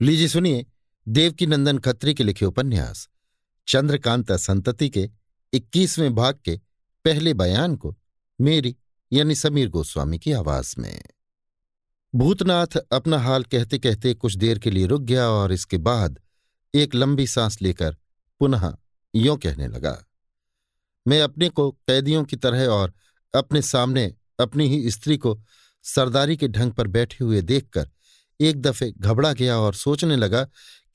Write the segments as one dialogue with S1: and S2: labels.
S1: लीजिए सुनिए देवकी नंदन खत्री के लिखे उपन्यास। चंद्रकांता संतति के इक्कीसवें भाग के पहले बयान को मेरी यानी समीर गोस्वामी की आवाज़ में। भूतनाथ अपना हाल कहते कहते कुछ देर के लिए रुक गया और इसके बाद एक लंबी सांस लेकर पुनः यों कहने लगा, मैं अपने को कैदियों की तरह और अपने सामने अपनी ही स्त्री को सरदारी के ढंग पर बैठे हुए देखकर एक दफे घबरा गया और सोचने लगा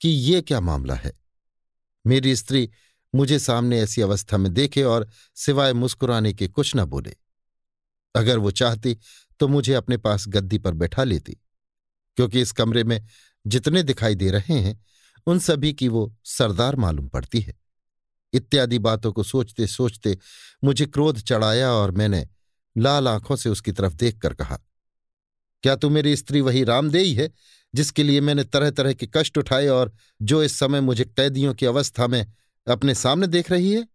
S1: कि ये क्या मामला है। मेरी स्त्री मुझे सामने ऐसी अवस्था में देखे और सिवाय मुस्कुराने के कुछ न बोले। अगर वो चाहती तो मुझे अपने पास गद्दी पर बैठा लेती, क्योंकि इस कमरे में जितने दिखाई दे रहे हैं, उन सभी की वो सरदार मालूम पड़ती है। इत्यादि बातों को सोचते सोचते मुझे क्रोध चढ़ाया और मैंने लाल आँखों से उसकी तरफ़ देखकर कहा क्या तू मेरी स्त्री वही रामदेई है, जिसके लिए मैंने तरह तरह के कष्ट उठाए और जो इस समय मुझे कैदियों की अवस्था में अपने सामने देख रही है?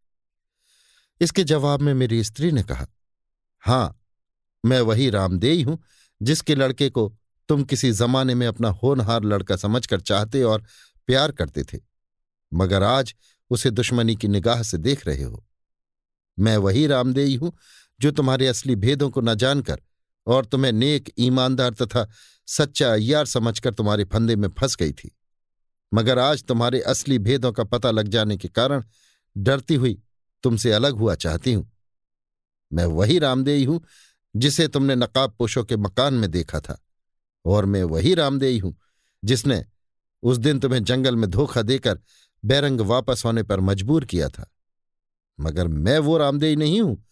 S1: इसके जवाब में मेरी स्त्री ने कहा, हाँ, मैं वही रामदेई हूँ, जिसके लड़के को तुम किसी जमाने में अपना होनहार लड़का समझकर चाहते और प्यार करते थे, मगर आज उसे दुश्मनी की निगाह से देख रहे हो। मैं वही रामदेई हूँ, जो तुम्हारे असली भेदों को न जानकर और तुम्हें नेक, ईमानदार तथा सच्चा अय्यार समझकर तुम्हारे फंदे में फंस गई थी। मगर आज तुम्हारे असली भेदों का पता लग जाने के कारण डरती हुई तुमसे अलग हुआ चाहती हूँ। मैं वही रामदेई हूँ जिसे तुमने नकाब पोशों के मकान में देखा था। और मैं वही रामदेई हूँ जिसने उस दिन तुम्हें जंगल में धोखा देकर बैरंग वापस होने पर मजबूर किया था। मगर मैं वो रामदेई नहीं हूँ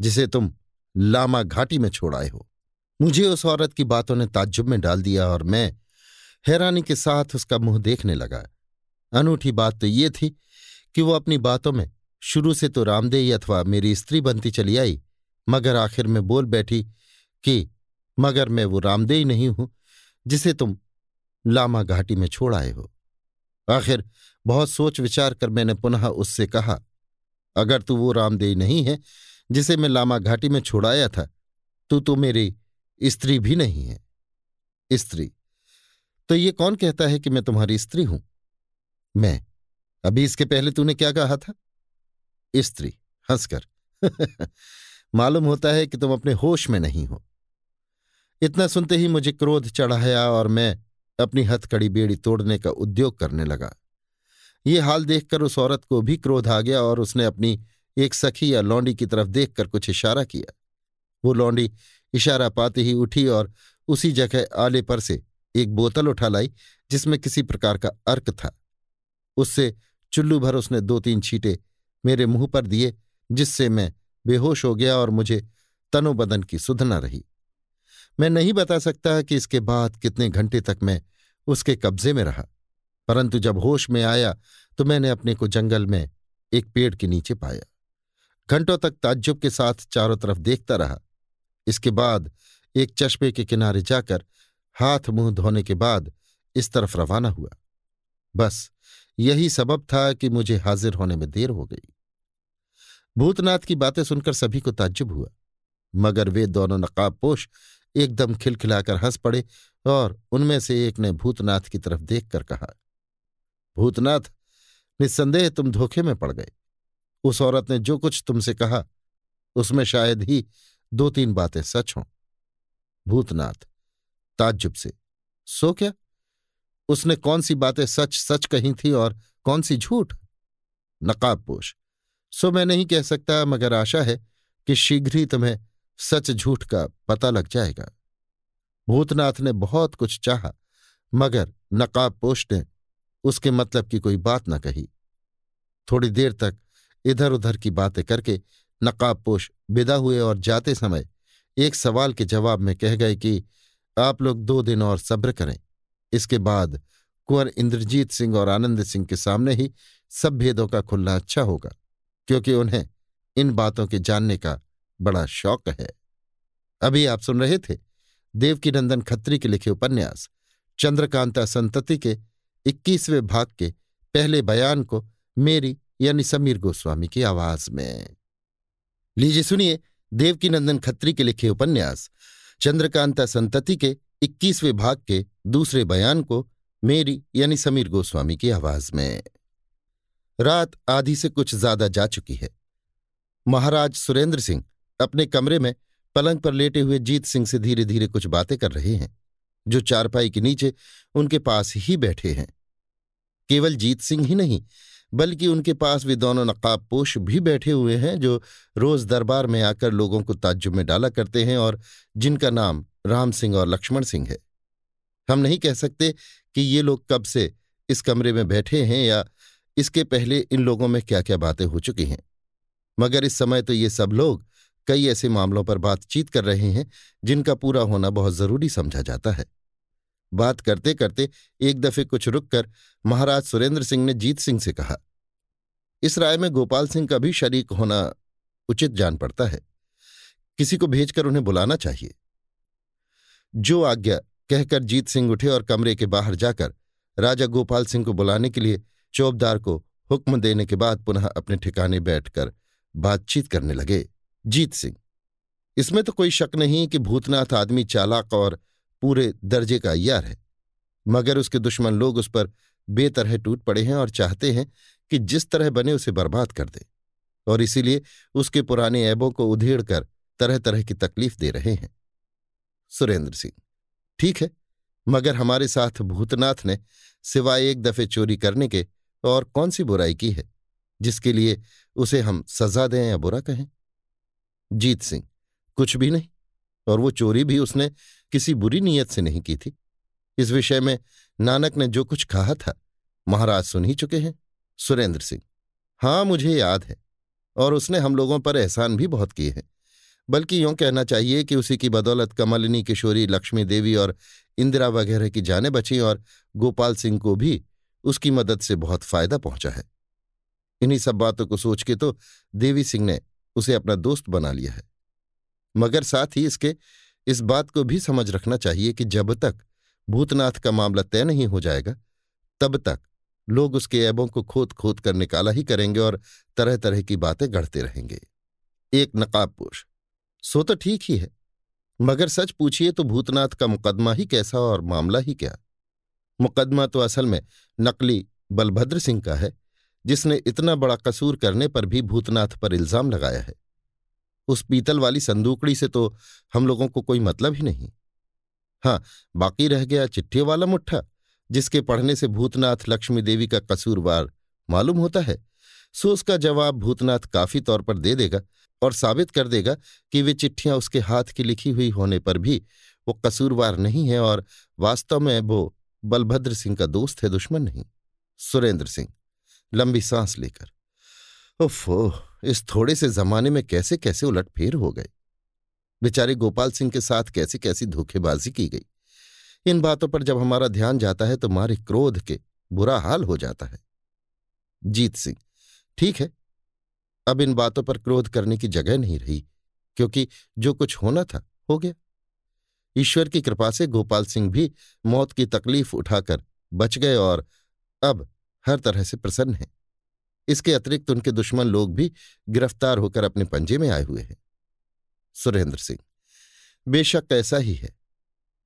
S1: जिसे तुम लामा घाटी में छोड़ आए हो। मुझे उस औरत की बातों ने ताज्जुब में डाल दिया और मैं हैरानी के साथ उसका मुँह देखने लगा। अनूठी बात तो ये थी कि वो अपनी बातों में शुरू से तो रामदेही अथवा मेरी स्त्री बनती चली आई, मगर आखिर में बोल बैठी कि, मगर मैं वो रामदेही नहीं हूँ, जिसे तुम लामा घाटी में छोड़ आए हो। आखिर बहुत सोच विचार कर मैंने पुनः उससे कहा, अगर तू वो रामदेही नहीं है, जिसे मैं लामा घाटी में छोड़ाया था, तू तो मेरी स्त्री भी नहीं है। स्त्री। तो ये कौन कहता है कि मैं तुम्हारी स्त्री हूँ? मैं। अभी इसके पहले तूने क्या कहा था? स्त्री। हंसकर। मालूम होता है कि तुम अपने होश में नहीं हो। इतना सुनते ही मुझे क्रोध चढ़ाया और मैं अपनी हथकड़ी बेड़ी तोड़ने का उद्योग करने लगा। ये हाल देखकर उस औरत को भी क्रोध आ गया और उसने अपनी एक सखी या लौंडी की तरफ़ देखकर कुछ इशारा किया। वो लौंडी इशारा पाते ही उठी और उसी जगह आले पर से एक बोतल उठा लाई, जिसमें किसी प्रकार का अर्क था। उससे चुल्लू भर उसने दो तीन छींटे मेरे मुँह पर दिए, जिससे मैं बेहोश हो गया और मुझे तनोबदन की सुध न रही। मैं नहीं बता सकता कि इसके बाद कितने घंटे तक मैं उसके कब्जे में रहा, परंतु जब होश में आया तो मैंने अपने को जंगल में एक पेड़ के नीचे पाया। घंटों तक ताज्जुब के साथ चारों तरफ़ देखता रहा। इसके बाद एक चश्मे के किनारे जाकर हाथ मुँह धोने के बाद इस तरफ़ रवाना हुआ। बस यही सबब था कि मुझे हाजिर होने में देर हो गई। भूतनाथ की बातें सुनकर सभी को ताज्जुब हुआ, मगर वे दोनों नकाबपोश एकदम खिलखिलाकर हंस पड़े और उनमें से एक ने भूतनाथ की तरफ़ देखकर कहा, भूतनाथ, निस्संदेह तुम धोखे में पड़ गए। उस औरत ने जो कुछ तुमसे कहा, उसमें शायद ही दो तीन बातें सच हों। भूतनाथ, ताज्जुब से, सो क्या? उसने कौन सी बातें सच सच कही थी और कौन सी झूठ नकाबपोश सो मैं नहीं कह सकता, मगर आशा है कि शीघ्र ही तुम्हें सच झूठ का पता लग जाएगा। भूतनाथ ने बहुत कुछ चाहा, मगर नकाबपोश ने उसके मतलब की कोई बात न कही। थोड़ी देर तक इधर उधर की बातें करके नकाबपोश विदा हुए और जाते समय एक सवाल के जवाब में कह गए कि, आप लोग दो दिन और सब्र करें। इसके बाद कुंवर इंद्रजीत सिंह और आनंद सिंह के सामने ही सब भेदों का खुलना अच्छा होगा, क्योंकि उन्हें इन बातों के जानने का बड़ा शौक है। अभी आप सुन रहे थे देवकी नंदन खत्री के लिखे उपन्यास, चंद्रकांता संतति के इक्कीसवें भाग के पहले बयान को मेरी यानी समीर गोस्वामी की आवाज़ में। लीजिए सुनिए देवकीनंदन खत्री के लिखे उपन्यास, चंद्रकांता संतति के इक्कीसवें भाग के दूसरे बयान को मेरी यानी समीर गोस्वामी की आवाज़ में। रात आधी से कुछ ज़्यादा जा चुकी है। महाराज सुरेंद्र सिंह अपने कमरे में पलंग पर लेटे हुए जीत सिंह से धीरे धीरे कुछ बातें कर रहे हैं, जो चारपाई के नीचे उनके पास ही बैठे हैं। केवल जीत सिंह ही नहीं बल्कि उनके पास वे दोनों नकाब पोश भी बैठे हुए हैं, जो रोज दरबार में आकर लोगों को ताज्जुब में डाला करते हैं और जिनका नाम राम सिंह और लक्ष्मण सिंह है। हम नहीं कह सकते कि ये लोग कब से इस कमरे में बैठे हैं या इसके पहले इन लोगों में क्या क्या बातें हो चुकी हैं। मगर इस समय तो ये सब लोग कई ऐसे मामलों पर बातचीत कर रहे हैं, जिनका पूरा होना बहुत ज़रूरी समझा जाता है। बात करते करते एक दफे कुछ रुककर महाराज सुरेंद्र सिंह ने जीत सिंह से कहा, इस राय में गोपाल सिंह का भी शरीक होना उचित जान पड़ता है। किसी को भेजकर उन्हें बुलाना चाहिए। जो आज्ञा कहकर जीत सिंह उठे और कमरे के बाहर जाकर राजा गोपाल सिंह को बुलाने के लिए चौबदार को हुक्म देने के बाद पुनः अपने ठिकाने बैठकर बातचीत करने लगे जीत सिंह। इसमें तो कोई शक नहीं कि भूतनाथ आदमी चालाक और पूरे दर्जे का अय्यार है। मगर उसके दुश्मन लोग उस पर बेतरह टूट पड़े हैं और चाहते हैं कि जिस तरह बने उसे बर्बाद कर दे और इसीलिए उसके पुराने ऐबों को उधेड़ कर तरह तरह की तकलीफ़ दे रहे हैं। सुरेंद्र सिंह, ठीक है, मगर हमारे साथ भूतनाथ ने सिवाय एक दफे चोरी करने के और कौन सी बुराई की है, जिसके लिए उसे हम सजा दें या बुरा कहें? जीत सिंह, कुछ भी नहीं। और वो चोरी भी उसने किसी बुरी नीयत से नहीं की थी। इस विषय में नानक ने जो कुछ कहा था, महाराज सुन ही चुके हैं। सुरेंद्र सिंह हाँ मुझे याद है, और उसने हम लोगों पर एहसान भी बहुत किए हैं। बल्कि यूँ कहना चाहिए कि उसी की बदौलत कमलिनी, किशोरी, लक्ष्मी देवी और इंदिरा वगैरह की जाने बची और गोपाल सिंह को भी उसकी मदद से बहुत फ़ायदा पहुँचा है। इन्हीं सब बातों को सोच के तो देवी सिंह ने उसे अपना दोस्त बना लिया है। मगर साथ ही इसके, इस बात को भी समझ रखना चाहिए कि जब तक भूतनाथ का मामला तय नहीं हो जाएगा, तब तक लोग उसके ऐबों को खोद खोद कर निकाला ही करेंगे और तरह तरह की बातें गढ़ते रहेंगे। एक नकाबपोश सो तो ठीक ही है, मगर सच पूछिए तो भूतनाथ का मुकदमा ही कैसा और मामला ही क्या? मुकदमा तो असल में नकली बलभद्र सिंह का है, जिसने इतना बड़ा कसूर करने पर भी भूतनाथ पर इल्ज़ाम लगाया है। उस पीतल वाली संदूकड़ी से तो हम लोगों को कोई मतलब ही नहीं। हाँ बाकी रह गया चिट्ठी वाला मुट्ठा, जिसके पढ़ने से भूतनाथ लक्ष्मी देवी का कसूरवार मालूम होता है। सो उसका जवाब भूतनाथ काफ़ी तौर पर दे देगा और साबित कर देगा कि वे चिट्ठियाँ उसके हाथ की लिखी हुई होने पर भी वो कसूरवार नहीं है और वास्तव में वो बलभद्र सिंह का दोस्त है, दुश्मन नहीं। सुरेंद्र सिंह, लंबी सांस लेकर। ओफो इस थोड़े से जमाने में कैसे कैसे उलटफेर हो गए। बेचारे गोपाल सिंह के साथ कैसी कैसी धोखेबाजी की गई। इन बातों पर जब हमारा ध्यान जाता है तो मारे क्रोध के बुरा हाल हो जाता है। जीत सिंह, ठीक है। अब इन बातों पर क्रोध करने की जगह नहीं रही, क्योंकि जो कुछ होना था, हो गया। ईश्वर की कृपा से गोपाल सिंह भी मौत की तकलीफ़ उठाकर बच गए और अब हर तरह से प्रसन्न हैं। इसके अतिरिक्त उनके दुश्मन लोग भी गिरफ़्तार होकर अपने पंजे में आए हुए हैं। सुरेंद्र सिंह, बेशक ऐसा ही है,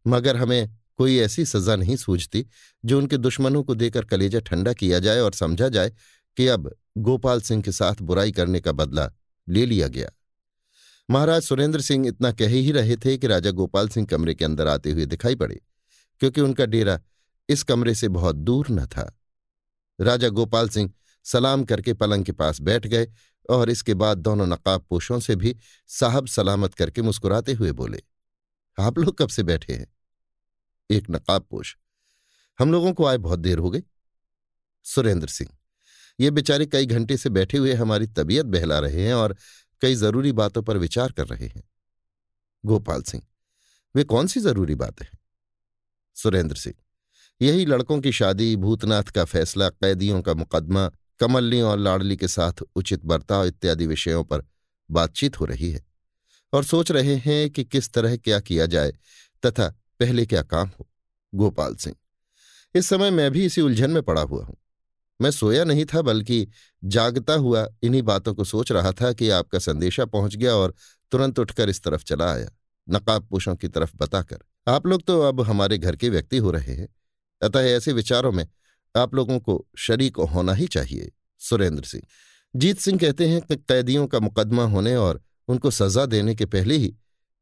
S1: मगर हमें कोई ऐसी सजा नहीं सूझती जो उनके दुश्मनों को देकर कलेजा ठंडा किया जाए और समझा जाए कि अब गोपाल सिंह के साथ बुराई करने का बदला ले लिया गया। महाराज सुरेंद्र सिंह इतना कह ही रहे थे कि राजा गोपाल सिंह कमरे के अंदर आते हुए दिखाई पड़े, क्योंकि उनका डेरा इस कमरे से बहुत दूर न था। राजा गोपाल सिंह सलाम करके पलंग के पास बैठ गए और इसके बाद दोनों नकाब पोशों से भी साहब सलामत करके मुस्कुराते हुए बोले, आप लोग कब से बैठे हैं? एक नकाब पोश, हम लोगों को आए बहुत देर हो गई। सुरेंद्र सिंह, ये बेचारे कई घंटे से बैठे हुए हमारी तबीयत बहला रहे हैं और कई ज़रूरी बातों पर विचार कर रहे हैं। गोपाल सिंह, वे कौन सी ज़रूरी बातें हैं? सुरेंद्र सिंह, यही लड़कों की शादी, भूतनाथ का फैसला, कैदियों का मुकदमा कमलनी और लाडली के साथ उचित बर्ताव इत्यादि विषयों पर बातचीत हो रही है और सोच रहे हैं कि किस तरह क्या किया जाए तथा पहले क्या काम हो। गोपाल सिंह, इस समय मैं भी इसी उलझन में पड़ा हुआ हूँ। मैं सोया नहीं था बल्कि जागता हुआ इन्हीं बातों को सोच रहा था कि आपका संदेशा पहुँच गया और तुरंत उठकर इस तरफ़ चला आया, नकाब पुषों की तरफ़ बताकर। आप लोग तो अब हमारे घर के व्यक्ति हो रहे हैं, अतः ऐसे विचारों में आप लोगों को शरीक होना ही चाहिए। सुरेंद्र सिंह। जीत सिंह कहते हैं कि कैदियों का मुकदमा होने और उनको सजा देने के पहले ही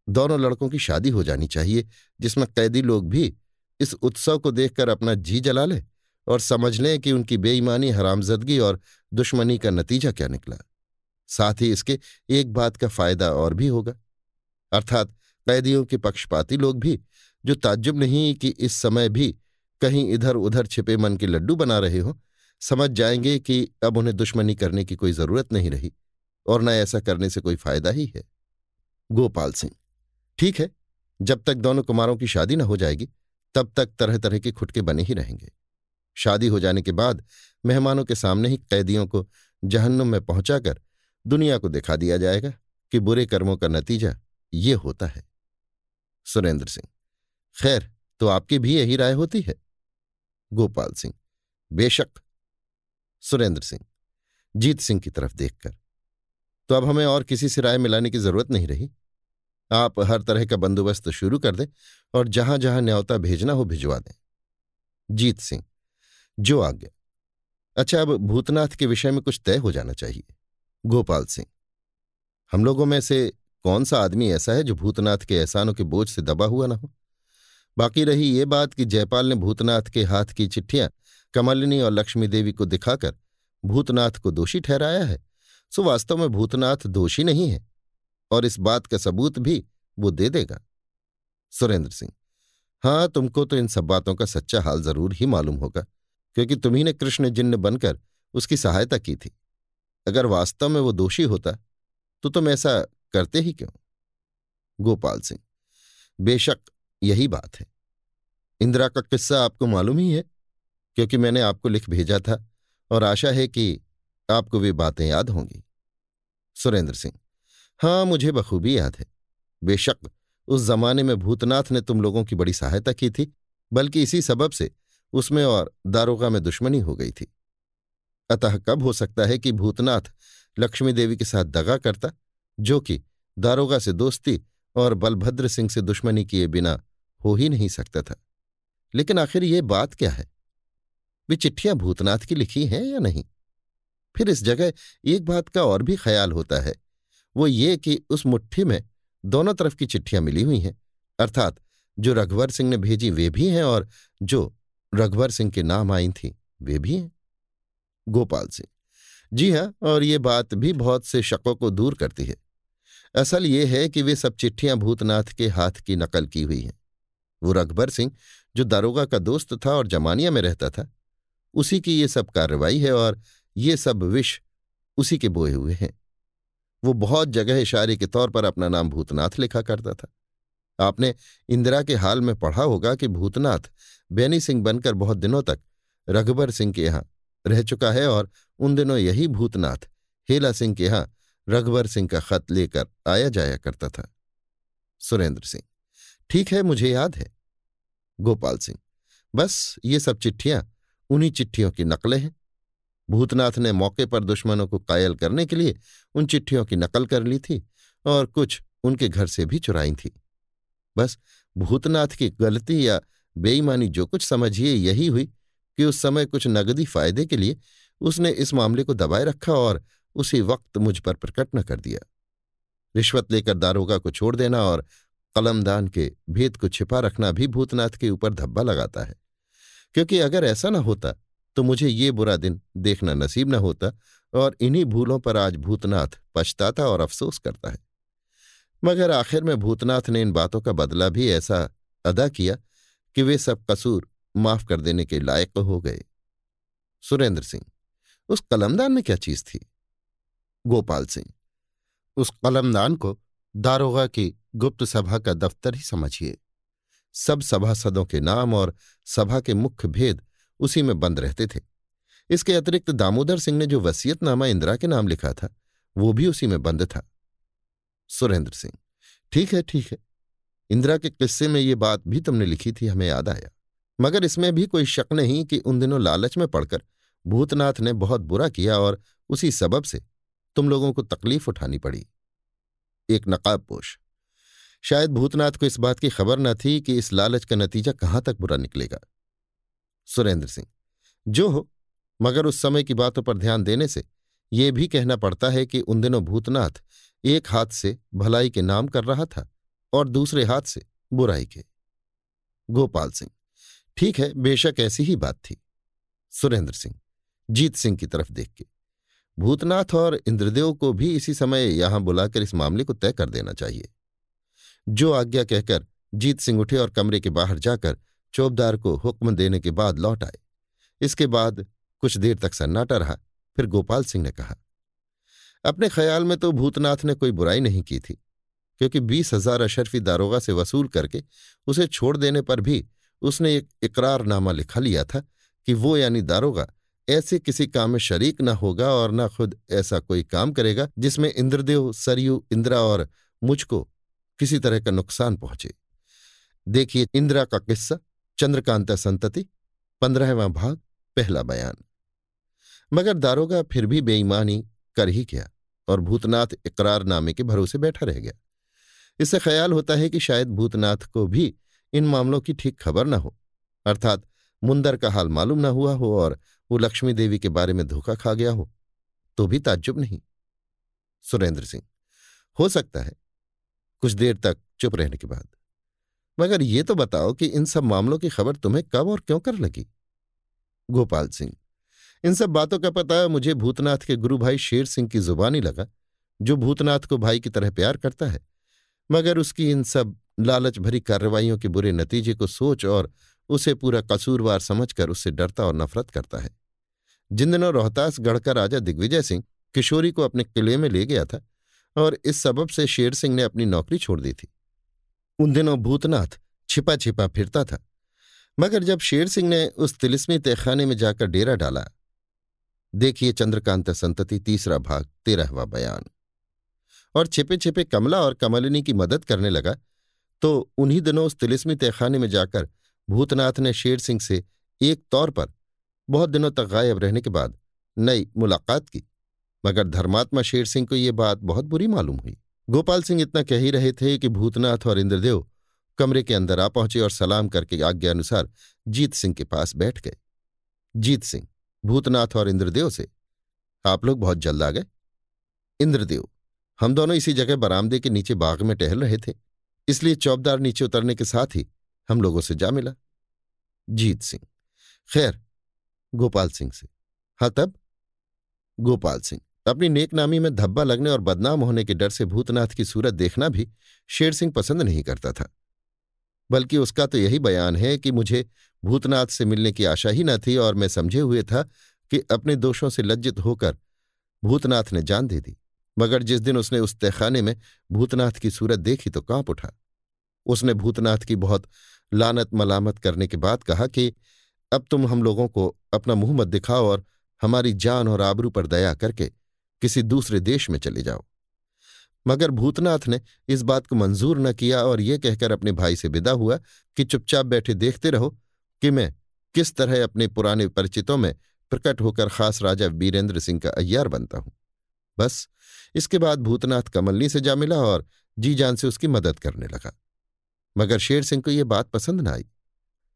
S1: दोनों लड़कों की शादी हो जानी चाहिए, जिसमें कैदी लोग भी इस उत्सव को देखकर अपना जी जला लें और समझ लें कि उनकी बेईमानी, हरामजदगी और दुश्मनी का नतीजा क्या निकला। साथ ही इसके एक बात का फ़ायदा और भी होगा। अर्थात कैदियों के पक्षपाती लोग भी, जो ताज्जुब नहीं कि इस समय भी कहीं इधर उधर छिपे मन के लड्डू बना रहे हो, समझ जाएँगे कि अब उन्हें दुश्मनी करने की कोई ज़रूरत नहीं रही, और न ऐसा करने से कोई फ़ायदा ही है। गोपाल सिंह, ठीक है, जब तक दोनों कुमारों की शादी न हो जाएगी, तब तक तरह तरह के खुटके बने ही रहेंगे। शादी हो जाने के बाद मेहमानों के सामने ही कैदियों को जहन्नुम में पहुंचाकर दुनिया को दिखा दिया जाएगा कि बुरे कर्मों का नतीजा ये होता है। सुरेंद्र सिंह, खैर तो आपकी भी यही राय होती है? गोपाल सिंह। बेशक, सुरेंद्र सिंह। जीत सिंह की तरफ़ देखकर। तो अब हमें और किसी से राय मिलाने की ज़रूरत नहीं रही। आप हर तरह का बंदोबस्त शुरू कर दें और जहाँ जहाँ न्यौता भेजना हो भिजवा दें। जीत सिंह, जो आज्ञा। अच्छा अब भूतनाथ के विषय में कुछ तय हो जाना चाहिए। गोपाल सिंह, हम लोगों में से कौन सा आदमी ऐसा है जो भूतनाथ के एहसानों के बोझ से दबा हुआ ना हो? बाकी रही ये बात कि जयपाल ने भूतनाथ के हाथ की चिट्ठियाँ कमलिनी और लक्ष्मी देवी को दिखाकर भूतनाथ को दोषी ठहराया है। सो वास्तव में भूतनाथ दोषी नहीं है और इस बात का सबूत भी वो दे देगा। सुरेंद्र सिंह हाँ तुमको तो इन सब बातों का सच्चा हाल ज़रूर ही मालूम होगा, क्योंकि तुम्ही ने कृष्ण जिन्न बनकर उसकी सहायता की थी। अगर वास्तव में वो दोषी होता तो तुम ऐसा करते ही क्यों? गोपाल सिंह, बेशक यही बात है। इंदिरा का किस्सा आपको मालूम ही है, क्योंकि मैंने आपको लिख भेजा था और आशा है कि आपको वे बातें याद होंगी। सुरेंद्र सिंह हाँ मुझे बखूबी याद है। बेशक उस जमाने में भूतनाथ ने तुम लोगों की बड़ी सहायता की थी, बल्कि इसी सबब से उसमें और दारोगा में दुश्मनी हो गई थी। अतः कब हो सकता है कि भूतनाथ लक्ष्मी देवी के साथ दगा करता, जो कि दारोगा से दोस्ती और बलभद्र सिंह से दुश्मनी किए बिना हो ही नहीं सकता था। लेकिन आखिर ये बात क्या है? वे चिट्ठियाँ भूतनाथ की लिखी हैं या नहीं? फिर इस जगह एक बात का और भी ख्याल होता है। वो ये कि उस मुट्ठी में दोनों तरफ़ की चिट्ठियाँ मिली हुई हैं। अर्थात जो रघुवर सिंह ने भेजी वे भी हैं और जो रघुवर सिंह के नाम आई थी, वे भी हैं। गोपाल सिंह, जी हाँ और ये बात भी बहुत से शकों को दूर करती है। असल ये है कि वे सब चिट्ठियाँ भूतनाथ के हाथ की नकल की हुई हैं। वो रघुबर सिंह, जो दारोगा का दोस्त था और जमानिया में रहता था। उसी की ये सब कार्रवाई है और ये सब विष उसी के बोए हुए हैं। वो बहुत जगह इशारे के तौर पर अपना नाम भूतनाथ लिखा करता था। आपने इंदिरा के हाल में पढ़ा होगा कि भूतनाथ बैनी सिंह बनकर बहुत दिनों तक रघुबर सिंह के यहाँ रह चुका है और उन दिनों यही भूतनाथ, हेला सिंह के यहाँ रघुबर सिंह का खत लेकर आया जाया करता था। सुरेंद्र सिंह, ठीक है, मुझे याद है। गोपाल सिंह। बस ये सब चिट्ठियाँ उन्हीं चिट्ठियों की नकलें हैं। भूतनाथ ने मौके पर दुश्मनों को कायल करने के लिए उन चिट्ठियों की नकल कर ली थी और कुछ उनके घर से भी चुराई थी। बस भूतनाथ की गलती या बेईमानी जो कुछ समझिए यही हुई कि उस समय कुछ नगदी फ़ायदे के लिए उसने इस मामले को दबाए रखा और उसी वक्त मुझ पर प्रकट न कर दिया। रिश्वत लेकर दारोगा को छोड़ देना और कलमदान के भेद को छिपा रखना भी भूतनाथ के ऊपर धब्बा लगाता है। क्योंकि अगर ऐसा न होता तो मुझे ये बुरा दिन देखना नसीब न होता और इन्हीं भूलों पर आज भूतनाथ पछताता और अफसोस करता है। मगर आखिर में भूतनाथ ने इन बातों का बदला भी ऐसा अदा किया कि वे सब कसूर माफ़ कर देने के लायक हो गए। सुरेंद्र सिंह, उस कलमदान में क्या चीज़ थी? गोपाल सिंह, उस कलमदान को दारोगा की गुप्त सभा का दफ्तर ही समझिए। सब सभासदों के नाम और सभा के मुख्य भेद उसी में बंद रहते थे। इसके अतिरिक्त दामोदर सिंह ने जो वसीयतनामा इंदिरा के नाम लिखा था, वो भी उसी में बंद था। सुरेंद्र सिंह, ठीक है ठीक है। इंदिरा के किस्से में ये बात भी तुमने लिखी थी, हमें याद आया। मगर इसमें भी कोई शक नहीं कि उन दिनों लालच में पड़कर भूतनाथ ने बहुत बुरा किया और उसी सबब से तुम लोगों को तकलीफ़ उठानी पड़ी। एक नकाबपोश शायद भूतनाथ को इस बात की खबर न थी कि इस लालच का नतीजा कहाँ तक बुरा निकलेगा। सुरेंद्र सिंह, जो हो, मगर उस समय की बातों पर ध्यान देने से ये भी कहना पड़ता है कि उन दिनों भूतनाथ एक हाथ से भलाई के नाम कर रहा था और दूसरे हाथ से बुराई के। गोपाल सिंह, ठीक है, बेशक ऐसी ही बात थी। सुरेंद्र सिंह, जीत सिंह की तरफ़ देख के। भूतनाथ और इंद्रदेव को भी इसी समय यहाँ बुलाकर इस मामले को तय कर देना चाहिए। जो आज्ञा कहकर जीत सिंह उठे और कमरे के बाहर जाकर चौबदार को हुक्म देने के बाद लौट आए। इसके बाद कुछ देर तक सन्नाटा रहा, फिर गोपाल सिंह ने कहा, अपने ख्याल में तो भूतनाथ ने कोई बुराई नहीं की थी, क्योंकि बीस हज़ार अशरफी दारोगा से वसूल करके उसे छोड़ देने पर भी उसने एक इकरारनामा लिखा लिया था कि वो यानी दारोगा ऐसे किसी काम में शरीक न होगा और न खुद ऐसा कोई काम करेगा जिसमें इंद्रदेव, सरयू, इंदिरा और मुझको किसी तरह का नुकसान पहुँचे। देखिए इंदिरा का किस्सा, चंद्रकांता संतति, पंद्रहवा भाग, पहला बयान। मगर दारोगा फिर भी बेईमानी कर ही गया और भूतनाथ इकरारनामे के भरोसे बैठा रह गया। इससे ख्याल होता है कि शायद भूतनाथ को भी इन मामलों की ठीक खबर न हो। अर्थात मुंदर का हाल मालूम न हुआ हो और वो लक्ष्मी देवी के बारे में धोखा खा गया हो तो भी ताज्जुब नहीं। सुरेंद्र सिंह, हो सकता है, कुछ देर तक चुप रहने के बाद। मगर ये तो बताओ कि इन सब मामलों की खबर तुम्हें कब और क्यों कर लगी? गोपाल सिंह, इन सब बातों का पता मुझे भूतनाथ के गुरु भाई शेर सिंह की जुबानी लगा, जो भूतनाथ को भाई की तरह प्यार करता है। मगर उसकी इन सब लालच भरी कार्रवाइयों के बुरे नतीजे को सोच और उसे पूरा कसूरवार समझकर उससे डरता और नफरत करता है। जिन दिनों रोहतास का राजा दिग्विजय सिंह किशोरी को अपने किले में ले गया था और इस सबब से शेर सिंह ने अपनी नौकरी छोड़ दी थी, उन दिनों भूतनाथ छिपा छिपा फिरता था। मगर जब शेर सिंह ने उस तिलिस्मी तहखाने में जाकर डेरा डाला, देखिए चंद्रकांत संतति तीसरा भाग, तेरहवा बयान। और छिपे छिपे कमला और कमलिनी की मदद करने लगा तो उन्हीं दिनों उस तिलिस्मी तहखाने में जाकर भूतनाथ ने शेर सिंह से एक तौर पर बहुत दिनों तक गायब रहने के बाद नई मुलाकात की। मगर धर्मात्मा शेर सिंह को ये बात बहुत बुरी मालूम हुई। गोपाल सिंह इतना कह ही रहे थे कि भूतनाथ और इंद्रदेव कमरे के अंदर आ पहुँचे और सलाम करके आज्ञा अनुसार जीत सिंह के पास बैठ गए। जीत सिंह, भूतनाथ और इंद्रदेव से, आप लोग बहुत जल्द आ गए। इंद्रदेव, हम दोनों इसी जगह बरामदे के नीचे बाग में टहल रहे थे, इसलिए चौबदार नीचे उतरने के साथ ही हम लोगों से जा मिला। जीत सिंह। खैर, गोपाल सिंह से। हाँ तब? गोपाल सिंह। अपनी नेकनामी में धब्बा लगने और बदनाम होने के डर से भूतनाथ की सूरत देखना भी शेर सिंह पसंद नहीं करता था। बल्कि उसका तो यही बयान है कि मुझे भूतनाथ से मिलने की आशा ही न थी और मैं समझे हुए था कि अपने दोषों से लज्जित होकर भूतनाथ ने जान दे दी। मगर जिस दिन उसने उस तहखाने में भूतनाथ की सूरत देखी तो काँप उठा। उसने भूतनाथ की बहुत लानत मलामत करने के बाद कहा कि, अब तुम हम लोगों को अपना मुँह मत दिखाओ और हमारी जान और आबरू पर दया करके किसी दूसरे देश में चले जाओ। मगर भूतनाथ ने इस बात को मंजूर न किया और ये कहकर अपने भाई से विदा हुआ कि चुपचाप बैठे देखते रहो कि मैं किस तरह अपने पुराने परिचितों में प्रकट होकर खास राजा वीरेंद्र सिंह का अय्यार बनता हूँ। बस इसके बाद भूतनाथ कमलनी से जा मिला और जी जान से उसकी मदद करने लगा। मगर शेर सिंह को यह बात पसंद न आई।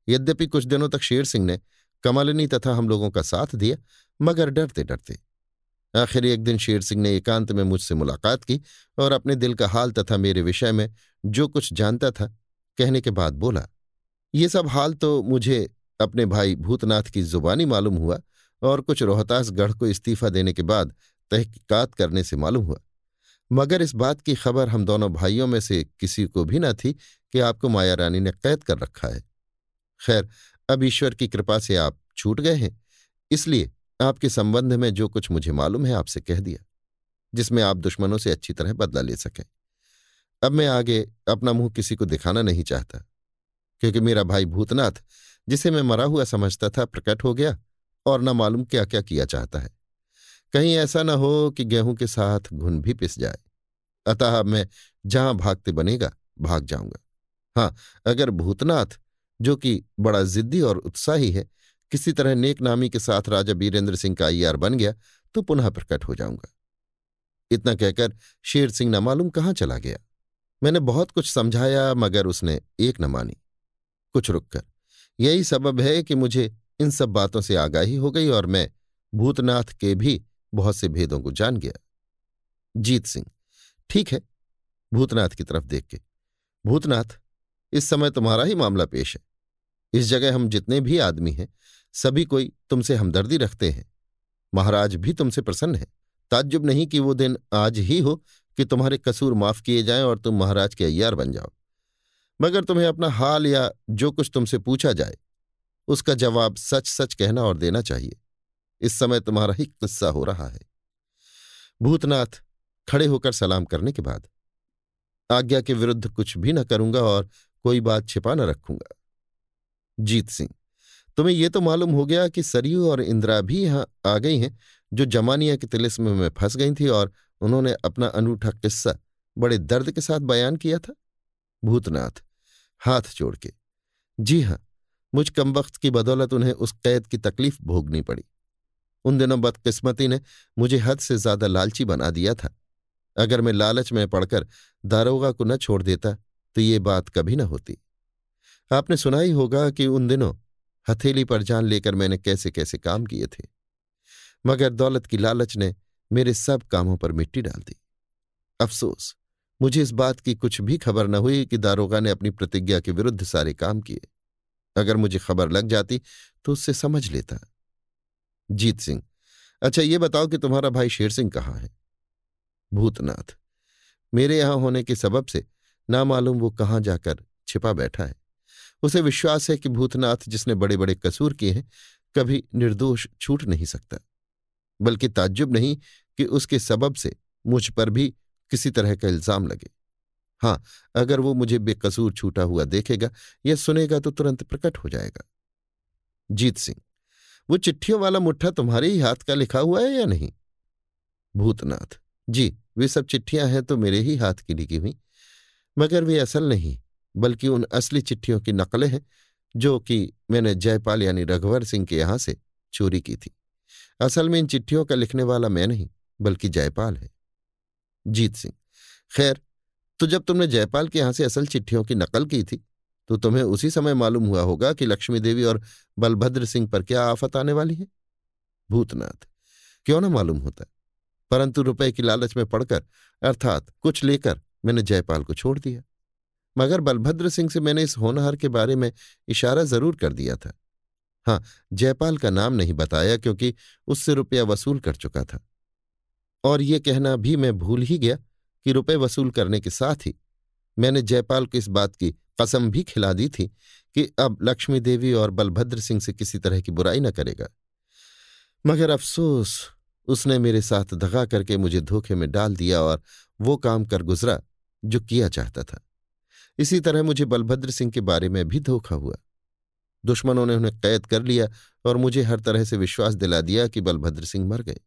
S1: यद्यपि कुछ दिनों तक शेर सिंह ने कमलिनी तथा हम लोगों का साथ दिया, मगर डरते डरते आखिर एक दिन शेर सिंह ने एकांत में मुझसे मुलाकात की और अपने दिल का हाल तथा मेरे विषय में जो कुछ जानता था, कहने के बाद बोला, ये सब हाल तो मुझे अपने भाई भूतनाथ की जुबानी मालूम हुआ और कुछ रोहतास गढ़ को इस्तीफा देने के बाद तहकीकात करने से मालूम हुआ। मगर इस बात की खबर हम दोनों भाइयों में से किसी को भी न थी कि आपको माया रानी ने कैद कर रखा है। खैर, अब ईश्वर की कृपा से आप छूट गए हैं। इसलिए आपके संबंध में जो कुछ मुझे मालूम है, आपसे कह दिया, जिसमें आप दुश्मनों से अच्छी तरह बदला ले सकें। अब मैं आगे अपना मुँह किसी को दिखाना नहीं चाहता, क्योंकि मेरा भाई भूतनाथ, जिसे मैं मरा हुआ समझता था, प्रकट हो गया और न मालूम क्या क्या किया चाहता है। कहीं ऐसा न हो कि गेहूँ के साथ घुन भी पिस जाए। अतः मैं जहाँ भागते बनेगा, भाग जाऊँगा। हाँ अगर भूतनाथ, जो कि बड़ा जिद्दी और उत्साही है, किसी तरह नेक नामी के साथ राजा बीरेंद्र सिंह का अय्यार बन गया तो पुनः प्रकट हो जाऊँगा। इतना कहकर शेर सिंह न मालूम कहाँ चला गया। मैंने बहुत कुछ समझाया, मगर उसने एक न मानी। कुछ रुककर, यही सबब है कि मुझे इन सब बातों से आगाही हो गई और मैं भूतनाथ के भी बहुत से भेदों को जान गया। जीत सिंह, ठीक है, भूतनाथ की तरफ़ देख के। भूतनाथ, इस समय तुम्हारा ही मामला पेश है। इस जगह हम जितने भी आदमी हैं, सभी कोई तुमसे हमदर्दी रखते हैं। महाराज भी तुमसे प्रसन्न है। ताज्जुब नहीं कि वो दिन आज ही हो कि तुम्हारे कसूर माफ़ किए जाएँ और तुम महाराज के अय्यार बन जाओ। मगर तुम्हें अपना हाल या जो कुछ तुमसे पूछा जाए, उसका जवाब सच सच कहना और देना चाहिए। इस समय तुम्हारा ही किस्सा हो रहा है। भूतनाथ खड़े होकर सलाम करने के बाद, आज्ञा के विरुद्ध कुछ भी न करूँगा और कोई बात छिपा न रखूँगा। जीत सिंह, तुम्हें यह तो मालूम हो गया कि सरयू और इंदिरा भी यहाँ आ गई हैं, जो जमानिया के तिलिस्म में फंस गई थी और उन्होंने अपना अनूठा किस्सा बड़े दर्द के साथ बयान किया था। भूतनाथ, हाथ जोड़ के, जी हाँ, मुझ कम वक्त की बदौलत उन्हें उस कैद की तकलीफ़ भोगनी पड़ी। उन दिनों बदकिस्मती ने मुझे हद से ज़्यादा लालची बना दिया था। अगर मैं लालच में पड़कर दारोगा को न छोड़ देता तो ये बात कभी न होती। आपने सुना ही होगा कि उन दिनों हथेली पर जान लेकर मैंने कैसे कैसे काम किए थे। मगर दौलत की लालच ने मेरे सब कामों पर मिट्टी डाल दी। अफसोस, मुझे इस बात की कुछ भी खबर न हुई कि दारोगा ने अपनी प्रतिज्ञा के विरुद्ध सारे काम किए। अगर मुझे खबर लग जाती तो उससे समझ लेता। जीत सिंह। अच्छा ये बताओ कि तुम्हारा भाई शेर सिंह कहाँ है? भूतनाथ। मेरे यहाँ होने के सबब से ना मालूम वो कहाँ जाकर छिपा बैठा है। उसे विश्वास है कि भूतनाथ जिसने बड़े बड़े कसूर किए हैं, कभी निर्दोष छूट नहीं सकता। बल्कि ताज्जुब नहीं कि उसके सबब से मुझ पर भी किसी तरह का इल्ज़ाम लगे। हाँ अगर वो मुझे बेकसूर छूटा हुआ देखेगा या सुनेगा तो तुरंत प्रकट हो जाएगा। जीत सिंह। वो चिट्ठियों वाला मुट्ठा तुम्हारे ही हाथ का लिखा हुआ है या नहीं? भूतनाथ। जी, वे सब चिट्ठियाँ हैं तो मेरे ही हाथ की लिखी हुई। मगर वे असल नहीं, बल्कि उन असली चिट्ठियों की नकलें हैं, जो कि मैंने जयपाल यानी रघुवर सिंह के यहाँ से चोरी की थी। असल में इन चिट्ठियों का लिखने वाला मैं नहीं, बल्कि जयपाल है। जीत सिंह। खैर तो जब तुमने जयपाल के यहाँ से असल चिट्ठियों की नकल की थी तो तुम्हें उसी समय मालूम हुआ होगा कि लक्ष्मी देवी और बलभद्र सिंह पर क्या आफत आने वाली है? भूतनाथ, क्यों ना मालूम होता? परंतु रुपए की लालच में पड़कर, अर्थात कुछ लेकर, मैंने जयपाल को छोड़ दिया। मगर बलभद्र सिंह से मैंने इस होनहार के बारे में इशारा ज़रूर कर दिया था। हाँ जयपाल का नाम नहीं बताया क्योंकि उससे रुपया वसूल कर चुका था। और ये कहना भी मैं भूल ही गया कि रुपए वसूल करने के साथ ही मैंने जयपाल को इस बात की कसम भी खिला दी थी कि अब लक्ष्मी देवी और बलभद्र सिंह से किसी तरह की बुराई न करेगा। मगर अफसोस, उसने मेरे साथ दगा करके मुझे धोखे में डाल दिया और वो काम कर गुजरा जो किया चाहता था। इसी तरह मुझे बलभद्र सिंह के बारे में भी धोखा हुआ। दुश्मनों ने उन्हें कैद कर लिया और मुझे हर तरह से विश्वास दिला दिया कि बलभद्र सिंह मर गए।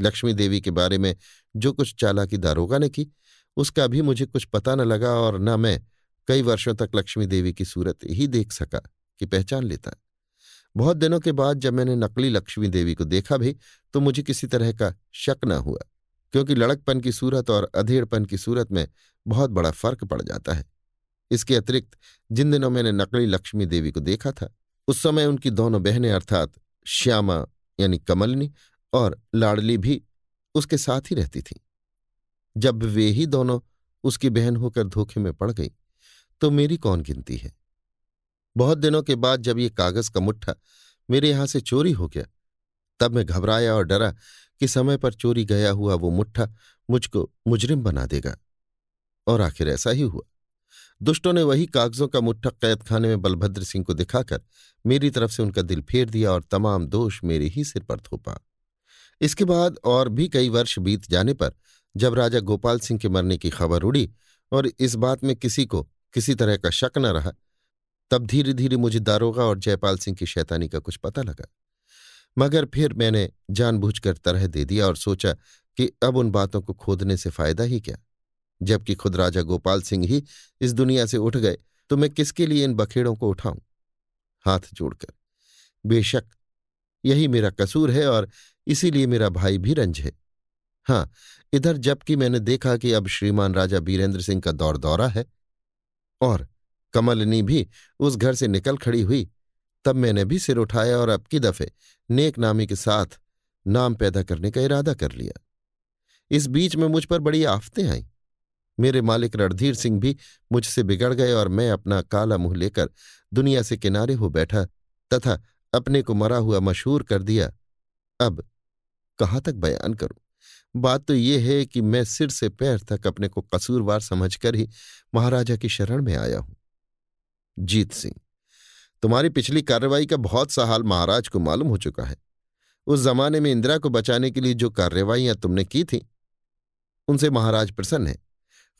S1: लक्ष्मी देवी के बारे में जो कुछ चालाकी दारोगा ने की उसका भी मुझे कुछ पता न लगा और न मैं कई वर्षों तक लक्ष्मी देवी की सूरत ही देख सका कि पहचान लेता। बहुत दिनों के बाद जब मैंने नकली लक्ष्मी देवी को देखा भी तो मुझे किसी तरह का शक न हुआ, क्योंकि लड़कपन की सूरत और अधेड़पन की सूरत में बहुत बड़ा फ़र्क पड़ जाता है। इसके अतिरिक्त, जिन दिनों मैंने नकली लक्ष्मी देवी को देखा था, उस समय उनकी दोनों बहनें अर्थात श्यामा यानी कमलनी और लाडली भी उसके साथ ही रहती थीं। जब वे ही दोनों उसकी बहन होकर धोखे में पड़ गई तो मेरी कौन गिनती है? बहुत दिनों के बाद जब ये कागज़ का मुट्ठा मेरे यहाँ से चोरी हो गया, तब मैं घबराया और डरा कि समय पर चोरी गया हुआ वो मुट्ठा मुझको मुजरिम बना देगा। और आखिर ऐसा ही हुआ। दुष्टों ने वही कागजों का मुट्ठा कैद खाने में बलभद्र सिंह को दिखाकर मेरी तरफ़ से उनका दिल फेर दिया और तमाम दोष मेरे ही सिर पर थोपा। इसके बाद और भी कई वर्ष बीत जाने पर जब राजा गोपाल सिंह के मरने की खबर उड़ी और इस बात में किसी को किसी तरह का शक न रहा, तब धीरे धीरे मुझे दारोगा और जयपाल सिंह की शैतानी का कुछ पता लगा। मगर फिर मैंने जानबूझकर तरह दे दिया और सोचा कि अब उन बातों को खोदने से फ़ायदा ही क्या। जबकि खुद राजा गोपाल सिंह ही इस दुनिया से उठ गए तो मैं किसके लिए इन बखेड़ों को उठाऊं? हाथ जोड़कर। बेशक यही मेरा कसूर है और इसीलिए मेरा भाई भी रंज है। हाँ इधर जबकि मैंने देखा कि अब श्रीमान राजा बीरेंद्र सिंह का दौर दौरा है। और कमलनी भी उस घर से निकल खड़ी हुई, तब मैंने भी सिर उठाया और अब की दफे नेक नामी के साथ नाम पैदा करने का इरादा कर लिया। इस बीच में मुझ पर बड़ी आफतें आईं। मेरे मालिक रणधीर सिंह भी मुझसे बिगड़ गए और मैं अपना काला मुँह लेकर दुनिया से किनारे हो बैठा तथा अपने को मरा हुआ मशहूर कर दिया। अब कहाँ तक बयान करूँ? बात तो ये है कि मैं सिर से पैर तक अपने को कसूरवार समझकर ही महाराजा की शरण में आया हूँ। जीत सिंह, तुम्हारी पिछली कार्रवाई का बहुत सा हाल महाराज को मालूम हो चुका है। उस जमाने में इंदिरा को बचाने के लिए जो कार्रवाइयाँ तुमने की थी, उनसे महाराज प्रसन्न है,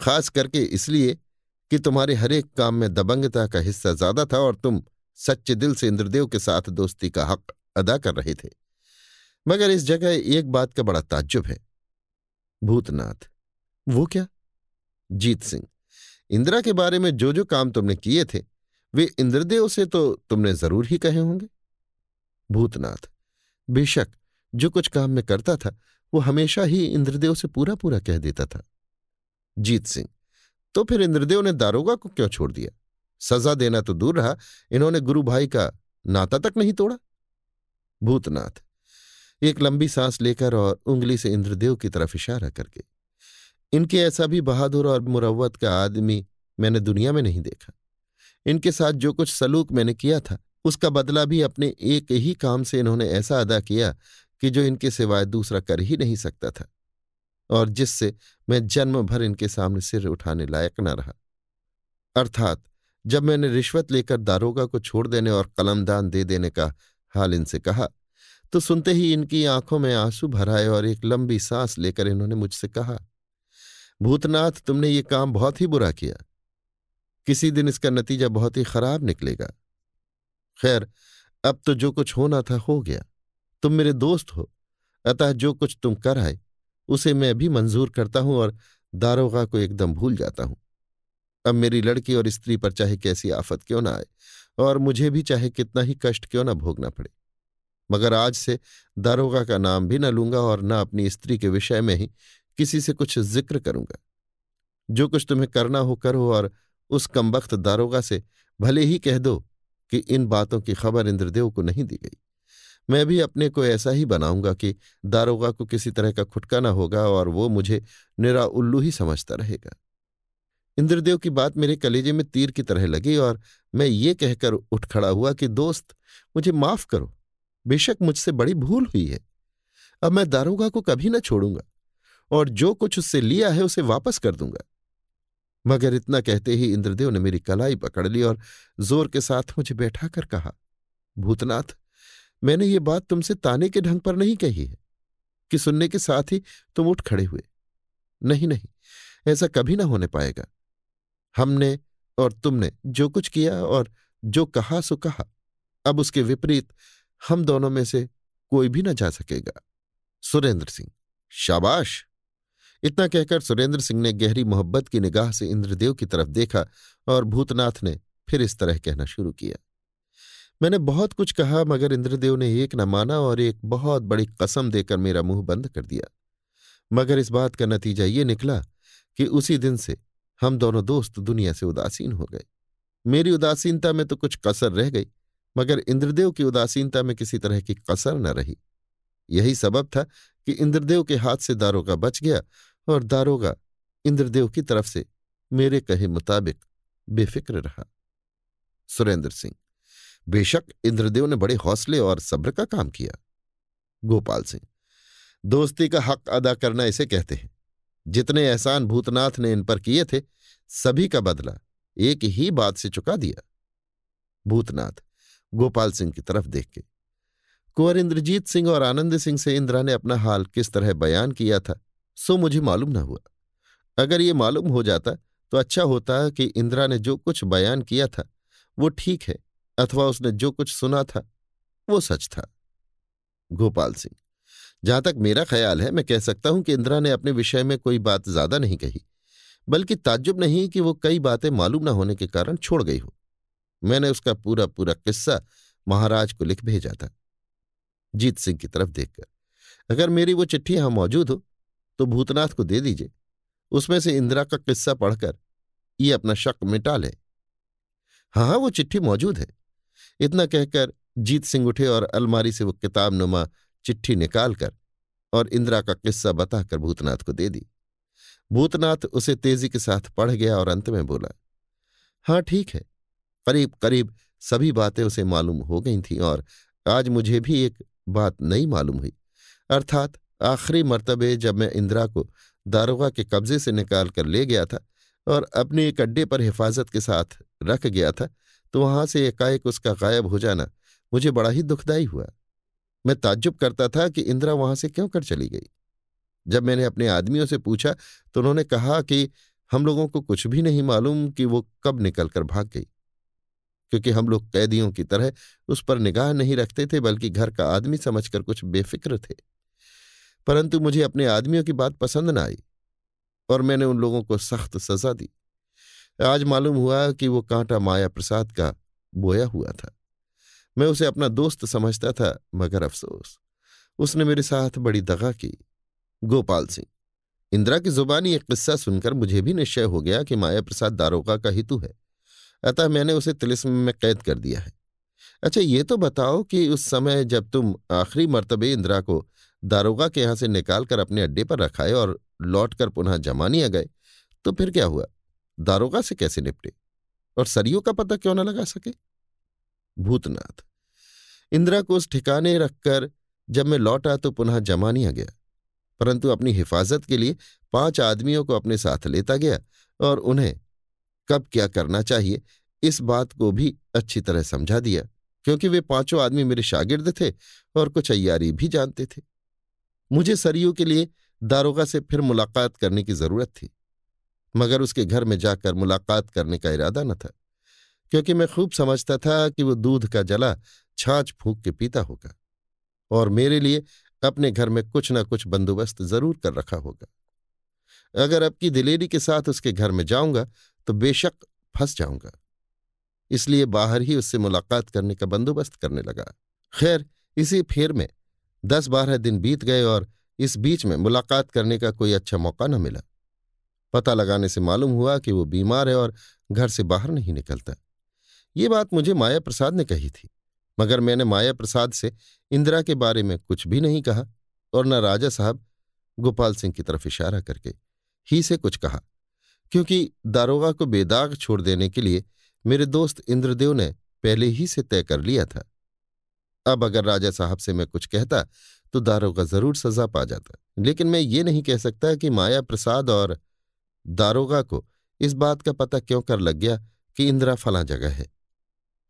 S1: खास करके इसलिए कि तुम्हारे हरेक काम में दबंगता का हिस्सा ज़्यादा था और तुम सच्चे दिल से इंद्रदेव के साथ दोस्ती का हक अदा कर रहे थे। मगर इस जगह एक बात का बड़ा ताज्जुब है। भूतनाथ। वो क्या? जीत सिंह। इंदिरा के बारे में जो जो काम तुमने किए थे, वे इंद्रदेव से तो तुमने ज़रूर ही कहे होंगे। भूतनाथ। बेशक, जो कुछ काम मैं करता था, वो हमेशा ही इंद्रदेव से पूरा पूरा कह देता था। जीत सिंह। तो फिर इंद्रदेव ने दारोगा को क्यों छोड़ दिया? सजा देना तो दूर रहा, इन्होंने गुरु भाई का नाता तक नहीं तोड़ा? भूतनाथ। एक लंबी सांस लेकर और उंगली से इंद्रदेव की तरफ़ इशारा करके, इनके ऐसा भी बहादुर और मुरवत का आदमी मैंने दुनिया में नहीं देखा। इनके साथ जो कुछ सलूक मैंने किया था, उसका बदला भी अपने एक ही काम से इन्होंने ऐसा अदा किया कि जो इनके सिवाय दूसरा कर ही नहीं सकता था और जिससे मैं जन्म भर इनके सामने सिर उठाने लायक न रहा। अर्थात, जब मैंने रिश्वत लेकर दारोगा को छोड़ देने और कलमदान दे देने का हाल इनसे कहा तो सुनते ही इनकी आँखों में आँसू भराए और एक लंबी सांस लेकर इन्होंने मुझसे कहा, भूतनाथ, तुमने ये काम बहुत ही बुरा किया। किसी दिन इसका नतीजा बहुत ही खराब निकलेगा। खैर, अब तो जो कुछ होना था हो गया। तुम मेरे दोस्त हो, अतः जो कुछ तुम कर आए, उसे मैं भी मंजूर करता हूँ और दारोगा को एकदम भूल जाता हूँ। अब मेरी लड़की और स्त्री पर चाहे कैसी आफत क्यों ना आए, और मुझे भी चाहे कितना ही कष्ट क्यों ना भोगना पड़े। मगर आज से दारोगा का नाम भी न लूँगा और न अपनी स्त्री के विषय में ही किसी से कुछ ज़िक्र करूँगा। जो कुछ तुम्हें करना हो करो और उस कमबख्त दारोगा से भले ही कह दो कि इन बातों की खबर इंद्रदेव को नहीं दी गई। मैं भी अपने को ऐसा ही बनाऊँगा कि दारोगा को किसी तरह का खुटका ना होगा और वो मुझे निरा उल्लू ही समझता रहेगा। इंद्रदेव की बात मेरे कलेजे में तीर की तरह लगी और मैं ये कहकर उठ खड़ा हुआ कि, दोस्त, मुझे माफ़ करो। बेशक मुझसे बड़ी भूल हुई है। अब मैं दारोगा को कभी न छोड़ूँगा और जो कुछ उससे लिया है उसे वापस कर दूँगा। मगर इतना कहते ही इंद्रदेव ने मेरी कलाई पकड़ ली और ज़ोर के साथ मुझे बैठा कर कहा, भूतनाथ, मैंने ये बात तुमसे ताने के ढंग पर नहीं कही है कि सुनने के साथ ही तुम उठ खड़े हुए। नहीं नहीं, ऐसा कभी ना होने पाएगा। हमने और तुमने जो कुछ किया और जो कहा सो कहा। अब उसके विपरीत हम दोनों में से कोई भी न जा सकेगा। सुरेंद्र सिंह, शाबाश। इतना कहकर सुरेंद्र सिंह ने गहरी मोहब्बत की निगाह से इंद्रदेव की तरफ़ देखा और भूतनाथ ने फिर इस तरह कहना शुरू किया। मैंने बहुत कुछ कहा, मगर इंद्रदेव ने एक न माना और एक बहुत बड़ी कसम देकर मेरा मुँह बंद कर दिया। मगर इस बात का नतीजा ये निकला कि उसी दिन से हम दोनों दोस्त दुनिया से उदासीन हो गए। मेरी उदासीनता में तो कुछ कसर रह गई मगर इंद्रदेव की उदासीनता में किसी तरह की कसर न रही। यही सबब था कि इंद्रदेव के हाथ से दारोगा बच गया और दारोगा इंद्रदेव की तरफ़ से मेरे कहे मुताबिक बेफिक्र रहा। सुरेंद्र सिंह, बेशक इंद्रदेव ने बड़े हौसले और सब्र का काम किया। गोपाल सिंह, दोस्ती का हक अदा करना इसे कहते हैं। जितने एहसान भूतनाथ ने इन पर किए थे, सभी का बदला एक ही बात से चुका दिया। भूतनाथ गोपाल सिंह की तरफ़ देख के। कुंवर इंद्रजीत सिंह और आनंद सिंह से इंदिरा ने अपना हाल किस तरह बयान किया था, सो मुझे मालूम न हुआ। अगर ये मालूम हो जाता तो अच्छा होता कि इंदिरा ने जो कुछ बयान किया था, वो ठीक है, अथवा उसने जो कुछ सुना था, वो सच था। गोपाल सिंह, जहाँ तक मेरा ख्याल है, मैं कह सकता हूँ कि इंदिरा ने अपने विषय में कोई बात ज़्यादा नहीं कही, बल्कि ताज्जुब नहीं कि वो कई बातें मालूम न होने के कारण छोड़ गई हो। मैंने उसका पूरा पूरा किस्सा महाराज को लिख भेजा था। जीत सिंह की तरफ़ देखकर, अगर मेरी वो चिट्ठी यहाँ मौजूद हो तो भूतनाथ को दे दीजिए। उसमें से इंदिरा का किस्सा पढ़कर ये अपना शक मिटा ले। हाँ हाँ वो चिट्ठी मौजूद है। इतना कहकर जीत सिंह उठे और अलमारी से वो किताब नुमा चिट्ठी निकालकर और इंदिरा का किस्सा बताकर भूतनाथ को दे दी। भूतनाथ उसे तेज़ी के साथ पढ़ गया और अंत में बोला हाँ ठीक है। करीब करीब सभी बातें उसे मालूम हो गई थीं और आज मुझे भी एक बात नहीं मालूम हुई। अर्थात आखिरी मर्तबे जब मैं इंदिरा को दारोगा के कब्जे से निकाल कर ले गया था और अपने एक अड्डे पर हिफाजत के साथ रख गया था तो वहाँ से एकाएक उसका गायब हो जाना मुझे बड़ा ही दुखदायी हुआ। मैं ताज्जुब करता था कि इंदिरा वहाँ से क्यों कर चली गई। जब मैंने अपने आदमियों से पूछा तो उन्होंने कहा कि हम लोगों को कुछ भी नहीं मालूम कि वो कब निकलकर भाग गई। क्योंकि हम लोग कैदियों की तरह उस पर निगाह नहीं रखते थे, बल्कि घर का आदमी समझकर कुछ बेफिक्र थे। परंतु मुझे अपने आदमियों की बात पसंद न आई और मैंने उन लोगों को सख्त सजा दी। आज मालूम हुआ कि वो कांटा माया प्रसाद का बोया हुआ था। मैं उसे अपना दोस्त समझता था, मगर अफसोस। उसने मेरे साथ बड़ी दगा की, गोपाल सिंह, इंदिरा की जुबानी एक किस्सा सुनकर मुझे भी निश्चय हो गया कि माया प्रसाद दारोगा का हितु है। अतः मैंने उसे तिलिस्म में कैद कर दिया है। अच्छा ये तो बताओ कि उस समय जब तुम आखिरी मर्तबे इंदिरा को दारोगा के यहाँ से निकालकर अपने अड्डे पर रखाए और लौटकर पुनः जमानिया गए तो फिर क्या हुआ? दारोगा से कैसे निपटे? और सरियों का पता क्यों न लगा सके? भूतनाथ, इंदिरा को उस ठिकाने रखकर जब मैं लौटा तो पुनः जमानिया गया, परंतु अपनी हिफाजत के लिए पाँच आदमियों को अपने साथ लेता गया और उन्हें कब क्या करना चाहिए, इस बात को भी अच्छी तरह समझा दिया, क्योंकि वे पाँचों आदमी मेरे शागिर्द थे और कुछ अयारी भी जानते थे। मुझे सरयू के लिए दारोगा से फिर मुलाकात करने की ज़रूरत थी, मगर उसके घर में जाकर मुलाकात करने का इरादा न था, क्योंकि मैं खूब समझता था कि वो दूध का जला छाछ फूक के पीता होगा और मेरे लिए अपने घर में कुछ न कुछ बंदोबस्त ज़रूर कर रखा होगा। अगर अब की दिलेरी के साथ उसके घर में जाऊँगा तो बेशक फंस जाऊँगा। इसलिए बाहर ही उससे मुलाकात करने का बंदोबस्त करने लगा। खैर, इसी फेर में दस बारह दिन बीत गए और इस बीच में मुलाकात करने का कोई अच्छा मौका न मिला। पता लगाने से मालूम हुआ कि वो बीमार है और घर से बाहर नहीं निकलता। ये बात मुझे माया प्रसाद ने कही थी, मगर मैंने माया प्रसाद से इंदिरा के बारे में कुछ भी नहीं कहा और न राजा साहब गोपाल सिंह की तरफ़ इशारा करके ही से कुछ कहा। क्योंकि दारोगा को बेदाग छोड़ देने के लिए मेरे दोस्त इंद्रदेव ने पहले ही से तय कर लिया था। अब अगर राजा साहब से मैं कुछ कहता तो दारोगा ज़रूर सजा पा जाता। लेकिन मैं ये नहीं कह सकता कि माया प्रसाद और दारोगा को इस बात का पता क्यों कर लग गया कि इंदिरा फला जगह है।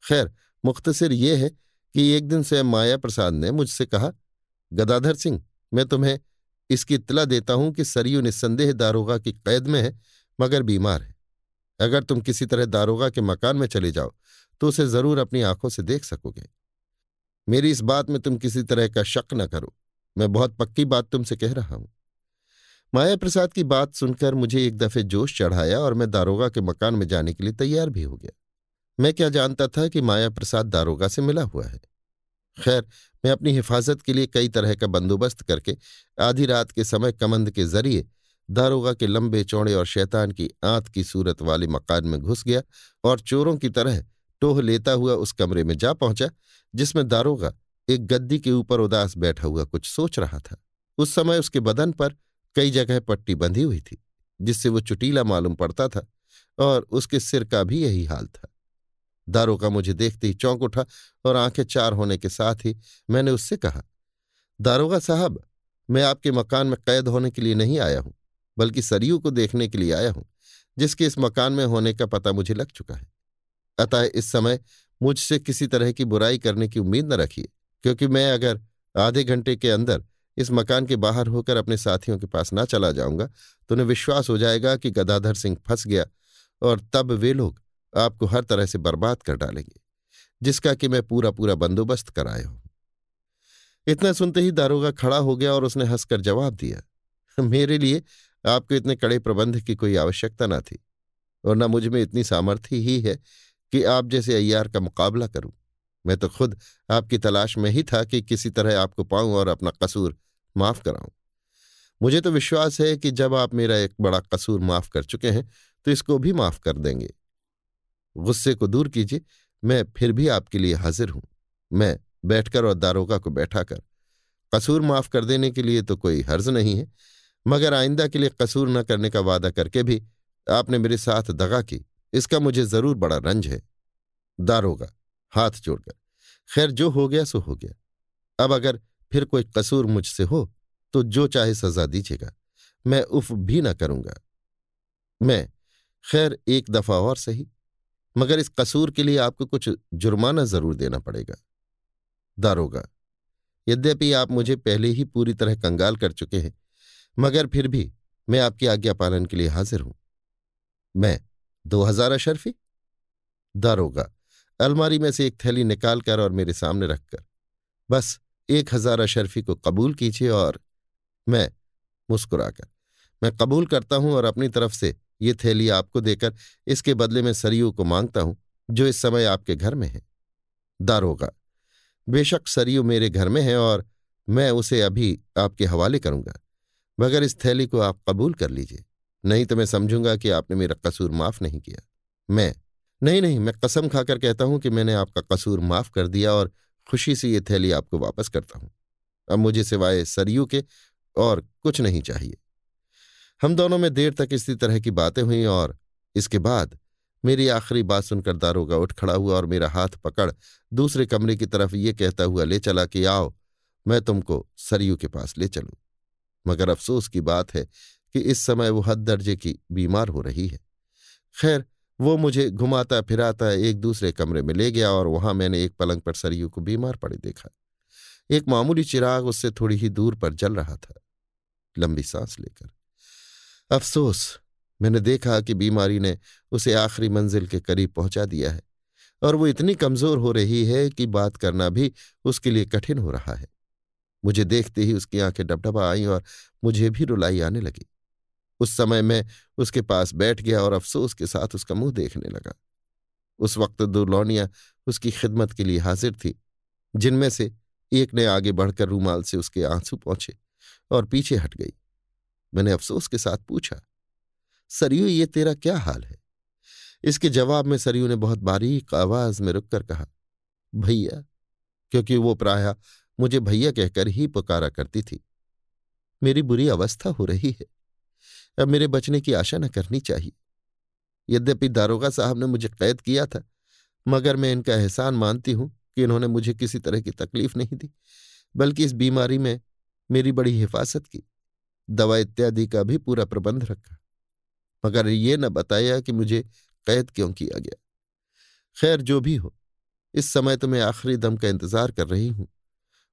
S1: खैर, मुख्तसर ये है कि एक दिन से माया प्रसाद ने मुझसे कहा, गदाधर सिंह, मैं तुम्हें इसकी इतला देता हूँ कि सरयू निस्संदेह दारोगा की कैद में है मगर बीमार है। अगर तुम किसी तरह दारोगा के मकान में चले जाओ तो उसे ज़रूर अपनी आँखों से देख सकोगे। मेरी इस बात में तुम किसी तरह का शक न करो। मैं बहुत पक्की बात तुमसे कह रहा हूँ। माया प्रसाद की बात सुनकर मुझे एक दफे जोश चढ़ाया और मैं दारोगा के मकान में जाने के लिए तैयार भी हो गया। मैं क्या जानता था कि माया प्रसाद दारोगा से मिला हुआ है? खैर, मैं अपनी हिफाजत के लिए कई तरह का बंदोबस्त करके आधी रात के समय कमंद के ज़रिए दारोगा के लंबे चौड़े और शैतान की आंत की सूरत वाले मकान में घुस गया और चोरों की तरह टोह लेता हुआ उस कमरे में जा पहुँचा, जिसमें दारोगा एक गद्दी के ऊपर उदास बैठा हुआ कुछ सोच रहा था। उस समय उसके बदन पर कई जगह पट्टी बंधी हुई थी, जिससे वो चुटीला मालूम पड़ता था और उसके सिर का भी यही हाल था। दारोगा मुझे देखते ही चौंक उठा और आँखें चार होने के साथ ही मैंने उससे कहा, दारोगा साहब, मैं आपके मकान में कैद होने के लिए नहीं आया हूँ। बल्कि सरयू को देखने के लिए आया हूँ, जिसके इस मकान में होने का पता मुझे लग चुका है। अतः इस समय मुझसे किसी तरह की बुराई करने की उम्मीद न रखिए, क्योंकि मैं अगर आधे घंटे के अंदर इस मकान के बाहर होकर अपने साथियों के पास ना चला जाऊँगा तो उन्हें विश्वास हो जाएगा कि गदाधर सिंह फंस गया और तब वे लोग आपको हर तरह से बर्बाद कर डालेंगे, जिसका कि मैं पूरा पूरा बंदोबस्त कराया हूँ। इतना सुनते ही दारोगा खड़ा हो गया और उसने हंसकर जवाब दिया, मेरे लिए आपको इतने कड़े प्रबंध की कोई आवश्यकता ना थी, और न मुझमें इतनी सामर्थ्य ही है कि आप जैसे अय्यार का मुकाबला करूँ। मैं तो खुद आपकी तलाश में ही था कि किसी तरह आपको पाऊँ और अपना कसूर माफ़ कराऊं। मुझे तो विश्वास है कि जब आप मेरा एक बड़ा कसूर माफ़ कर चुके हैं तो इसको भी माफ़ कर देंगे। गुस्से को दूर कीजिए, मैं फिर भी आपके लिए हाजिर हूँ। मैं बैठकर और दारोगा को बैठाकर कसूर माफ़ कर देने के लिए तो कोई हर्ज नहीं है मगर आइंदा के लिए कसूर न करने का वादा करके भी आपने मेरे साथ दगा की। इसका मुझे ज़रूर बड़ा रंज है। दारोगा हाथ जोड़कर। खैर, जो हो गया, सो हो गया। अब अगर फिर कोई कसूर मुझसे हो तो जो चाहे सजा दीजिएगा। मैं उफ भी ना करूँगा। मैं, खैर, एक दफ़ा और सही। मगर इस कसूर के लिए आपको कुछ जुर्माना ज़रूर देना पड़ेगा। दारोगा यद्यपि आप मुझे पहले ही पूरी तरह कंगाल कर चुके हैं मगर फिर भी मैं आपकी आज्ञा पालन के लिए हाजिर हूँ। मैं दो हज़ार अशरफी दारोगा, अलमारी में से एक थैली निकालकर और मेरे सामने रखकर बस एक हज़ार अशरफी को कबूल कीजिए और मैं मुस्कुराकर मैं कबूल करता हूँ और अपनी तरफ़ से ये थैली आपको देकर इसके बदले में सरयू को माँगता हूँ, जो इस समय आपके घर में है। दारोगा, बेशक सरयू मेरे घर में है और मैं उसे अभी आपके हवाले करूँगा। मगर इस थैली को आप कबूल कर लीजिए। नहीं तो मैं समझूँगा कि आपने मेरा कसूर माफ़ नहीं किया। मैं, नहीं नहीं, मैं कसम खाकर कहता हूँ कि मैंने आपका कसूर माफ़ कर दिया और खुशी से ये थैली आपको वापस करता हूँ। अब मुझे सिवाय सरयू के और कुछ नहीं चाहिए। हम दोनों में देर तक इसी तरह की बातें हुई और इसके बाद मेरी आखिरी बात सुनकर दारोगा उठ खड़ा हुआ और मेरा हाथ पकड़ दूसरे कमरे की तरफ़ ये कहता हुआ ले चला कि आओ, मैं तुमको सरयू के पास ले चलूँ। मगर अफसोस की बात है कि इस समय वो हद दर्जे की बीमार हो रही है। खैर, वो मुझे घुमाता फिराता एक दूसरे कमरे में ले गया और वहाँ मैंने एक पलंग पर सरयू को बीमार पड़े देखा। एक मामूली चिराग उससे थोड़ी ही दूर पर जल रहा था, लंबी सांस लेकर। अफसोस, मैंने देखा कि बीमारी ने उसे आखिरी मंजिल के करीब पहुँचा दिया है और वो इतनी कमज़ोर हो रही है कि बात करना भी उसके लिए कठिन हो रहा है। मुझे देखते ही उसकी आँखें डबडबा आईं और मुझे भी रुलाई आने लगी। उस समय मैं उसके पास बैठ गया और अफसोस के साथ उसका मुँह देखने लगा। उस वक्त दो लौनियाँ उसकी खिदमत के लिए हाजिर थी, जिनमें से एक ने आगे बढ़कर रूमाल से उसके आँसू पहुँचे और पीछे हट गई। मैंने अफसोस के साथ पूछा, सरयू, ये तेरा क्या हाल है? इसके जवाब में सरयू ने बहुत बारीक आवाज़ में रुककर कहा, भैया, क्योंकि वो प्राय मुझे भैया कहकर ही पुकारा करती थी, मेरी बुरी अवस्था हो रही है, अब मेरे बचने की आशा न करनी चाहिए। यद्यपि दारोगा साहब ने मुझे कैद किया था, मगर मैं इनका एहसान मानती हूँ कि इन्होंने मुझे किसी तरह की तकलीफ़ नहीं दी, बल्कि इस बीमारी में मेरी बड़ी हिफाजत की, दवा इत्यादि का भी पूरा प्रबंध रखा। मगर ये न बताया कि मुझे कैद क्यों किया गया। खैर, जो भी हो, इस समय तो मैं आखिरी दम का इंतज़ार कर रही हूँ।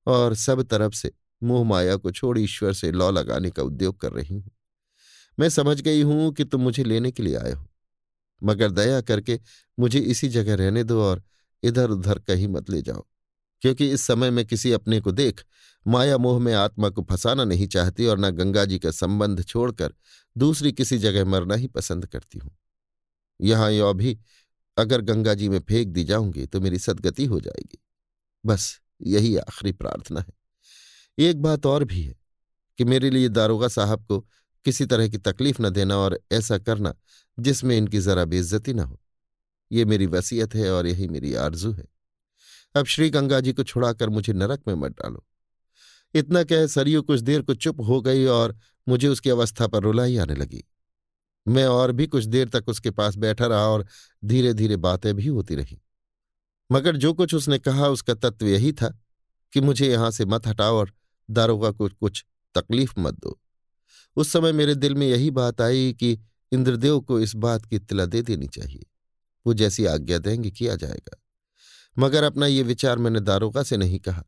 S1: और सब तरफ़ से मोह माया को छोड़ ईश्वर से लौ लगाने का उद्योग कर रही हूँ। मैं समझ गई हूँ कि तुम मुझे लेने के लिए आए हो, मगर दया करके मुझे इसी जगह रहने दो और इधर उधर कहीं मत ले जाओ, क्योंकि इस समय मैं किसी अपने को देख माया मोह में आत्मा को फंसाना नहीं चाहती और न गंगा जी का संबंध छोड़कर दूसरी किसी जगह मरना ही पसंद करती हूँ। यहाँ यो भी, अगर गंगा जी में फेंक दी जाऊँगी तो मेरी सदगति हो जाएगी। बस। यही आखिरी प्रार्थना है। एक बात और भी है कि मेरे लिए दारोगा साहब को किसी तरह की तकलीफ़ न देना और ऐसा करना जिसमें इनकी जरा बेइज्जती न हो, ये मेरी वसीयत है और यही मेरी आरज़ू है। अब श्री गंगा जी को छुड़ाकर मुझे नरक में मत डालो। इतना कह सरयू कुछ देर को चुप हो गई और मुझे उसकी अवस्था पर रुलाई आने लगी। मैं और भी कुछ देर तक उसके पास बैठा रहा और धीरे धीरे बातें भी होती रही। मगर जो कुछ उसने कहा, उसका तत्व यही था कि मुझे यहाँ से मत हटाओ और दारोगा को कुछ तकलीफ़ मत दो। उस समय मेरे दिल में यही बात आई कि इंद्रदेव को इस बात की इतला दे देनी चाहिए। वो जैसी आज्ञा देंगे, किया जाएगा। मगर अपना ये विचार मैंने दारोगा से नहीं कहा,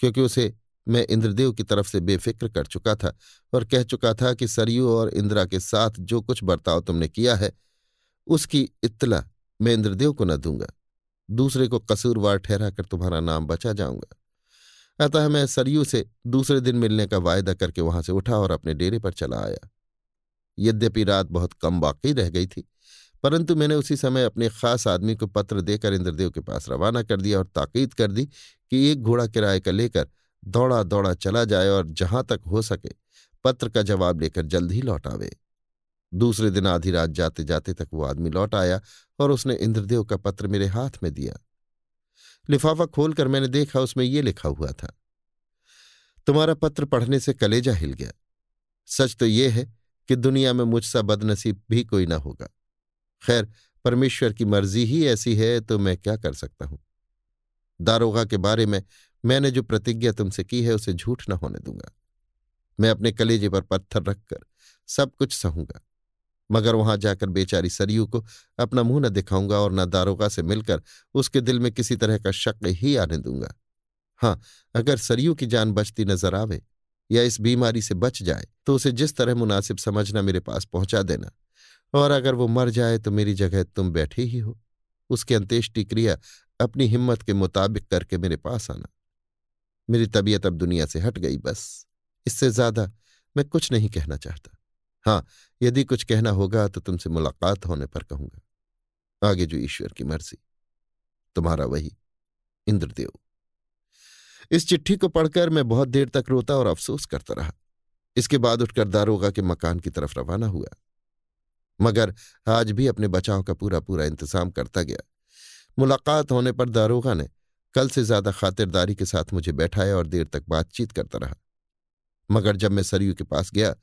S1: क्योंकि उसे मैं इंद्रदेव की तरफ़ से बेफिक्र कर चुका था और कह चुका था कि सरयू और इंदिरा के साथ जो कुछ बर्ताव तुमने किया है, उसकी इत्तला मैं इंद्रदेव को न दूँगा। दूसरे को कसूरवार ठहराकर तुम्हारा नाम बचा जाऊँगा। अतः मैं सरयू से दूसरे दिन मिलने का वायदा करके वहाँ से उठा और अपने डेरे पर चला आया। यद्यपि रात बहुत कम बाकी रह गई थी, परंतु मैंने उसी समय अपने खास आदमी को पत्र देकर इंद्रदेव के पास रवाना कर दिया और ताकीद कर दी कि एक घोड़ा किराए का लेकर दौड़ा दौड़ा चला जाए और जहाँ तक हो सके पत्र का जवाब लेकर जल्द ही लौट आवे। दूसरे दिन आधी रात जाते जाते तक वो आदमी लौट आया और उसने इंद्रदेव का पत्र मेरे हाथ में दिया। लिफाफा खोलकर मैंने देखा, उसमें ये लिखा हुआ था, तुम्हारा पत्र पढ़ने से कलेजा हिल गया। सच तो यह है कि दुनिया में मुझसा बदनसीब भी कोई ना होगा। खैर, परमेश्वर की मर्ज़ी ही ऐसी है तो मैं क्या कर सकता हूँ? दारोगा के बारे में मैंने जो प्रतिज्ञा तुमसे की है, उसे झूठ न होने दूँगा। मैं अपने कलेजे पर पत्थर रखकर सब कुछ सहूँगा। मगर वहाँ जाकर बेचारी सरयू को अपना मुँह न दिखाऊँगा और न दारोगा से मिलकर उसके दिल में किसी तरह का शक ही आने दूँगा। हाँ अगर सरयू की जान बचती नज़र आवे या इस बीमारी से बच जाए तो उसे जिस तरह मुनासिब समझना मेरे पास पहुँचा देना। और अगर वो मर जाए तो मेरी जगह तुम बैठे ही हो। उसकी अंत्येष्टि क्रिया अपनी हिम्मत के मुताबिक करके मेरे पास आना। मेरी तबीयत अब दुनिया से हट गई बस। इससे ज़्यादा मैं कुछ नहीं कहना चाहता। हाँ यदि कुछ कहना होगा तो तुमसे मुलाकात होने पर कहूँगा। आगे जो ईश्वर की मर्ज़ी। तुम्हारा वही, इंद्रदेव। इस चिट्ठी को पढ़कर मैं बहुत देर तक रोता और अफसोस करता रहा। इसके बाद उठकर दारोगा के मकान की तरफ़ रवाना हुआ। मगर आज भी अपने बचाव का पूरा पूरा इंतज़ाम करता गया। मुलाकात होने पर दारोगा ने कल से ज़्यादा खातिरदारी के साथ मुझे बैठाया और देर तक बातचीत करता रहा। मगर जब मैं सरयू के पास गया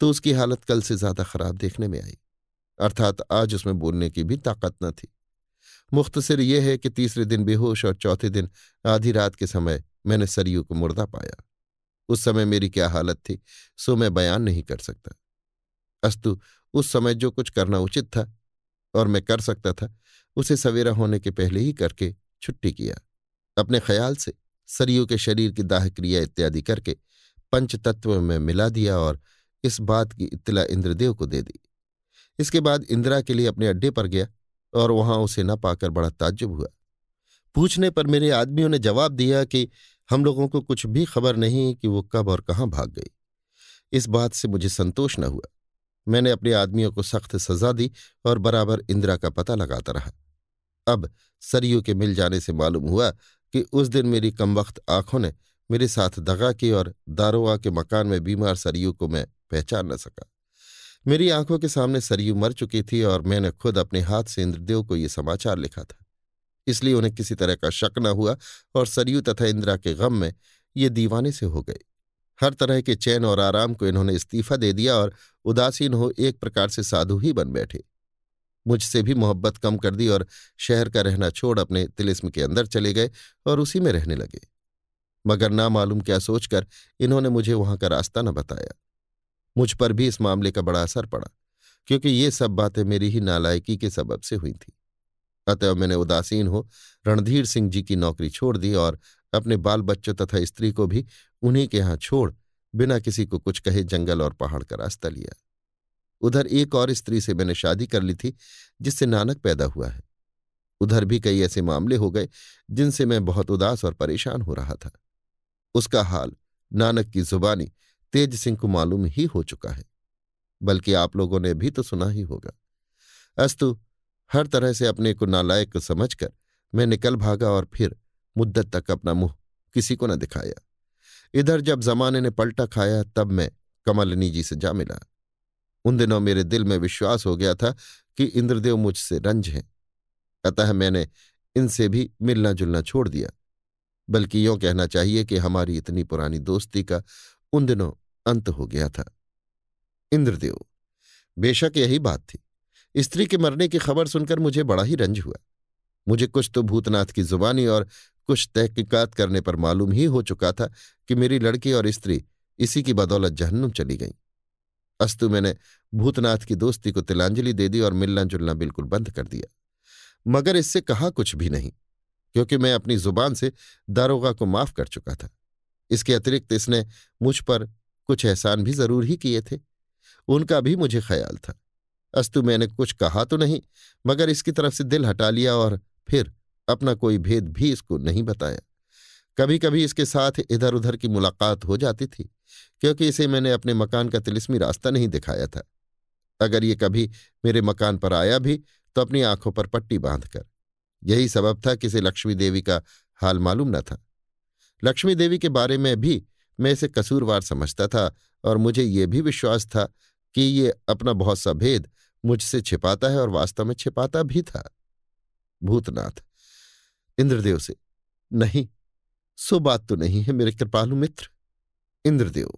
S1: तो उसकी हालत कल से ज़्यादा खराब देखने में आई। अर्थात आज उसमें बोलने की भी ताकत न थी। मुख्तसर यह है कि तीसरे दिन बेहोश और चौथे दिन आधी रात के समय मैंने सरयू को मुर्दा पाया। उस समय मेरी क्या हालत थी, सो मैं बयान नहीं कर सकता। अस्तु, उस समय जो कुछ करना उचित था और मैं कर सकता था, उसे सवेरा होने के पहले ही करके छुट्टी किया। अपने ख्याल से सरयू के शरीर की दाह क्रिया इत्यादि करके पंचतत्व में मिला दिया और इस बात की इत्तला इंद्रदेव को दे दी। इसके बाद इंदिरा के लिए अपने अड्डे पर गया और वहाँ उसे न पाकर बड़ा ताज्जुब हुआ। पूछने पर मेरे आदमियों ने जवाब दिया कि हम लोगों को कुछ भी खबर नहीं कि वो कब और कहाँ भाग गई। इस बात से मुझे संतोष न हुआ। मैंने अपने आदमियों को सख्त सजा दी और बराबर इंदिरा का पता लगाता रहा। अब सरयू के मिल जाने से मालूम हुआ कि उस दिन मेरी कमवक्त आँखों ने मेरे साथ दगा की और दारोगा के मकान में बीमार सरयू को मैं पहचान न सका। मेरी आँखों के सामने सरयू मर चुकी थी और मैंने खुद अपने हाथ से इंद्रदेव को यह समाचार लिखा था। इसलिए उन्हें किसी तरह का शक न हुआ और सरयू तथा इंदिरा के गम में ये दीवाने से हो गए। हर तरह के चैन और आराम को इन्होंने इस्तीफा दे दिया और उदासीन हो एक प्रकार से साधु ही बन बैठे। मुझसे भी मोहब्बत कम कर दी और शहर का रहना छोड़ अपने तिलिस्म के अंदर चले गए और उसी में रहने लगे। मगर ना मालूम क्या सोचकर इन्होंने मुझे वहाँ का रास्ता न बताया। मुझ पर भी इस मामले का बड़ा असर पड़ा, क्योंकि ये सब बातें मेरी ही नालायकी के सबब से हुई थी। अतएव मैंने उदासीन हो रणधीर सिंह जी की नौकरी छोड़ दी और अपने बाल बच्चों तथा स्त्री को भी उन्हीं के यहाँ छोड़ बिना किसी को कुछ कहे जंगल और पहाड़ का रास्ता लिया। उधर एक और स्त्री से मैंने शादी कर ली थी, जिससे नानक पैदा हुआ है। उधर भी कई ऐसे मामले हो गए, जिनसे मैं बहुत उदास और परेशान हो रहा था। उसका हाल, नानक की जुबानी तेज सिंह को मालूम ही हो चुका है। बल्कि आप लोगों ने भी तो सुना ही होगा। अस्तु, हर तरह से अपने को नालायक समझकर मैं निकल भागा और फिर मुद्दत तक अपना मुँह किसी को न दिखाया। इधर जब जमाने ने पलटा खाया, तब मैं कमलनी जी से जा मिला। उन दिनों मेरे दिल में विश्वास हो गया था कि इंद्रदेव मुझसे रंज हैं। अतः मैंने इनसे भी मिलना जुलना छोड़ दिया। बल्कि यों कहना चाहिए कि हमारी इतनी पुरानी दोस्ती का उन दिनों अंत हो गया था। इंद्रदेव, बेशक यही बात थी। स्त्री के मरने की खबर सुनकर मुझे बड़ा ही रंज हुआ। मुझे कुछ तो भूतनाथ की जुबानी और कुछ तहकीकात करने पर मालूम ही हो चुका था कि मेरी लड़की और स्त्री इसी की बदौलत जहन्नुम चली गई। अस्तु मैंने भूतनाथ की दोस्ती को तिलांजलि दे दी और मिलना जुलना बिल्कुल बंद कर दिया। मगर इससे कहा कुछ भी नहीं, क्योंकि मैं अपनी ज़ुबान से दारोगा को माफ़ कर चुका था। इसके अतिरिक्त इसने मुझ पर कुछ एहसान भी ज़रूर ही किए थे। उनका भी मुझे ख्याल था। अस्तु, मैंने कुछ कहा तो नहीं, मगर इसकी तरफ़ से दिल हटा लिया और फिर अपना कोई भेद भी इसको नहीं बताया। कभी कभी इसके साथ इधर उधर की मुलाकात हो जाती थी, क्योंकि इसे मैंने अपने मकान का तिलिस्मी रास्ता नहीं दिखाया था। अगर ये कभी मेरे मकान पर आया भी तो अपनी आँखों पर पट्टी बांधकर। यही सबब था कि इसे लक्ष्मी देवी का हाल मालूम न था। लक्ष्मी देवी के बारे में भी मैं इसे कसूरवार समझता था और मुझे ये भी विश्वास था कि ये अपना बहुत सा भेद मुझसे छिपाता है और वास्तव में छिपाता भी था। भूतनाथ, इंद्रदेव से, नहीं, सो बात तो नहीं है मेरे कृपालु मित्र। इंद्रदेव,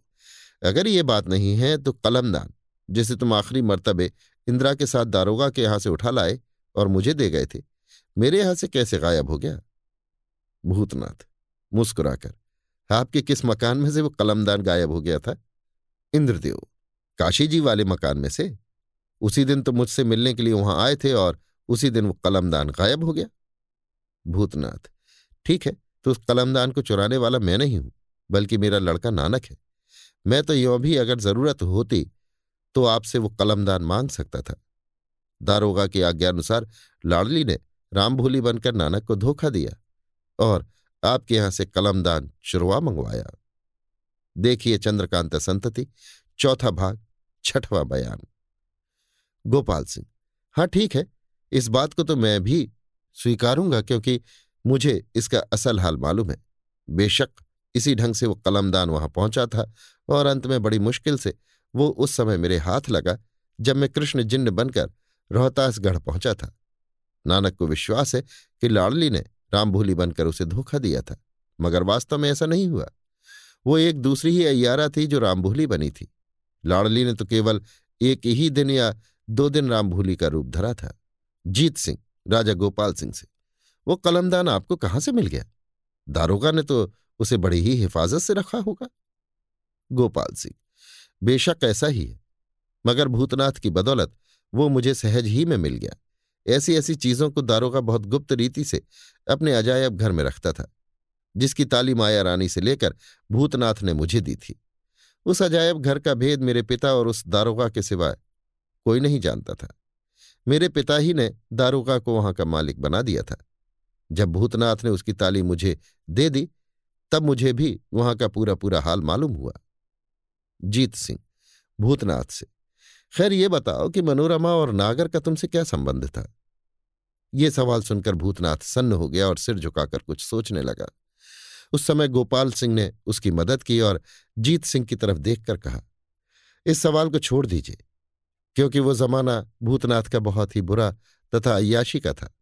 S1: अगर ये बात नहीं है तो कलमदान जिसे तुम आखिरी मर्तबे इंदिरा के साथ दारोगा के यहाँ से उठा लाए और मुझे दे गए थे, मेरे यहाँ से कैसे गायब हो गया? भूतनाथ मुस्कुराकर आपके किस मकान में से वो कलमदान गायब हो गया था? इंद्रदेव, काशी जी वाले मकान में से। उसी दिन तो मुझसे मिलने के लिए वहाँ आए थे और उसी दिन वो कलमदान गायब हो गया। भूतनाथ, ठीक है तो उस कलमदान को चुराने वाला मैं नहीं हूँ, बल्कि मेरा लड़का नानक है। मैं तो यो भी अगर ज़रूरत होती तो आपसे वो कलमदान मांग सकता था। दारोगा की आज्ञानुसार लाडली ने रामभूली बनकर नानक को धोखा दिया और आपके यहाँ से कलमदान शुरुआ मंगवाया। देखिए चंद्रकांत संतति, चौथा भाग, छठवां बयान। गोपाल सिंह हाँ ठीक है, इस बात को तो मैं भी स्वीकारूँगा क्योंकि मुझे इसका असल हाल मालूम है। बेशक इसी ढंग से वो कलमदान वहाँ पहुँचा था और अंत में बड़ी मुश्किल से वो उस समय मेरे हाथ लगा जब मैं कृष्ण जिन्न बनकर रोहतासगढ़ पहुँचा था। नानक को विश्वास है कि लाडली ने रामभूली बनकर उसे धोखा दिया था, मगर वास्तव में ऐसा नहीं हुआ। वो एक दूसरी ही अयारा थी जो रामभूली बनी थी। लाडली ने तो केवल एक ही दिन या दो दिन रामभूली का रूप धरा था। जीत सिंह, राजा गोपाल सिंह से। वो कलमदान आपको कहाँ से मिल गया? दारोगा ने तो उसे बड़ी ही हिफाजत से रखा होगा। गोपाल सिंह, बेशक ऐसा ही है, मगर भूतनाथ की बदौलत वो मुझे सहज ही में मिल गया। ऐसी ऐसी चीज़ों को दारोगा बहुत गुप्त रीति से अपने अजायब घर में रखता था, जिसकी ताली माया रानी से लेकर भूतनाथ ने मुझे दी थी। उस अजायब घर का भेद मेरे पिता और उस दारोगा के सिवाय कोई नहीं जानता था। मेरे पिता ही ने दारोगा को वहाँ का मालिक बना दिया था। जब भूतनाथ ने उसकी ताली मुझे दे दी, तब मुझे भी वहाँ का पूरा पूरा हाल मालूम हुआ। जीत सिंह, भूतनाथ से, खैर ये बताओ कि मनोरमा और नागर का तुमसे क्या संबंध था? ये सवाल सुनकर भूतनाथ सन्न हो गया और सिर झुकाकर कुछ सोचने लगा। उस समय गोपाल सिंह ने उसकी मदद की और जीत सिंह की तरफ़ देखकर कहा, इस सवाल को छोड़ दीजिए, क्योंकि वो जमाना भूतनाथ का बहुत ही बुरा तथा अयाशी का था।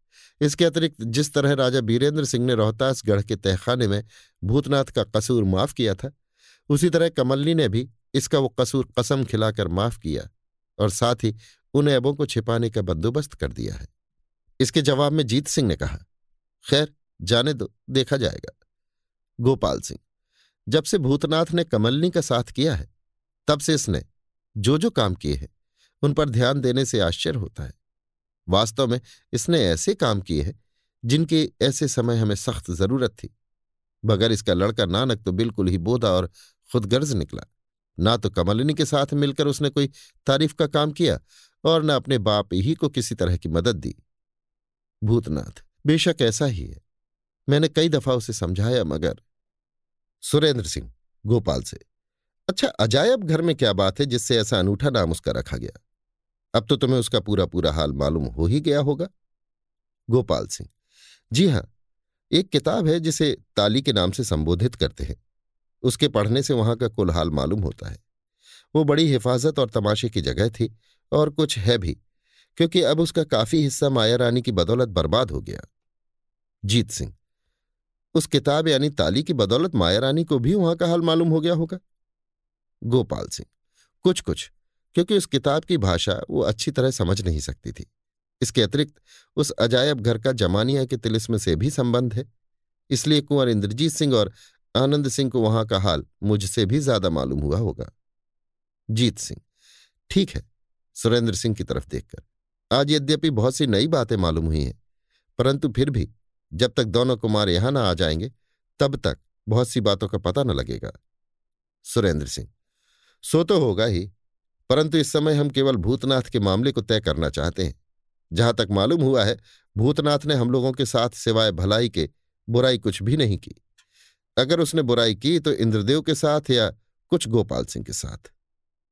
S1: इसके अतिरिक्त जिस तरह राजा बीरेंद्र सिंह ने रोहतासगढ़ के तहखाने में भूतनाथ का कसूर माफ़ किया था, उसी तरह कमलनी ने भी इसका वो कसूर कसम खिलाकर माफ़ किया और साथ ही उन ऐबों को छिपाने का बंदोबस्त कर दिया है। इसके जवाब में जीत सिंह ने कहा, खैर, जाने दो, देखा जाएगा। गोपाल सिंह, जब से भूतनाथ ने कमलनी का साथ किया है, तब से इसने जो जो काम किए हैं, उन पर ध्यान देने से आश्चर्य होता है। वास्तव में इसने ऐसे काम किए हैं, जिनके ऐसे समय हमें सख्त ज़रूरत थी। बगर इसका लड़का नानक तो बिल्कुल ही बोधा और खुदगर्ज निकला। ना तो कमलिनी के साथ मिलकर उसने कोई तारीफ़ का काम किया, और न अपने बाप ही को किसी तरह की मदद दी। भूतनाथ, बेशक ऐसा ही है। मैंने कई दफ़ा उसे समझाया, मगर सुरेंद्र सिंह, गोपाल से अच्छा अजायब घर में क्या बात है जिससे ऐसा अनूठा नाम उसका रखा गया? अब तो तुम्हें उसका पूरा पूरा हाल मालूम हो ही गया होगा। गोपाल सिंह, जी हाँ, एक किताब है जिसे ताली के नाम से संबोधित करते हैं। उसके पढ़ने से वहाँ का कुल हाल मालूम होता है। वो बड़ी हिफाजत और तमाशे की जगह थी और कुछ है भी। क्योंकि अब उसका काफ़ी हिस्सा माया रानी की बदौलत बर्बाद हो गया। जीत सिंह, उस किताब यानी ताली की बदौलत माया रानी को भी वहाँ का हाल मालूम हो गया होगा? गोपाल सिंह कुछ कुछ क्योंकि उस किताब की भाषा वो अच्छी तरह समझ नहीं सकती थी। इसके अतिरिक्त, उस अजायब घर का जमानिया के तिलिस्म से भी संबंध है। इसलिए कुंवर इंद्रजीत सिंह और आनंद सिंह को वहाँ का हाल मुझसे भी ज़्यादा मालूम हुआ होगा। जीत सिंह, ठीक है, सुरेंद्र सिंह की तरफ़ देखकर। आज यद्यपि बहुत सी नई बातें मालूम हुई हैं, परंतु फिर भी जब तक दोनों कुमार यहाँ ना आ जाएँगे, तब तक बहुत सी बातों का पता न लगेगा। सुरेंद्र सिंह, सो तो होगा ही, परंतु इस समय हम केवल भूतनाथ के मामले को तय करना चाहते हैं। जहाँ तक मालूम हुआ है, भूतनाथ ने हम लोगों के साथ सिवाय भलाई के बुराई कुछ भी नहीं की। अगर उसने बुराई की तो इंद्रदेव के साथ या कुछ गोपाल सिंह के साथ।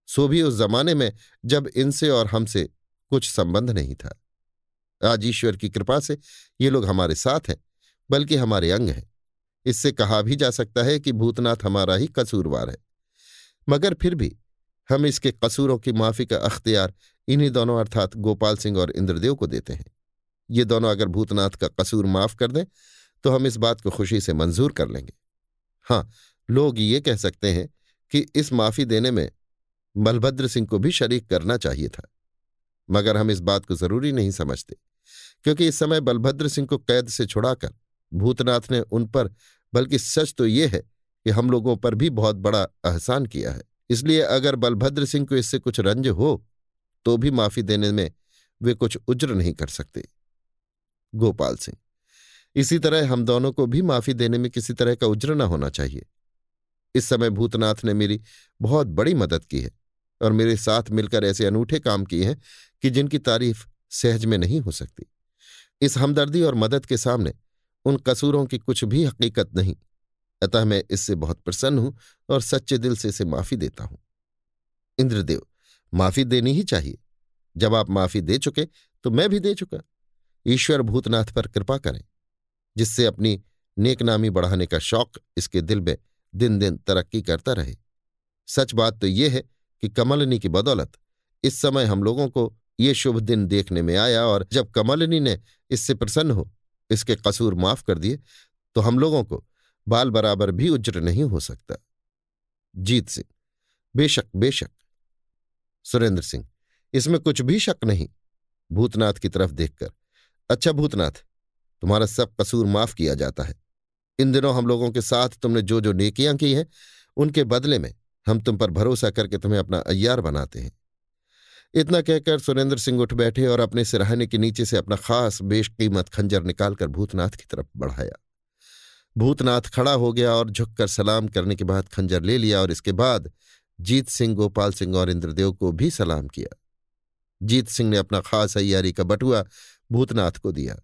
S1: सो भी उस जमाने में जब इनसे और हमसे कुछ संबंध नहीं था। आज ईश्वर की कृपा से ये लोग हमारे साथ हैं, बल्कि हमारे अंग हैं। इससे कहा भी जा सकता है कि भूतनाथ हमारा ही कसूरवार है। मगर फिर भी हम इसके कसूरों की माफ़ी का अख्तियार इन्हीं दोनों अर्थात गोपाल सिंह और इंद्रदेव को देते हैं। ये दोनों अगर भूतनाथ का कसूर माफ़ कर दें तो हम इस बात को खुशी से मंजूर कर लेंगे। हाँ लोग ये कह सकते हैं कि इस माफ़ी देने में बलभद्र सिंह को भी शरीक करना चाहिए था। मगर हम इस बात को ज़रूरी नहीं समझते, क्योंकि इस समय बलभद्र सिंह को कैद से छुड़ाकर भूतनाथ ने उन पर, बल्कि सच तो ये है कि हम लोगों पर भी बहुत बड़ा एहसान किया है। इसलिए अगर बलभद्र सिंह को इससे कुछ रंज हो तो भी माफ़ी देने में वे कुछ उज्र नहीं कर सकते। गोपाल सिंह, इसी तरह हम दोनों को भी माफ़ी देने में किसी तरह का उज्र न होना चाहिए। इस समय भूतनाथ ने मेरी बहुत बड़ी मदद की है और मेरे साथ मिलकर ऐसे अनूठे काम किए हैं कि जिनकी तारीफ़ सहज में नहीं हो सकती। इस हमदर्दी और मदद के सामने उन कसूरों की कुछ भी हकीकत नहीं। अतः मैं इससे बहुत प्रसन्न हूँ और सच्चे दिल से इसे माफ़ी देता हूँ। इंद्रदेव, माफ़ी देनी ही चाहिए। जब आप माफ़ी दे चुके तो मैं भी दे चुका। ईश्वर भूतनाथ पर कृपा करें, जिससे अपनी नेकनामी बढ़ाने का शौक इसके दिल में दिन दिन तरक्की करता रहे। सच बात तो यह है कि कमलनी की बदौलत इस समय हम लोगों को ये शुभ दिन देखने में आया और जब कमलनी ने इससे प्रसन्न हो, इसके कसूर माफ़ कर दिए तो हम लोगों को बाल बराबर भी उज्र नहीं हो सकता। जीत सिंह, बेशक बेशक। सुरेंद्र सिंह, इसमें कुछ भी शक नहीं, भूतनाथ की तरफ़ देखकर। अच्छा भूतनाथ, तुम्हारा सब कसूर माफ़ किया जाता है। इन दिनों हम लोगों के साथ तुमने जो जो नेकियाँ की हैं, उनके बदले में हम तुम पर भरोसा करके तुम्हें अपना अय्यार बनाते हैं। इतना कहकर सुरेंद्र सिंह उठ बैठे और अपने सिराहने के नीचे से अपना खास बेशकीमत खंजर निकालकर भूतनाथ की तरफ़ बढ़ाया। भूतनाथ खड़ा हो गया और झुककर सलाम करने के बाद खंजर ले लिया और इसके बाद जीत सिंह, गोपाल सिंह और इंद्रदेव को भी सलाम किया। जीत सिंह ने अपना खास अयारी का बटुआ भूतनाथ को दिया।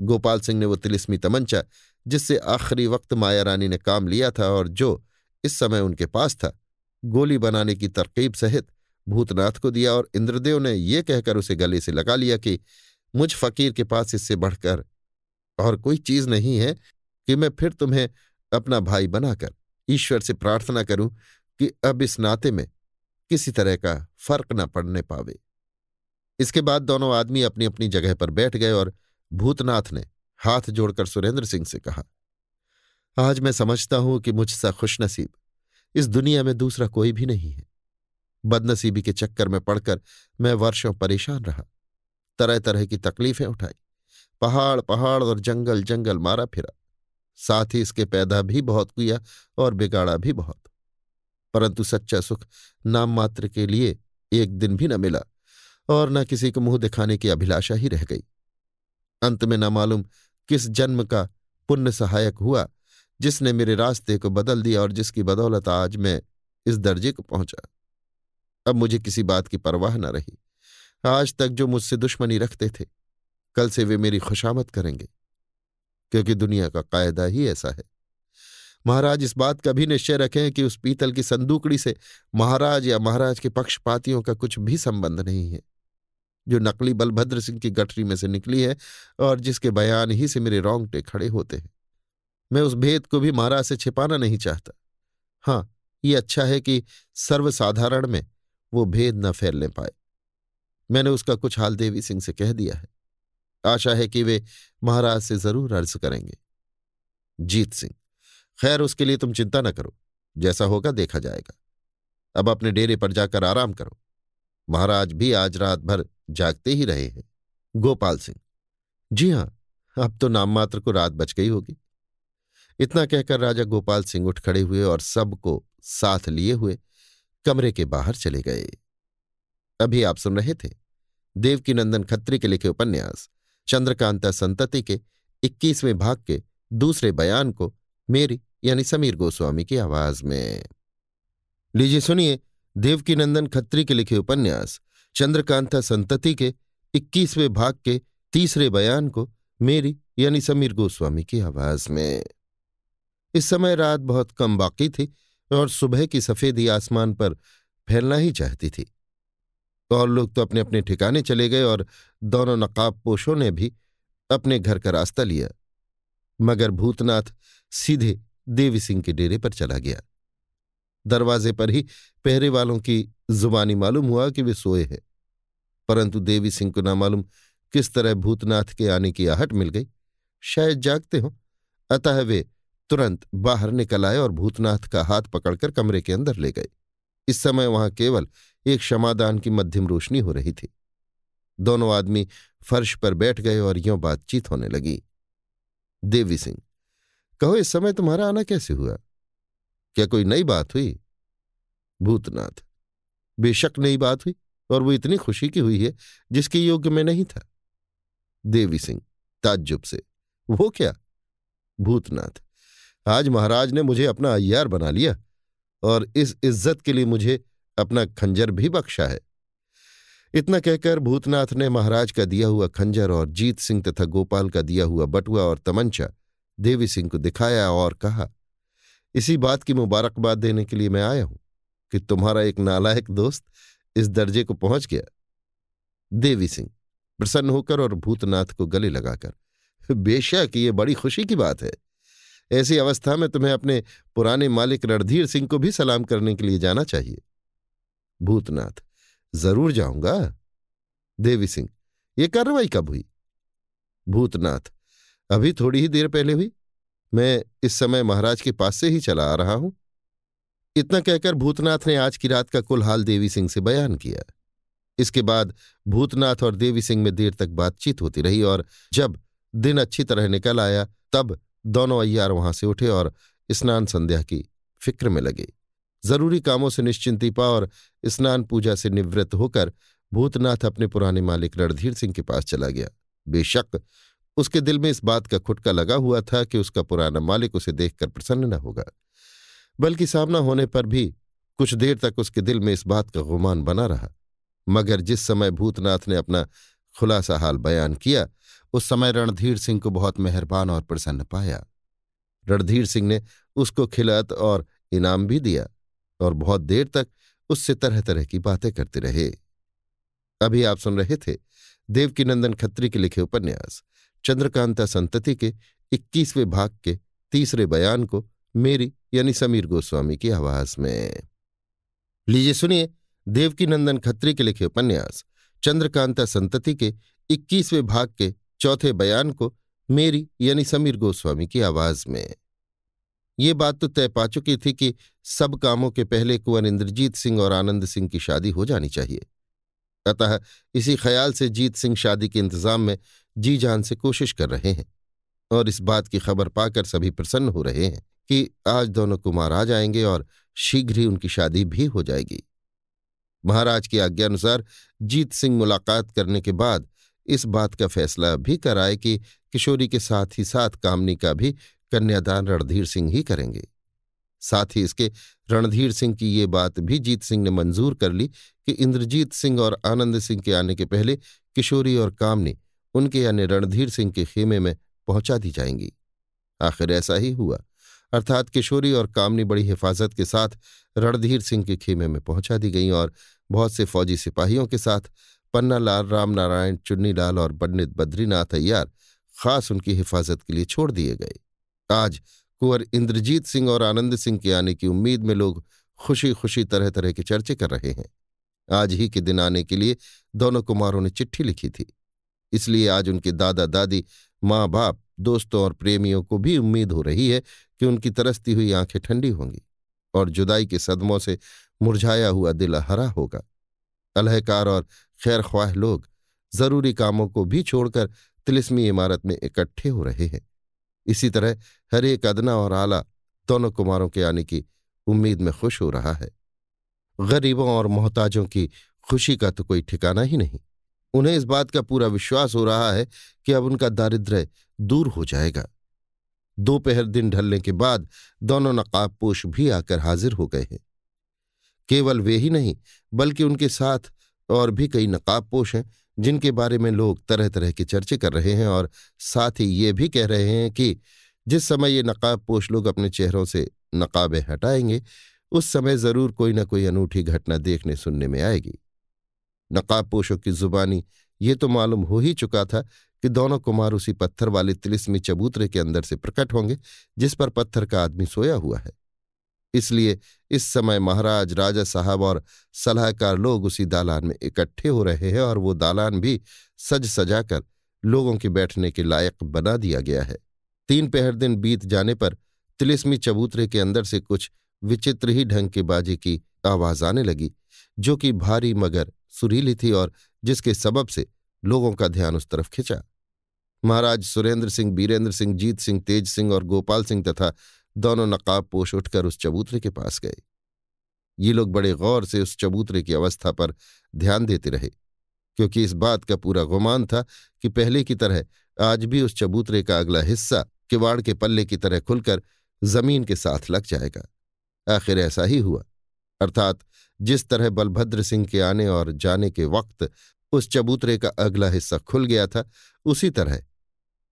S1: गोपाल सिंह ने वो तिलिस्मी तमंचा, जिससे आखिरी वक्त माया रानी ने काम लिया था और जो इस समय उनके पास था, गोली बनाने की तरकीब सहित भूतनाथ को दिया और इंद्रदेव ने यह कहकर उसे गले से लगा लिया कि मुझ फकीर के पास इससे बढ़कर और कोई चीज़ नहीं है कि मैं फिर तुम्हें अपना भाई बनाकर ईश्वर से प्रार्थना करूँ कि अब इस नाते में किसी तरह का फ़र्क न पड़ने पावे। इसके बाद दोनों आदमी अपनी अपनी जगह पर बैठ गए और भूतनाथ ने हाथ जोड़कर सुरेंद्र सिंह से कहा, आज मैं समझता हूँ कि मुझसा खुशनसीब इस दुनिया में दूसरा कोई भी नहीं है। बदनसीबी के चक्कर में पड़कर मैं वर्षों परेशान रहा। तरह तरह की तकलीफें उठाई। पहाड़ पहाड़ और जंगल जंगल मारा फिरा। साथ ही इसके पैदा भी बहुत किया और बिगाड़ा भी बहुत। परंतु सच्चा सुख नाम मात्र के लिए एक दिन भी न मिला और न किसी को मुँह दिखाने की अभिलाषा ही रह गई। अंत में न मालूम किस जन्म का पुण्य सहायक हुआ, जिसने मेरे रास्ते को बदल दिया और जिसकी बदौलत आज मैं इस दर्जे को पहुँचा। अब मुझे किसी बात की परवाह न रही। आज तक जो मुझसे दुश्मनी रखते थे, कल से वे मेरी खुशामद करेंगे, क्योंकि दुनिया का कायदा ही ऐसा है। महाराज, इस बात का भी निश्चय रखें कि उस पीतल की संदूकड़ी से महाराज या महाराज के पक्षपातियों का कुछ भी संबंध नहीं है। जो नकली बलभद्र सिंह की गठरी में से निकली है और जिसके बयान ही से मेरे रोंगटे खड़े होते हैं। मैं उस भेद को भी महाराज से छिपाना नहीं चाहता। हाँ ये अच्छा है कि सर्वसाधारण में वो भेद न फैलने पाए। मैंने उसका कुछ हाल देवी सिंह से कह दिया है। आशा है कि वे महाराज से ज़रूर अर्ज़ करेंगे। जीत सिंह, खैर उसके लिए तुम चिंता न करो, जैसा होगा देखा जाएगा। अब अपने डेरे पर जाकर आराम करो। महाराज भी आज रात भर जागते ही रहे हैं। गोपाल सिंह, जी हाँ, अब तो नाम मात्र को रात बच गई होगी। इतना कहकर राजा गोपाल सिंह उठ खड़े हुए और सबको साथ लिए हुए कमरे के बाहर चले गए। अभी आप सुन रहे थे देवकीनंदन खत्री के लिखे उपन्यास, चंद्रकांता संतति के इक्कीसवें भाग के दूसरे बयान को मेरी यानी समीर गोस्वामी की आवाज़ में। लीजिए सुनिए देवकीनंदन खत्री के लिखे उपन्यास, चंद्रकांता संतति के इक्कीसवें भाग के तीसरे बयान को मेरी यानी समीर गोस्वामी की आवाज़ में। इस समय रात बहुत कम बाकी थी और सुबह की सफेदी आसमान पर फैलना ही चाहती थी। और लोग तो अपने अपने ठिकाने चले गए और दोनों नकाब पोशों ने भी अपने घर का रास्ता लिया। मगर भूतनाथ सीधे देवी सिंह के डेरे पर चला गया। दरवाजे पर ही पहरे वालों की जुबानी मालूम हुआ कि वे सोए हैं। परंतु देवी सिंह को ना मालूम किस तरह भूतनाथ के आने की आहट मिल गई। शायद जागते हो, अतः वे तुरंत बाहर निकल आए और भूतनाथ का हाथ पकड़कर कमरे के अंदर ले गए। इस समय वहाँ केवल एक क्षमादान की मध्यम रोशनी हो रही थी। दोनों आदमी फर्श पर बैठ गए और यों बातचीत होने लगी। देवी सिंह, कहो, इस समय तुम्हारा आना कैसे हुआ? क्या कोई नई बात हुई? भूतनाथ, बेशक नई बात हुई और वो इतनी खुशी की हुई है जिसके योग्य में नहीं था। देवी सिंह, ताज्जुब से, वो क्या? भूतनाथ आज महाराज ने मुझे अपना अय्यार बना लिया और इस इज़्ज़त के लिए मुझे अपना खंजर भी बख्शा है। इतना कहकर भूतनाथ ने महाराज का दिया हुआ खंजर और जीत सिंह तथा गोपाल का दिया हुआ बटुआ और तमंचा देवी सिंह को दिखाया और कहा, इसी बात की मुबारकबाद देने के लिए मैं आया हूँ कि तुम्हारा एक नालायक दोस्त इस दर्जे को पहुँच गया। देवी सिंह प्रसन्न होकर और भूतनाथ को गले लगाकर, बेशक ये बड़ी खुशी की बात है। ऐसी अवस्था में तुम्हें अपने पुराने मालिक रणधीर सिंह को भी सलाम करने के लिए जाना चाहिए। भूतनाथ, ज़रूर जाऊँगा। देवी सिंह, ये कार्रवाई कब हुई? भूतनाथ, अभी थोड़ी ही देर पहले हुई। मैं इस समय महाराज के पास से ही चला आ रहा हूँ। इतना कहकर भूतनाथ ने आज की रात का कुल हाल देवी सिंह से बयान किया। इसके बाद भूतनाथ और देवी सिंह में देर तक बातचीत होती रही और जब दिन अच्छी तरह निकल आया, तब दोनों अय्यार वहाँ से उठे और स्नान संध्या की फ़िक्र में लगे। ज़रूरी कामों से निश्चिंती पा और स्नान पूजा से निवृत्त होकर भूतनाथ अपने पुराने मालिक रणधीर सिंह के पास चला गया। बेशक उसके दिल में इस बात का खुटका लगा हुआ था कि उसका पुराना मालिक उसे देखकर प्रसन्न न होगा, बल्कि सामना होने पर भी कुछ देर तक उसके दिल में इस बात का गुमान बना रहा। मगर जिस समय भूतनाथ ने अपना खुलासा हाल बयान किया उस समय रणधीर सिंह को बहुत मेहरबान और प्रसन्न पाया। रणधीर सिंह ने उसको खिलात और इनाम भी दिया और बहुत देर तक उससे तरह तरह की बातें करते रहे। अभी आप सुन रहे थे देवकीनंदन खत्री के लिखे उपन्यास, चंद्रकांता संतति के इक्कीसवें भाग के तीसरे बयान को मेरी यानी समीर गोस्वामी की आवाज़ में। लीजिए सुनिए देवकीनंदन खत्री के लिखे उपन्यास, चंद्रकांता संतति के इक्कीसवें भाग के चौथे बयान को मेरी यानी समीर गोस्वामी की आवाज़ में। ये बात तो तय पा चुकी थी कि सब कामों के पहले कुंवर इंद्रजीत सिंह और आनंद सिंह की शादी हो जानी चाहिए। अतः इसी ख्याल से जीत सिंह शादी के इंतज़ाम में जी जान से कोशिश कर रहे हैं और इस बात की खबर पाकर सभी प्रसन्न हो रहे हैं कि आज दोनों कुमार आ जाएँगे और शीघ्र ही उनकी शादी भी हो जाएगी। महाराज की आज्ञानुसार जीत सिंह मुलाकात करने के बाद इस बात का फैसला भी कराए कि किशोरी के साथ ही साथ कामनी का भी कन्यादान रणधीर सिंह ही करेंगे। साथ ही इसके रणधीर सिंह की ये बात भी जीत सिंह ने मंजूर कर ली कि इंद्रजीत सिंह और आनंद सिंह के आने के पहले किशोरी और कामनी उनके यानी रणधीर सिंह के खेमे में पहुँचा दी जाएँगी। आखिर ऐसा ही हुआ। अर्थात किशोरी और कामनी बड़ी हिफाजत के साथ रणधीर सिंह के खेमे में पहुँचा दी गईं और बहुत से फौजी सिपाहियों के साथ पन्नालाल, रामनारायण, चुन्नीलाल और पंडित बद्रीनाथ अय्यार खास उनकी हिफाजत के लिए छोड़ दिए गए। आज कुंवर इंद्रजीत सिंह और आनंद सिंह के आने की उम्मीद में लोग खुशी खुशी तरह तरह के चर्चे कर रहे हैं। आज ही के दिन आने के लिए दोनों कुमारों ने चिट्ठी लिखी थी। इसलिए आज उनके दादा दादी माँ बाप दोस्तों और प्रेमियों को भी उम्मीद हो रही है कि उनकी तरसती हुई आँखें ठंडी होंगी और जुदाई के सदमों से मुरझाया हुआ दिल हरा होगा। अलहकार और खैर ख्वाह लोग ज़रूरी कामों को भी छोड़कर तिलिस्मी इमारत में इकट्ठे हो रहे हैं। इसी तरह हर एक अदना और आला दोनों कुमारों के आने की उम्मीद में खुश हो रहा है। गरीबों और मोहताजों की खुशी का तो कोई ठिकाना ही नहीं। उन्हें इस बात का पूरा विश्वास हो रहा है कि अब उनका दारिद्र्य दूर हो जाएगा। दोपहर दिन ढलने के बाद दोनों नकाबपोश भी आकर हाजिर हो गए हैं। केवल वे ही नहीं, बल्कि उनके साथ और भी कई नकाबपोश हैं, जिनके बारे में लोग तरह तरह के चर्चे कर रहे हैं और साथ ही ये भी कह रहे हैं कि जिस समय ये नकाबपोश लोग अपने चेहरों से नकाबें हटाएँगे, उस समय ज़रूर कोई न कोई अनूठी घटना देखने सुनने में आएगी। नकाबपोशों की जुबानी, ये तो मालूम हो ही चुका था कि दोनों कुमार उसी पत्थर वाले तिलिस्मी चबूतरे के अंदर से प्रकट होंगे, जिस पर पत्थर का आदमी सोया हुआ है। इसलिए इस समय महाराज, राजा साहब और सलाहकार लोग उसी दालान में इकट्ठे हो रहे हैं और वो दालान भी सज सजाकर लोगों के बैठने के लायक बना दिया गया है। तीन पहर दिन बीत जाने पर तिलिस्मी चबूतरे के अंदर से कुछ विचित्र ही ढंग के बाजे की आवाज़ आने लगी, जो कि भारी मगर सुरीली थी और जिसके सबब से लोगों का ध्यान उस तरफ़ खिंचा। महाराज सुरेंद्र सिंह, बीरेंद्र सिंह, जीत सिंह, तेज सिंह और गोपाल सिंह तथा दोनों नकाब पोष उठकर उस चबूतरे के पास गए। ये लोग बड़े गौर से उस चबूतरे की अवस्था पर ध्यान देते रहे, क्योंकि इस बात का पूरा गुमान था कि पहले की तरह आज भी उस चबूतरे का अगला हिस्सा किवाड़ के पल्ले की तरह खुलकर ज़मीन के साथ लग जाएगा। आखिर ऐसा ही हुआ। अर्थात जिस तरह बलभद्र सिंह के आने और जाने के वक्त उस चबूतरे का अगला हिस्सा खुल गया था, उसी तरह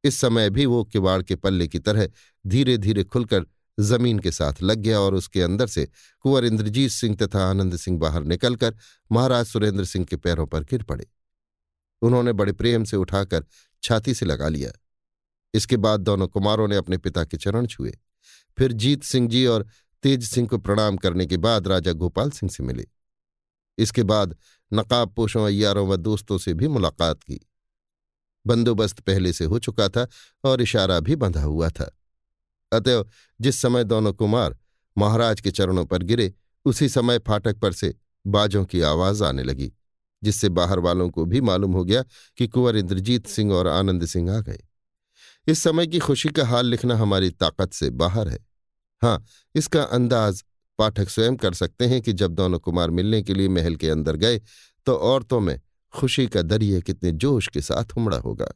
S1: इस समय भी वो किवाड़ के पल्ले की तरह धीरे धीरे खुलकर ज़मीन के साथ लग गया और उसके अंदर से कुंवर इंद्रजीत सिंह तथा आनंद सिंह बाहर निकलकर महाराज सुरेंद्र सिंह के पैरों पर गिर पड़े। उन्होंने बड़े प्रेम से उठाकर छाती से लगा लिया। इसके बाद दोनों कुमारों ने अपने पिता के चरण छुए। फिर जीत सिंह जी और तेज सिंह को प्रणाम करने के बाद राजा गोपाल सिंह से मिले। इसके बाद नकाब पोषों अयारों व दोस्तों से भी मुलाकात की। बंदोबस्त पहले से हो चुका था और इशारा भी बंधा हुआ था। अतएव जिस समय दोनों कुमार महाराज के चरणों पर गिरे, उसी समय फाटक पर से बाजों की आवाज़ आने लगी, जिससे बाहर वालों को भी मालूम हो गया कि कुंवर इंद्रजीत सिंह और आनंद सिंह आ गए। इस समय की खुशी का हाल लिखना हमारी ताकत से बाहर है। हाँ इसका अंदाज पाठक स्वयं कर सकते हैं कि जब दोनों कुमार मिलने के लिए महल के अंदर गए तो औरतों में खुशी का दरिया कितने जोश के साथ उमड़ा होगा।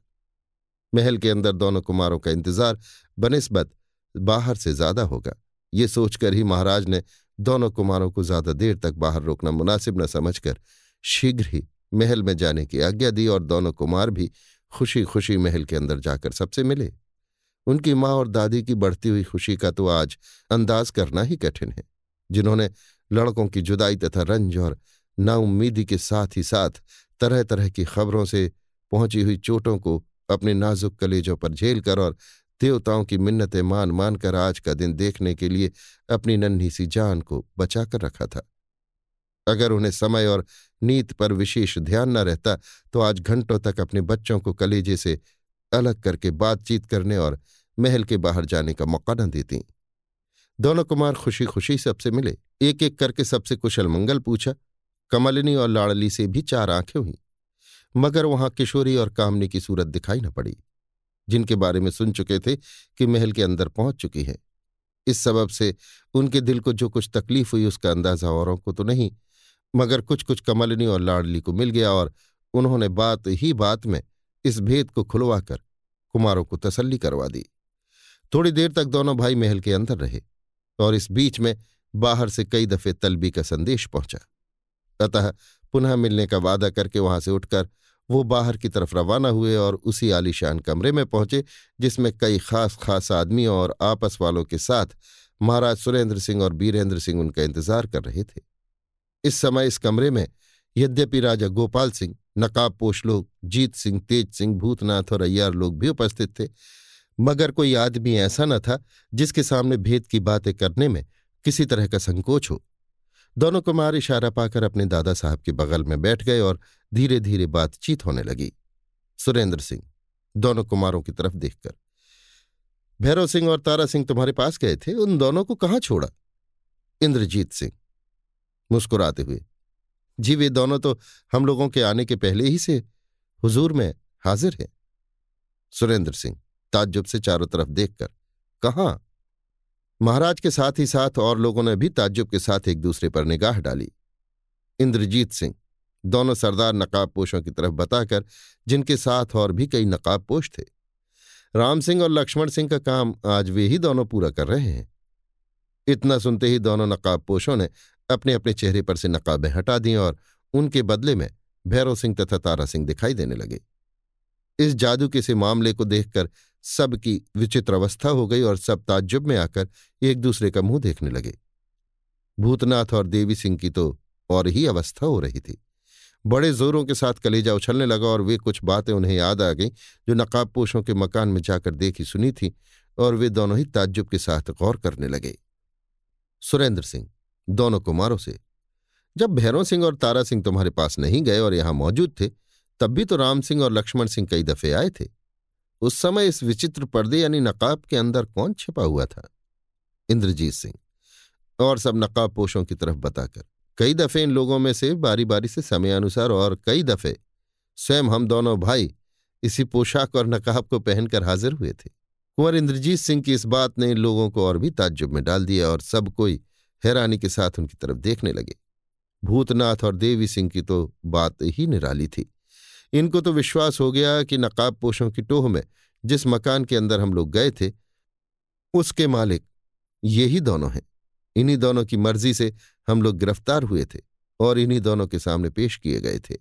S1: महल के अंदर दोनों कुमारों का इंतज़ार बनस्बत बाहर से ज़्यादा होगा। ये सोचकर ही महाराज ने दोनों कुमारों को ज़्यादा देर तक बाहर रोकना मुनासिब न समझकर शीघ्र ही महल में जाने की आज्ञा दी और दोनों कुमार भी खुशी खुशी महल के अंदर जाकर सबसे मिले। उनकी माँ और दादी की बढ़ती हुई खुशी का तो आज अंदाज करना ही कठिन है, जिन्होंने लड़कों की जुदाई तथा रंज और नाउम्मीदी के साथ ही साथ तरह तरह की खबरों से पहुँची हुई चोटों को अपने नाजुक कलेजों पर झेल कर और देवताओं की मिन्नतें मान मानकर आज का दिन देखने के लिए अपनी नन्ही सी जान को बचाकर रखा था। अगर उन्हें समय और नीत पर विशेष ध्यान न रहता तो आज घंटों तक अपने बच्चों को कलेजे से अलग करके बातचीत करने और महल के बाहर जाने का मौका न देती। दोनों कुमार खुशी खुशी सबसे मिले। एक एक करके सबसे कुशल मंगल पूछा। कमलिनी और लाड़ली से भी चार आँखें हुई, मगर वहाँ किशोरी और कामनी की सूरत दिखाई न पड़ी। जिनके बारे में सुन चुके थे कि महल के अंदर पहुँच चुकी है। इस सबब से उनके दिल को जो कुछ तकलीफ़ हुई उसका अंदाज़ा औरों को तो नहीं, मगर कुछ कुछ कमलनी और लाडली को मिल गया और उन्होंने बात ही बात में इस भेद को खुलवाकर कुमारों को तसल्ली करवा दी। थोड़ी देर तक दोनों भाई महल के अंदर रहे और इस बीच में बाहर से कई दफे तलबी का संदेश पहुँचा। अतः पुनः मिलने का वादा करके वहाँ से उठकर वो बाहर की तरफ़ रवाना हुए और उसी आलीशान कमरे में पहुँचे, जिसमें कई खास खास आदमियों और आपस वालों के साथ महाराज सुरेंद्र सिंह और बीरेंद्र सिंह उनका इंतज़ार कर रहे थे। इस समय इस कमरे में यद्यपि राजा गोपाल सिंह, नकाब पोष लोग, जीत सिंह, तेज सिंह, भूतनाथ और अय्यार लोग भी उपस्थित थे, मगर कोई आदमी ऐसा न था जिसके सामने भेद की बातें करने में किसी तरह का संकोच हो। दोनों कुमार इशारा पाकर अपने दादा साहब के बगल में बैठ गए और धीरे धीरे बातचीत होने लगी। सुरेंद्र सिंह, दोनों कुमारों की तरफ़ देखकर। भैरव सिंह और तारा सिंह तुम्हारे पास गए थे? उन दोनों को कहाँ छोड़ा? इंद्रजीत सिंह, मुस्कुराते हुए। जी वे दोनों तो हम लोगों के आने के पहले ही से हुजूर में हाजिर हैं। सुरेंद्र सिंह ताज्जुब से चारों तरफ़ देखकर, कहाँ? महाराज के साथ ही साथ और लोगों ने भी ताज्जुब के साथ एक दूसरे पर निगाह डाली। इंद्रजीत सिंह, दोनों सरदार नकाब पोशों की तरफ़ बताकर, जिनके साथ और भी कई नकाब पोश थे। राम सिंह और लक्ष्मण सिंह का काम आज वे ही दोनों पूरा कर रहे हैं। इतना सुनते ही दोनों नकाब पोशों ने अपने अपने चेहरे पर से नकाबें हटा दी और उनके बदले में भैरव सिंह तथा तारा सिंह दिखाई देने लगे। इस जादू के से मामले को देखकर सबकी विचित्र अवस्था हो गई और सब ताज्जुब में आकर एक दूसरे का मुँह देखने लगे। भूतनाथ और देवी सिंह की तो और ही अवस्था हो रही थी। बड़े जोरों के साथ कलेजा उछलने लगा और वे कुछ बातें उन्हें याद आ गईं, जो नकाब पोशों के मकान में जाकर देखी सुनी थी और वे दोनों ही ताज्जुब के साथ गौर करने लगे। सुरेंद्र सिंह, दोनों कुमारों से, जब भैरव सिंह और तारा सिंह तुम्हारे पास नहीं गए और यहाँ मौजूद थे, तब भी तो राम सिंह और लक्ष्मण सिंह कई दफे आए थे। उस समय इस विचित्र पर्दे यानी नकाब के अंदर कौन छिपा हुआ था? इंद्रजीत सिंह। और सब नकाब पोषों की तरफ़ बताकर। कई दफे इन लोगों में से बारी बारी से समय अनुसार और कई दफे स्वयं हम दोनों भाई इसी पोशाक और नकाब को पहनकर हाजिर हुए थे। कुंवर इंद्रजीत सिंह की इस बात ने इन लोगों को और भी ताज्जुब में डाल दिया और सब कोई हैरानी के साथ उनकी तरफ़ देखने लगे। भूतनाथ और देवी सिंह की तो बात ही निराली थी। इनको तो विश्वास हो गया कि नकाब पोषों की टोह में जिस मकान के अंदर हम लोग गए थे, उसके मालिक ये ही दोनों हैं। इन्हीं दोनों की मर्ज़ी से हम लोग गिरफ़्तार हुए थे और इन्हीं दोनों के सामने पेश किए गए थे।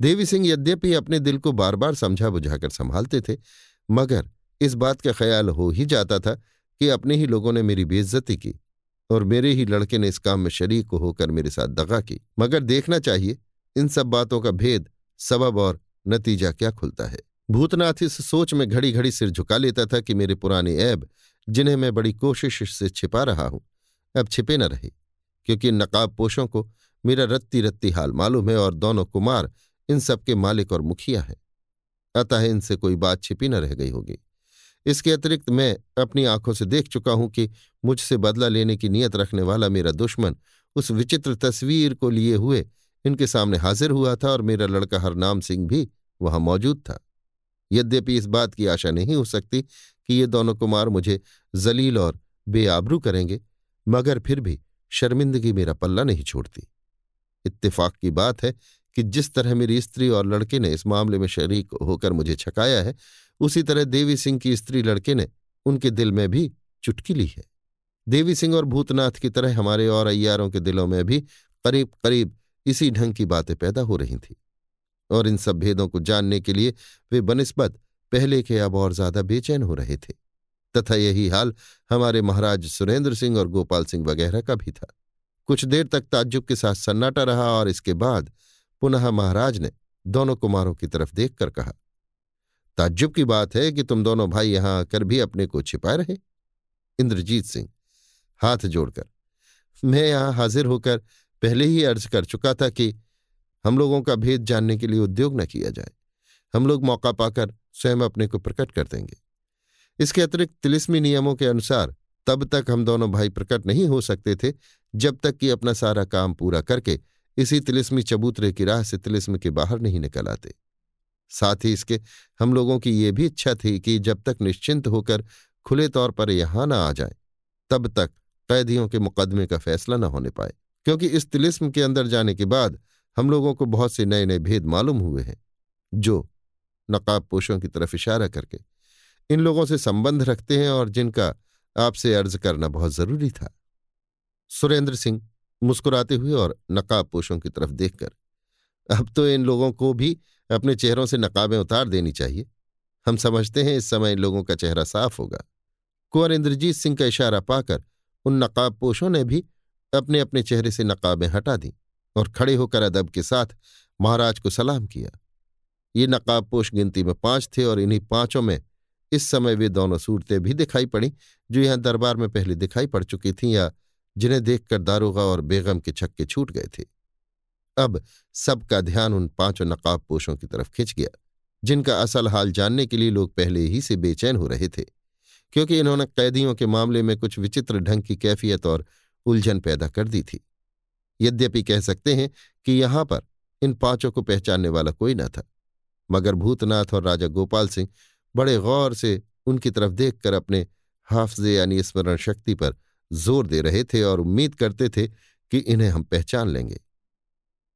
S1: देवी सिंह यद्यपि अपने दिल को बार बार समझा बुझाकर संभालते थे, मगर इस बात का ख्याल हो ही जाता था कि अपने ही लोगों ने मेरी बेइज्जती की और मेरे ही लड़के ने इस काम में शरीक होकर मेरे साथ दगा की। मगर देखना चाहिए, इन सब बातों का भेद, सबब और नतीजा क्या खुलता है। भूतनाथ इस सोच में घड़ी घड़ी सिर झुका लेता था कि मेरे पुराने ऐब जिन्हें मैं बड़ी कोशिश से छिपा रहा हूँ। अब छिपे न रहे, क्योंकि नकाब पोषों को मेरा रत्ती रत्ती हाल मालूम है और दोनों कुमार इन सबके मालिक और मुखिया हैं। अतः इनसे कोई बात छिपी न रह गई होगी। इसके अतिरिक्त मैं अपनी आँखों से देख चुका हूँ कि मुझसे बदला लेने की नीयत रखने वाला मेरा दुश्मन उस विचित्र तस्वीर को लिए हुए इनके सामने हाजिर हुआ था और मेरा लड़का हरनाम सिंह भी वहाँ मौजूद था। यद्यपि इस बात की आशा नहीं हो सकती कि ये दोनों कुमार मुझे जलील और बेआबरू करेंगे, मगर फिर भी शर्मिंदगी मेरा पल्ला नहीं छोड़ती। इत्तेफाक की बात है कि जिस तरह मेरी स्त्री और लड़के ने इस मामले में शरीक होकर मुझे छकाया है, उसी तरह देवी सिंह की स्त्री लड़के ने उनके दिल में भी चुटकी ली है। देवी सिंह और भूतनाथ की तरह हमारे और अय्यारों के दिलों में भी करीब करीब इसी ढंग की बातें पैदा हो रही थीं, और इन सब भेदों को जानने के लिए वे बनस्बत पहले के अब और ज़्यादा बेचैन हो रहे थे। तथा यही हाल हमारे महाराज सुरेंद्र सिंह और गोपाल सिंह वगैरह का भी था। कुछ देर तक ताज्जुब के साथ सन्नाटा रहा और इसके बाद पुनः महाराज ने दोनों कुमारों की तरफ़ देखकर कहा, ताज्जुब की बात है कि तुम दोनों भाई यहाँ आकर भी अपने को छिपाए रहे? इंद्रजीत सिंह हाथ जोड़कर, मैं यहाँ हाजिर होकर पहले ही अर्ज़ कर चुका था कि हम लोगों का भेद जानने के लिए उद्योग न किया जाए। हम लोग मौका पाकर स्वयं अपने को प्रकट कर देंगे। इसके अतिरिक्त तिलिस्मी नियमों के अनुसार, तब तक हम दोनों भाई प्रकट नहीं हो सकते थे, जब तक कि अपना सारा काम पूरा करके इसी तिलिस्मी चबूतरे की राह से तिलिस्म के बाहर नहीं निकल आते। साथ ही इसके हम लोगों की ये भी इच्छा थी कि जब तक निश्चिंत होकर खुले तौर पर यहाँ न आ जाए, तब तक कैदियों के मुकदमे का फैसला न होने पाए, क्योंकि इस तिलिस्म के अंदर जाने के बाद हम लोगों को बहुत से नए नए भेद मालूम हुए हैं, जो नकाब पोशों की तरफ़ इशारा करके। इन लोगों से संबंध रखते हैं और जिनका आपसे अर्ज़ करना बहुत ज़रूरी था। सुरेंद्र सिंह मुस्कुराते हुए और नकाब पोशों की तरफ़ देखकर, अब तो इन लोगों को भी अपने चेहरों से नकाबें उतार देनी चाहिए। हम समझते हैं इस समय इन लोगों का चेहरा साफ़ होगा। कुंवर इंद्रजीत सिंह का इशारा पाकर उन नकाब पोशों ने भी अपने अपने चेहरे से नकाबें हटा दी और खड़े होकर अदब के साथ महाराज को सलाम किया। ये नकाबपोश गिनती में पाँच थे और इन्हीं पाँचों में इस समय वे दोनों सूरतें भी दिखाई पड़ी, जो यहाँ दरबार में पहले दिखाई पड़ चुकी थीं या जिन्हें देखकर दारोगा और बेगम के छक्के छूट गए थे। अब सबका ध्यान उन पाँचों नकाबपोशों की तरफ़ खिंच गया, जिनका असल हाल जानने के लिए लोग पहले ही से बेचैन हो रहे थे, क्योंकि इन्होंने कैदियों के मामले में कुछ विचित्र ढंग की कैफियत और उलझन पैदा कर दी थी। यद्यपि कह सकते हैं कि यहाँ पर इन पाँचों को पहचानने वाला कोई न था। मगर भूतनाथ और राजा गोपाल सिंह बड़े गौर से उनकी तरफ़ देखकर अपने हाफजे यानी स्मरण शक्ति पर ज़ोर दे रहे थे और उम्मीद करते थे कि इन्हें हम पहचान लेंगे।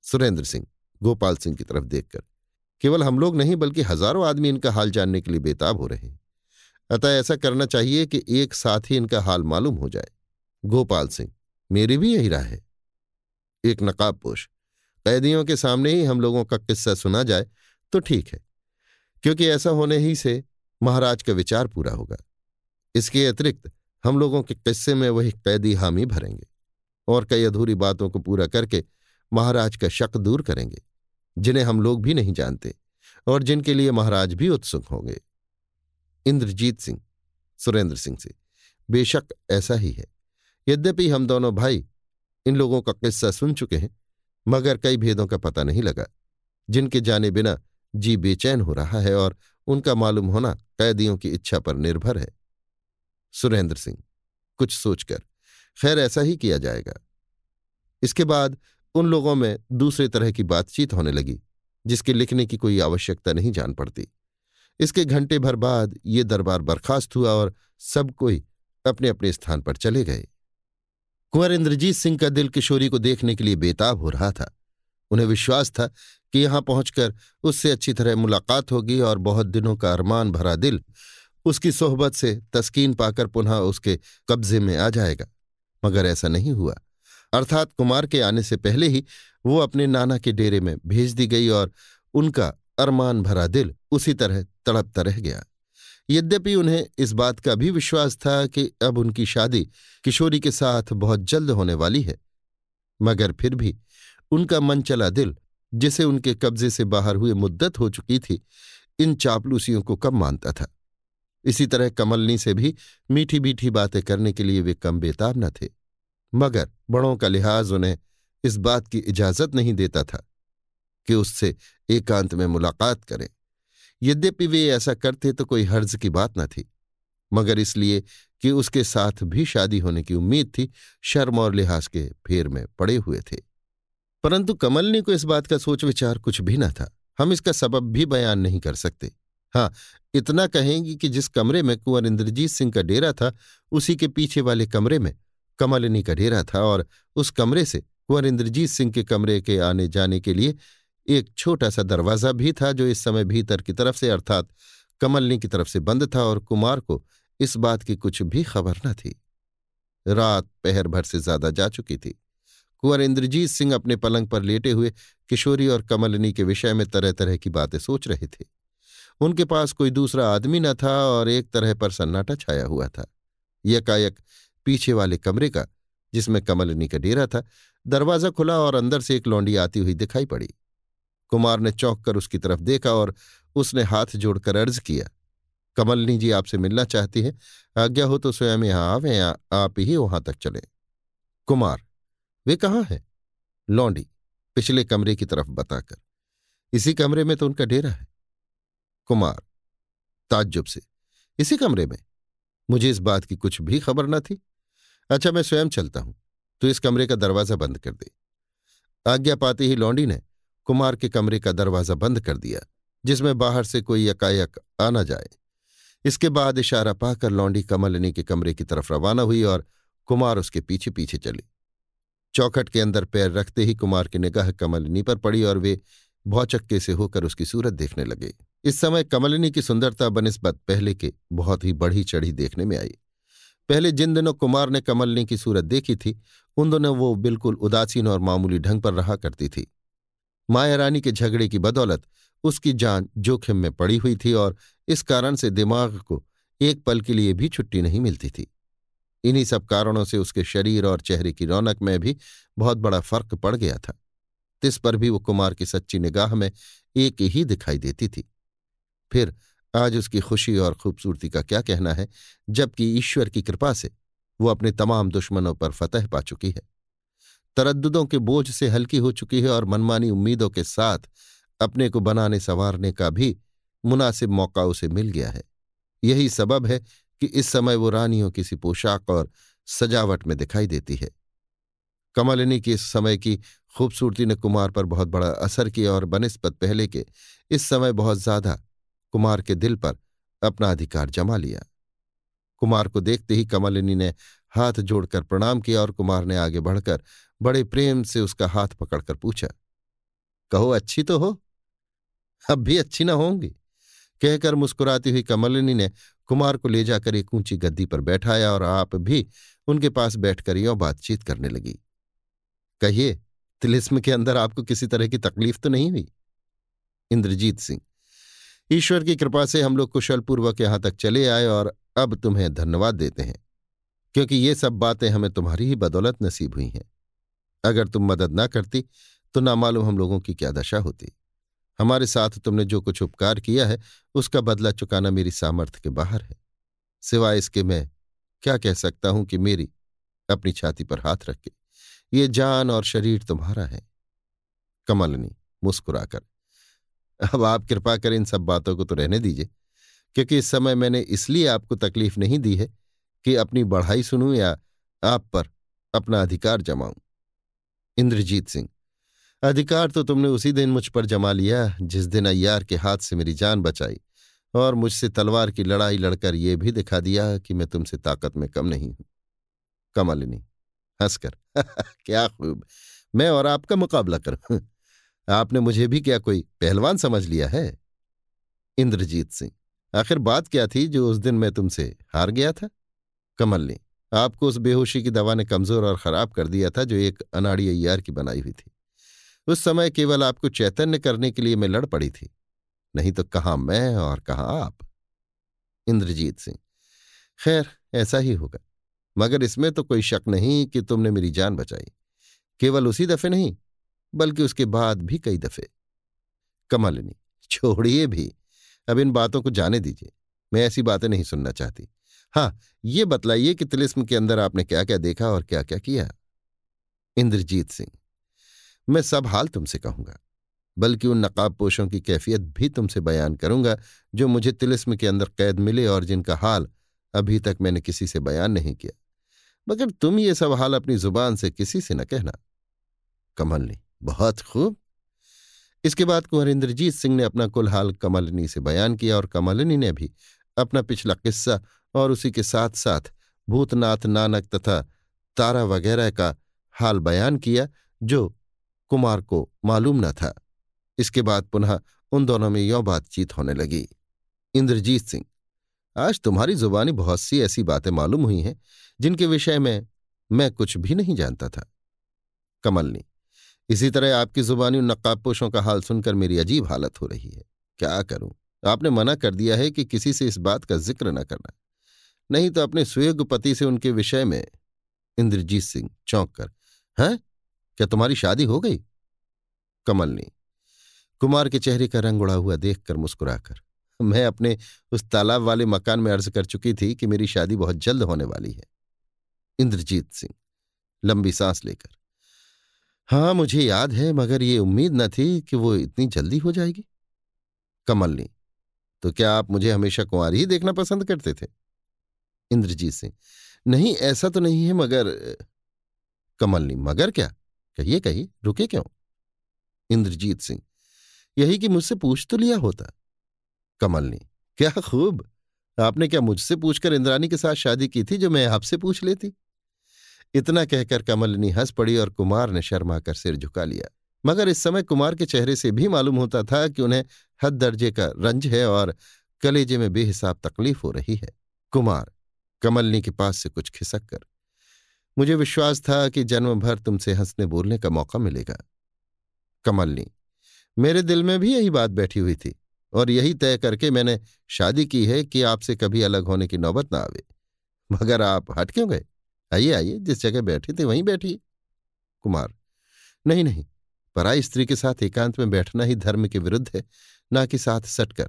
S1: सुरेंद्र सिंह, गोपाल सिंह की तरफ़ देखकर, केवल हम लोग नहीं बल्कि हज़ारों आदमी इनका हाल जानने के लिए बेताब हो रहे हैं। अतः ऐसा करना चाहिए कि एक साथ ही इनका हाल मालूम हो जाए। गोपाल सिंह, मेरी भी यही राय है। एक नकाबपोश, कैदियों के सामने ही हम लोगों का किस्सा सुना जाए तो ठीक है, क्योंकि ऐसा होने ही से महाराज का विचार पूरा होगा। इसके अतिरिक्त हम लोगों के किस्से में वही कैदी हामी भरेंगे और कई अधूरी बातों को पूरा करके महाराज का शक दूर करेंगे, जिन्हें हम लोग भी नहीं जानते और जिनके लिए महाराज भी उत्सुक होंगे। इंद्रजीत सिंह, सुरेंद्र सिंह से, बेशक ऐसा ही है। यद्यपि हम दोनों भाई इन लोगों का किस्सा सुन चुके हैं, मगर कई भेदों का पता नहीं लगा, जिनके जाने बिना जी बेचैन हो रहा है और उनका मालूम होना कैदियों की इच्छा पर निर्भर है। सुरेंद्र सिंह, कुछ सोचकर, खैर, ऐसा ही किया जाएगा। इसके बाद उन लोगों में दूसरे तरह की बातचीत होने लगी, जिसके लिखने की कोई आवश्यकता नहीं जान पड़ती। इसके घंटे भर बाद ये दरबार बर्खास्त हुआ और सब कोई अपने अपने स्थान पर चले गए। कुंवर इंद्रजीत सिंह का दिल किशोरी को देखने के लिए बेताब हो रहा था। उन्हें विश्वास था कि यहाँ पहुंचकर उससे अच्छी तरह मुलाकात होगी और बहुत दिनों का अरमान भरा दिल उसकी सोहबत से तस्कीन पाकर पुनः उसके कब्जे में आ जाएगा। मगर ऐसा नहीं हुआ। अर्थात कुमार के आने से पहले ही वो अपने नाना के डेरे में भेज दी गई और उनका अरमान भरा दिल उसी तरह तड़पता रह गया। यद्यपि उन्हें इस बात का भी विश्वास था कि अब उनकी शादी किशोरी के साथ बहुत जल्द होने वाली है। मगर फिर भी उनका मन चला दिल, जिसे उनके कब्जे से बाहर हुए मुद्दत हो चुकी थी, इन चापलूसियों को कब मानता था। इसी तरह कमलनी से भी मीठी मीठी बातें करने के लिए वे कम बेताब न थे। मगर बड़ों का लिहाज उन्हें इस बात की इजाज़त नहीं देता था कि उससे एकांत में मुलाकात करें। यद्यपि वे ऐसा करते तो कोई हर्ज की बात न थी, मगर इसलिए कि उसके साथ भी शादी होने की उम्मीद थी, शर्म और लिहाज के फेर में पड़े हुए थे। परंतु कमलनी को इस बात का सोच विचार कुछ भी न था। हम इसका सबब भी बयान नहीं कर सकते। हाँ इतना कहेंगी कि जिस कमरे में कुंवर इंद्रजीत सिंह का डेरा था, उसी के पीछे वाले कमरे में कमलिनी का डेरा था और उस कमरे से कुंवर इंद्रजीत सिंह के कमरे के आने जाने के लिए एक छोटा सा दरवाज़ा भी था जो इस समय भीतर की तरफ़ से अर्थात कमलनी की तरफ़ से बंद था और कुमार को इस बात की कुछ भी खबर न थी। रात पहर भर से ज़्यादा जा चुकी थी। कुंवर इंद्रजीत सिंह अपने पलंग पर लेटे हुए किशोरी और कमलनी के विषय में तरह तरह की बातें सोच रहे थे। उनके पास कोई दूसरा आदमी न था और एक तरह पर सन्नाटा छाया हुआ था। यकायक पीछे वाले कमरे का, जिसमें कमलनी का डेरा था, दरवाज़ा खुला और अंदर से एक लौंडी आती हुई दिखाई पड़ी। कुमार ने चौंक कर उसकी तरफ़ देखा और उसने हाथ जोड़कर अर्ज़ किया, कमलनी जी आपसे मिलना चाहती है। आज्ञा हो तो स्वयं यहाँ आवे, आप ही वहाँ तक चले। कुमार वे कहाँ हैं? लौंडी पिछले कमरे की तरफ़ बताकर। इसी कमरे में तो उनका डेरा है। कुमार, ताज्जुब से, इसी कमरे में? मुझे इस बात की कुछ भी खबर न थी। अच्छा मैं स्वयं चलता हूँ तो इस कमरे का दरवाज़ा बंद कर दे। आज्ञा पाती ही लौंडी ने कुमार के कमरे का दरवाज़ा बंद कर दिया, जिसमें बाहर से कोई यकायक आ न जाए। इसके बाद इशारा पाकर लौंडी कमलनी के कमरे की तरफ़ रवाना हुई और कुमार उसके पीछे पीछे चली। चौखट के अंदर पैर रखते ही कुमार की निगाह कमलिनी पर पड़ी और वे भौचक्के से होकर उसकी सूरत देखने लगे। इस समय कमलिनी की सुंदरता बनस्बत पहले के बहुत ही बढ़ी चढ़ी देखने में आई। पहले जिन दिनों कुमार ने कमलनी की सूरत देखी थी, उन दिनों वो बिल्कुल उदासीन और मामूली ढंग पर रहा करती थी। माया रानी के झगड़े की बदौलत उसकी जान जोखिम में पड़ी हुई थी और इस कारण से दिमाग को एक पल के लिए भी छुट्टी नहीं मिलती थी। इन्हीं सब कारणों से उसके शरीर और चेहरे की रौनक में भी बहुत बड़ा फ़र्क पड़ गया था। तिस पर भी वो कुमार की सच्ची निगाह में एक ही दिखाई देती थी। फिर आज उसकी खुशी और खूबसूरती का क्या कहना है, जबकि ईश्वर की कृपा से वो अपने तमाम दुश्मनों पर फतह पा चुकी है। तरद्दुदों के बोझ से हल्की हो चुकी है और मनमानी उम्मीदों के साथ अपने को बनाने संवारने का भी मुनासिब मौका उसे मिल गया है। यही सबब है कि इस समय वो रानियों किसी पोशाक और सजावट में दिखाई देती है। कमलिनी की इस समय की खूबसूरती ने कुमार पर बहुत बड़ा असर किया और बनस्पत पहले के इस समय बहुत ज़्यादा कुमार के दिल पर अपना अधिकार जमा लिया। कुमार को देखते ही कमलिनी ने हाथ जोड़कर प्रणाम किया और कुमार ने आगे बढ़कर बड़े प्रेम से उसका हाथ पकड़कर पूछा, कहो, अच्छी तो हो? अब भी अच्छी ना होंगी? कहकर मुस्कुराती हुई कमलिनी ने कुमार को ले जाकर एक ऊँची गद्दी पर बैठाया और आप भी उनके पास बैठकर यो बातचीत करने लगी। कहिए, तिलिस्म के अंदर आपको किसी तरह की तकलीफ़ तो नहीं हुई? इंद्रजीत सिंह, ईश्वर की कृपा से हम लोग कुशलपूर्वक यहाँ तक चले आए और अब तुम्हें धन्यवाद देते हैं, क्योंकि ये सब बातें हमें तुम्हारी ही बदौलत नसीब हुई हैं। अगर तुम मदद ना करती तो ना मालूम हम लोगों की क्या दशा होती। हमारे साथ तुमने जो कुछ उपकार किया है, उसका बदला चुकाना मेरी सामर्थ्य के बाहर है। सिवाय इसके मैं क्या कह सकता हूँ कि मेरी अपनी छाती पर हाथ रख के, ये जान और शरीर तुम्हारा है। कमलनी, मुस्कुराकर, अब आप कृपा कर इन सब बातों को तो रहने दीजिए, क्योंकि इस समय मैंने इसलिए आपको तकलीफ़ नहीं दी है कि अपनी बढ़ाई सुनूं या आप पर अपना अधिकार जमाऊं। इंद्रजीत सिंह अधिकार तो तुमने उसी दिन मुझ पर जमा लिया, जिस दिन अय्यार के हाथ से मेरी जान बचाई, और मुझसे तलवार की लड़ाई लड़कर यह भी दिखा दिया कि मैं तुमसे ताकत में कम नहीं हूँ। कमलिनी, हंसकर, क्या खूब। मैं और आपका मुकाबला करूँ? आपने मुझे भी क्या कोई पहलवान समझ लिया है? इंद्रजीत सिंह, आखिर बात क्या थी जो उस दिन मैं तुमसे हार गया था? कमलनी, आपको उस बेहोशी की दवा ने कमज़ोर और खराब कर दिया था जो एक अनाड़ी अय्यार की बनाई हुई थी। उस समय केवल आपको चैतन्य करने के लिए मैं लड़ पड़ी थी। नहीं तो कहाँ मैं और कहा आप? इंद्रजीत सिंह। खैर, ऐसा ही होगा। मगर इसमें तो कोई शक नहीं कि तुमने मेरी जान बचाई। केवल उसी दफे नहीं, बल्कि उसके बाद भी कई दफे। कमलिनी, छोड़िए भी। अब इन बातों को जाने दीजिए। मैं ऐसी बातें नहीं सुनना चाहती। हाँ ये बतलाइए कि तिलिस्म के अंदर आपने क्या क्या देखा और क्या क्या किया? इंद्रजीत सिंह। मैं सब हाल तुमसे कहूँगा, बल्कि उन नकाब पोशों की कैफियत भी तुमसे बयान करूँगा, जो मुझे तिलिस्म के अंदर कैद मिले और जिनका हाल अभी तक मैंने किसी से बयान नहीं किया। मगर तुम ये सब हाल अपनी ज़ुबान से किसी से न कहना। कमलनी बहुत खूब। इसके बाद कुंवर इंद्रजीत सिंह ने अपना कुल हाल कमलनी से बयान किया और कमलनी ने भी अपना पिछला किस्सा और उसी के साथ साथ भूतनाथ नानक तथा तारा वगैरह का हाल बयान किया, जो कुमार को मालूम न था। इसके बाद पुनः उन दोनों में यों बातचीत होने लगी। इंद्रजीत सिंह, आज तुम्हारी जुबानी बहुत सी ऐसी बातें मालूम हुई हैं, जिनके विषय में मैं कुछ भी नहीं जानता था। कमलनी, इसी तरह आपकी जुबानी उन नकाबपोशों का हाल सुनकर मेरी अजीब हालत हो रही है। क्या करूँ? आपने मना कर दिया है कि किसी से इस बात का ज़िक्र न करना। नहीं तो अपने सुयोग पति से उनके विषय में, इंद्रजीत सिंह चौंक कर, हैं? क्या तुम्हारी शादी हो गई? कमलनी कुमार के चेहरे का रंग उड़ा हुआ देखकर मुस्कुराकर। मैं अपने उस तालाब वाले मकान में अर्ज़ कर चुकी थी कि मेरी शादी बहुत जल्द होने वाली है। इंद्रजीत सिंह लंबी सांस लेकर। हाँ मुझे याद है, मगर ये उम्मीद न थी कि वो इतनी जल्दी हो जाएगी। कमलनी तो क्या आप मुझे हमेशा कुंवारी ही देखना पसंद करते थे? इंद्रजीत सिंह। नहीं, ऐसा तो नहीं है, मगर कमलनी मगर क्या? कहिए कहिए, रुके क्यों? इंद्रजीत सिंह, यही कि मुझसे पूछ तो लिया होता। कमलनी क्या खूब? आपने क्या मुझसे पूछकर इंद्रानी के साथ शादी की थी जो मैं आपसे पूछ लेती? इतना कहकर कमलनी हंस पड़ी और कुमार ने शर्मा कर सिर झुका लिया। मगर इस समय कुमार के चेहरे से भी मालूम होता था कि उन्हें हद दर्जे का रंज है और कलेजे में बेहिसाब तकलीफ़ हो रही है। कुमार, कमलनी के पास से कुछ खिसक कर मुझे विश्वास था कि जन्म भर तुमसे हंसने बोलने का मौका मिलेगा। कमलनी मेरे दिल में भी यही बात बैठी हुई थी और यही तय करके मैंने शादी की है कि आपसे कभी अलग होने की नौबत ना आवे। मगर आप हट क्यों गए? आइए आइए, जिस जगह बैठे थे वहीं बैठिए कुमार, नहीं नहीं, पराई स्त्री के साथ एकांत में बैठना ही धर्म के विरुद्ध है, ना कि साथ सटकर।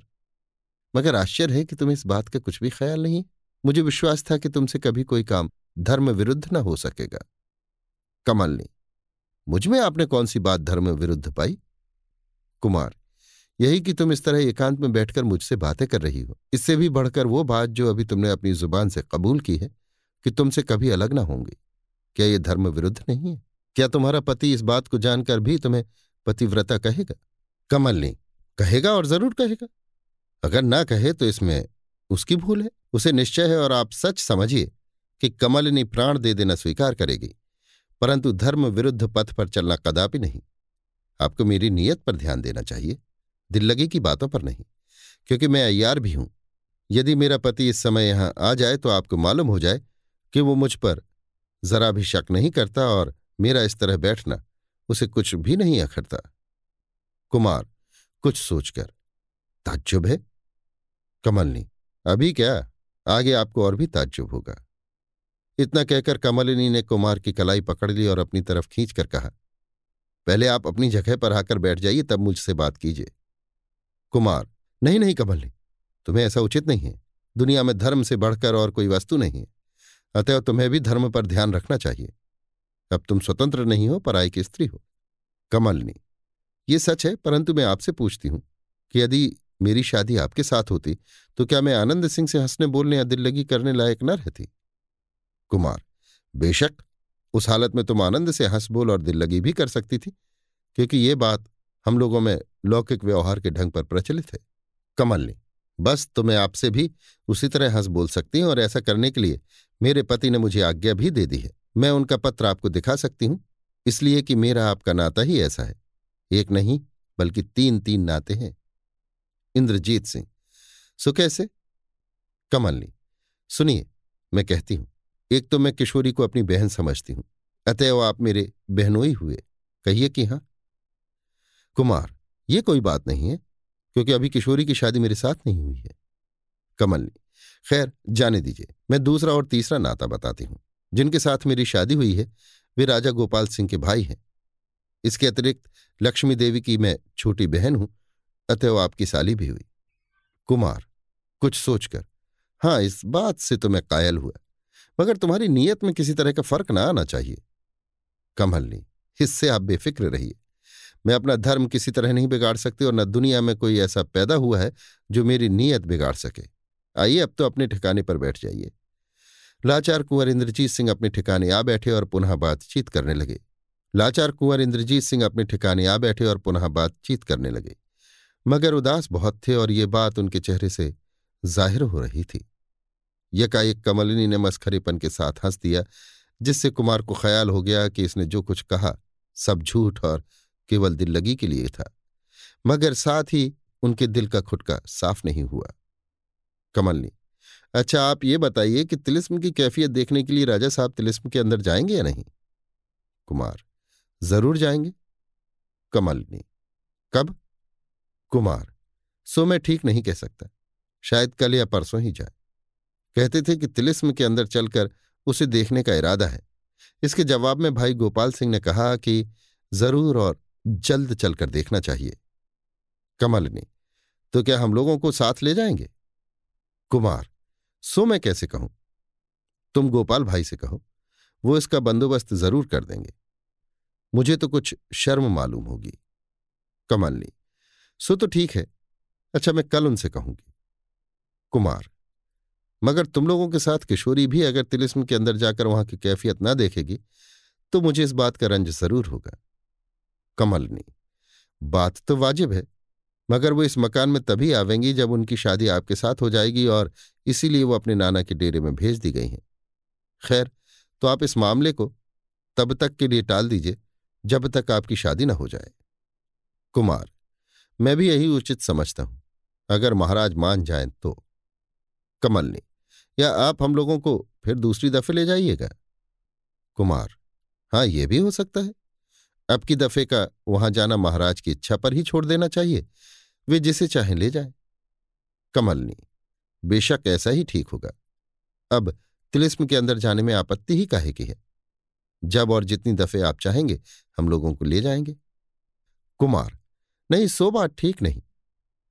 S1: मगर आश्चर्य है कि तुम्हें इस बात का कुछ भी ख्याल नहीं। मुझे विश्वास था कि तुमसे कभी कोई काम धर्म विरुद्ध न हो सकेगा। कमलनी मुझमें आपने कौन सी बात धर्म विरुद्ध पाई? कुमार, यही कि तुम इस तरह एकांत में बैठकर मुझसे बातें कर रही हो। इससे भी बढ़कर वो बात जो अभी तुमने अपनी ज़ुबान से कबूल की है कि तुमसे कभी अलग ना होंगी। क्या ये धर्म विरुद्ध नहीं है? क्या तुम्हारा पति इस बात को जानकर भी तुम्हें पतिव्रता कहेगा? कमल नहीं कहेगा और ज़रूर कहेगा। अगर ना कहे तो इसमें उसकी भूल है, उसे निश्चय है और आप सच समझिए। कि कमलिनी प्राण दे देना स्वीकार करेगी, परंतु धर्म विरुद्ध पथ पर चलना कदापि नहीं। आपको मेरी नीयत पर ध्यान देना चाहिए। दिल लगे की बातों पर नहीं, क्योंकि मैं अयार भी हूँ। यदि मेरा पति इस समय यहाँ आ जाए तो आपको मालूम हो जाए कि वो मुझ पर जरा भी शक नहीं करता और मेरा इस तरह बैठना उसे कुछ भी नहीं अखरता कुमार, कुछ सोचकर, ताज्जुब है? कमलनी, अभी क्या? आगे आपको और भी ताज्जुब होगा। इतना कहकर कमलिनी ने कुमार की कलाई पकड़ ली और अपनी तरफ़ खींचकर कहा, पहले आप अपनी जगह पर आकर बैठ जाइए, तब मुझसे बात कीजिए। कुमार, नहीं नहीं कमलनी, तुम्हें ऐसा उचित नहीं है। दुनिया में धर्म से बढ़कर और कोई वस्तु नहीं है। अतएव तुम्हें भी धर्म पर ध्यान रखना चाहिए। अब तुम स्वतंत्र नहीं हो, पराई की स्त्री हो। कमलनी, ये सच है, परंतु मैं आपसे पूछती हूँ कि यदि मेरी शादी आपके साथ होती तो क्या मैं आनंद सिंह से हंसने, बोलने या दिल लगी करने लायक न रहती? कुमार। बेशक, उस हालत में तुम आनंद से हंस बोल और दिल लगी भी कर सकती थी, क्योंकि ये बात हम लोगों में लौकिक व्यवहार के ढंग पर प्रचलित है। कमलनी बस तो मैं आपसे भी उसी तरह हंस बोल सकती हूँ और ऐसा करने के लिए मेरे पति ने मुझे आज्ञा भी दे दी है। मैं उनका पत्र आपको दिखा सकती हूँ, इसलिए कि मेरा आपका नाता ही ऐसा है। एक नहीं, बल्कि तीन तीन नाते हैं। इंद्रजीत सिंह, सो कैसे? कमलनी सुनिए, मैं कहती हूँ एक तो मैं किशोरी को अपनी बहन समझती हूँ। अतएव आप मेरे बहनोई हुए। कहिए कि हाँ। कुमार, ये कोई बात नहीं है, क्योंकि अभी किशोरी की शादी मेरे साथ नहीं हुई है। कमलनी, खैर, जाने दीजिए। मैं दूसरा और तीसरा नाता बताती हूँ। जिनके साथ मेरी शादी हुई है, वे राजा गोपाल सिंह के भाई हैं। इसके अतिरिक्त लक्ष्मी देवी की मैं छोटी बहन हूँ अतएव आपकी साली भी हुई। कुमार, कुछ सोचकर, हाँ, इस बात से तो मैं कायल हुआ। मगर तुम्हारी नीयत में किसी तरह का फ़र्क ना आना चाहिए। कमलनी इससे आप बेफिक्र रहिए। मैं अपना धर्म किसी तरह नहीं बिगाड़ सकती और न दुनिया में कोई ऐसा पैदा हुआ है जो मेरी नीयत बिगाड़ सके। आइए, अब तो अपने ठिकाने पर बैठ जाइए। लाचार कुंवर इंद्रजीत सिंह अपने ठिकाने आ बैठे और पुनः बातचीत करने लगे। लाचार कुंवर इंद्रजीत सिंह अपने ठिकाने आ बैठे और पुनः बातचीत करने लगे। मगर उदास बहुत थे और ये बात उनके चेहरे से ज़ाहिर हो रही थी। यकाएक कमलिनी ने मस्खरेपन के साथ हंस दिया, जिससे कुमार को ख्याल हो गया कि इसने जो कुछ कहा सब झूठ और केवल दिल लगी के लिए था। मगर साथ ही उनके दिल का खुटका साफ़ नहीं हुआ। कमलनी अच्छा आप ये बताइए कि तिलिस्म की कैफियत देखने के लिए राजा साहब तिलिस्म के अंदर जाएँगे या नहीं? कुमार, ज़रूर जाएँगे। कमलनी, कब? कुमार, सो मैं ठीक नहीं कह सकता, शायद कल या परसों ही जाए। कहते थे कि तिलिस्म के अंदर चलकर उसे देखने का इरादा है। इसके जवाब में भाई गोपाल सिंह ने कहा कि ज़रूर और जल्द चलकर देखना चाहिए। कमलनी तो क्या हम लोगों को साथ ले जाएँगे? कुमार, सो मैं कैसे कहूँ? तुम गोपाल भाई से कहो, वो इसका बंदोबस्त ज़रूर कर देंगे। मुझे तो कुछ शर्म मालूम होगी। कमलनी सो तो ठीक है। अच्छा मैं कल उनसे कहूँगी। कुमार मगर तुम लोगों के साथ किशोरी भी अगर तिलिस्म के अंदर जाकर वहाँ की कैफियत ना देखेगी तो मुझे इस बात का रंज ज़रूर होगा। कमलनी बात तो वाजिब है, मगर वो इस मकान में तभी आवेंगी जब उनकी शादी आपके साथ हो जाएगी और इसीलिए वो अपने नाना के डेरे में भेज दी गई हैं। खैर तो आप इस मामले को तब तक के लिए टाल दीजिए, जब तक आपकी शादी न हो जाए। कुमार, मैं भी यही उचित समझता हूँ, अगर महाराज मान जाए तो। कमल कमलनी या आप हम लोगों को फिर दूसरी दफे ले जाइएगा? कुमार हाँ ये भी हो सकता है। अब की दफे का वहाँ जाना महाराज की इच्छा पर ही छोड़ देना चाहिए। वे जिसे चाहें ले जाए। कमलनी, बेशक ऐसा ही ठीक होगा। अब तिलिस्म के अंदर जाने में आपत्ति ही काहे की है? जब और जितनी दफे आप चाहेंगे, हम लोगों को ले जाएँगे। कुमार, नहीं, सो बात ठीक नहीं।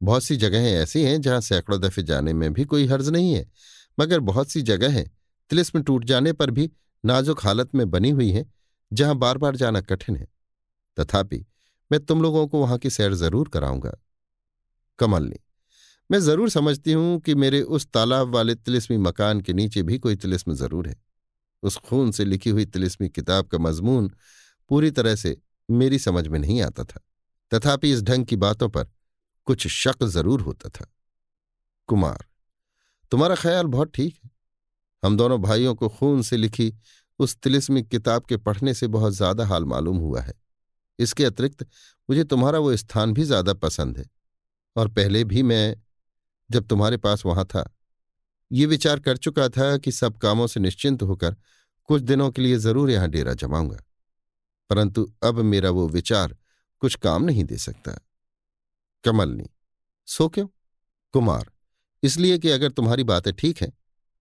S1: बहुत सी जगहें ऐसी हैं जहाँ सैकड़ों दफे जाने में भी कोई हर्ज नहीं है। मगर बहुत सी जगह हैं। तिलिस्म टूट जाने पर भी नाजुक हालत में बनी हुई हैं, जहाँ बार बार जाना कठिन है। तथापि, मैं तुम लोगों को वहाँ की सैर ज़रूर कराऊँगा। कमलनी मैं ज़रूर समझती हूँ कि मेरे उस तालाब वाले तिलिस्मी मकान के नीचे भी कोई तिलिस्म ज़रूर है। उस खून से लिखी हुई तिलिस्मी किताब का मजमून पूरी तरह से मेरी समझ में नहीं आता था। तथापि इस ढंग की बातों पर कुछ शक ज़रूर होता था। कुमार तुम्हारा ख्याल बहुत ठीक है। हम दोनों भाइयों को खून से लिखी उस तिलिस्मिक किताब के पढ़ने से बहुत ज़्यादा हाल मालूम हुआ है। इसके अतिरिक्त मुझे तुम्हारा वो स्थान भी ज़्यादा पसंद है। और पहले भी मैं जब तुम्हारे पास वहाँ था, ये विचार कर चुका था कि सब कामों से निश्चिंत होकर कुछ दिनों के लिए ज़रूर यहाँ डेरा जमाऊँगा। परंतु अब मेरा वो विचार कुछ काम नहीं दे सकता। कमलनी, सो क्यों? कुमार इसलिए कि अगर तुम्हारी बातें ठीक हैं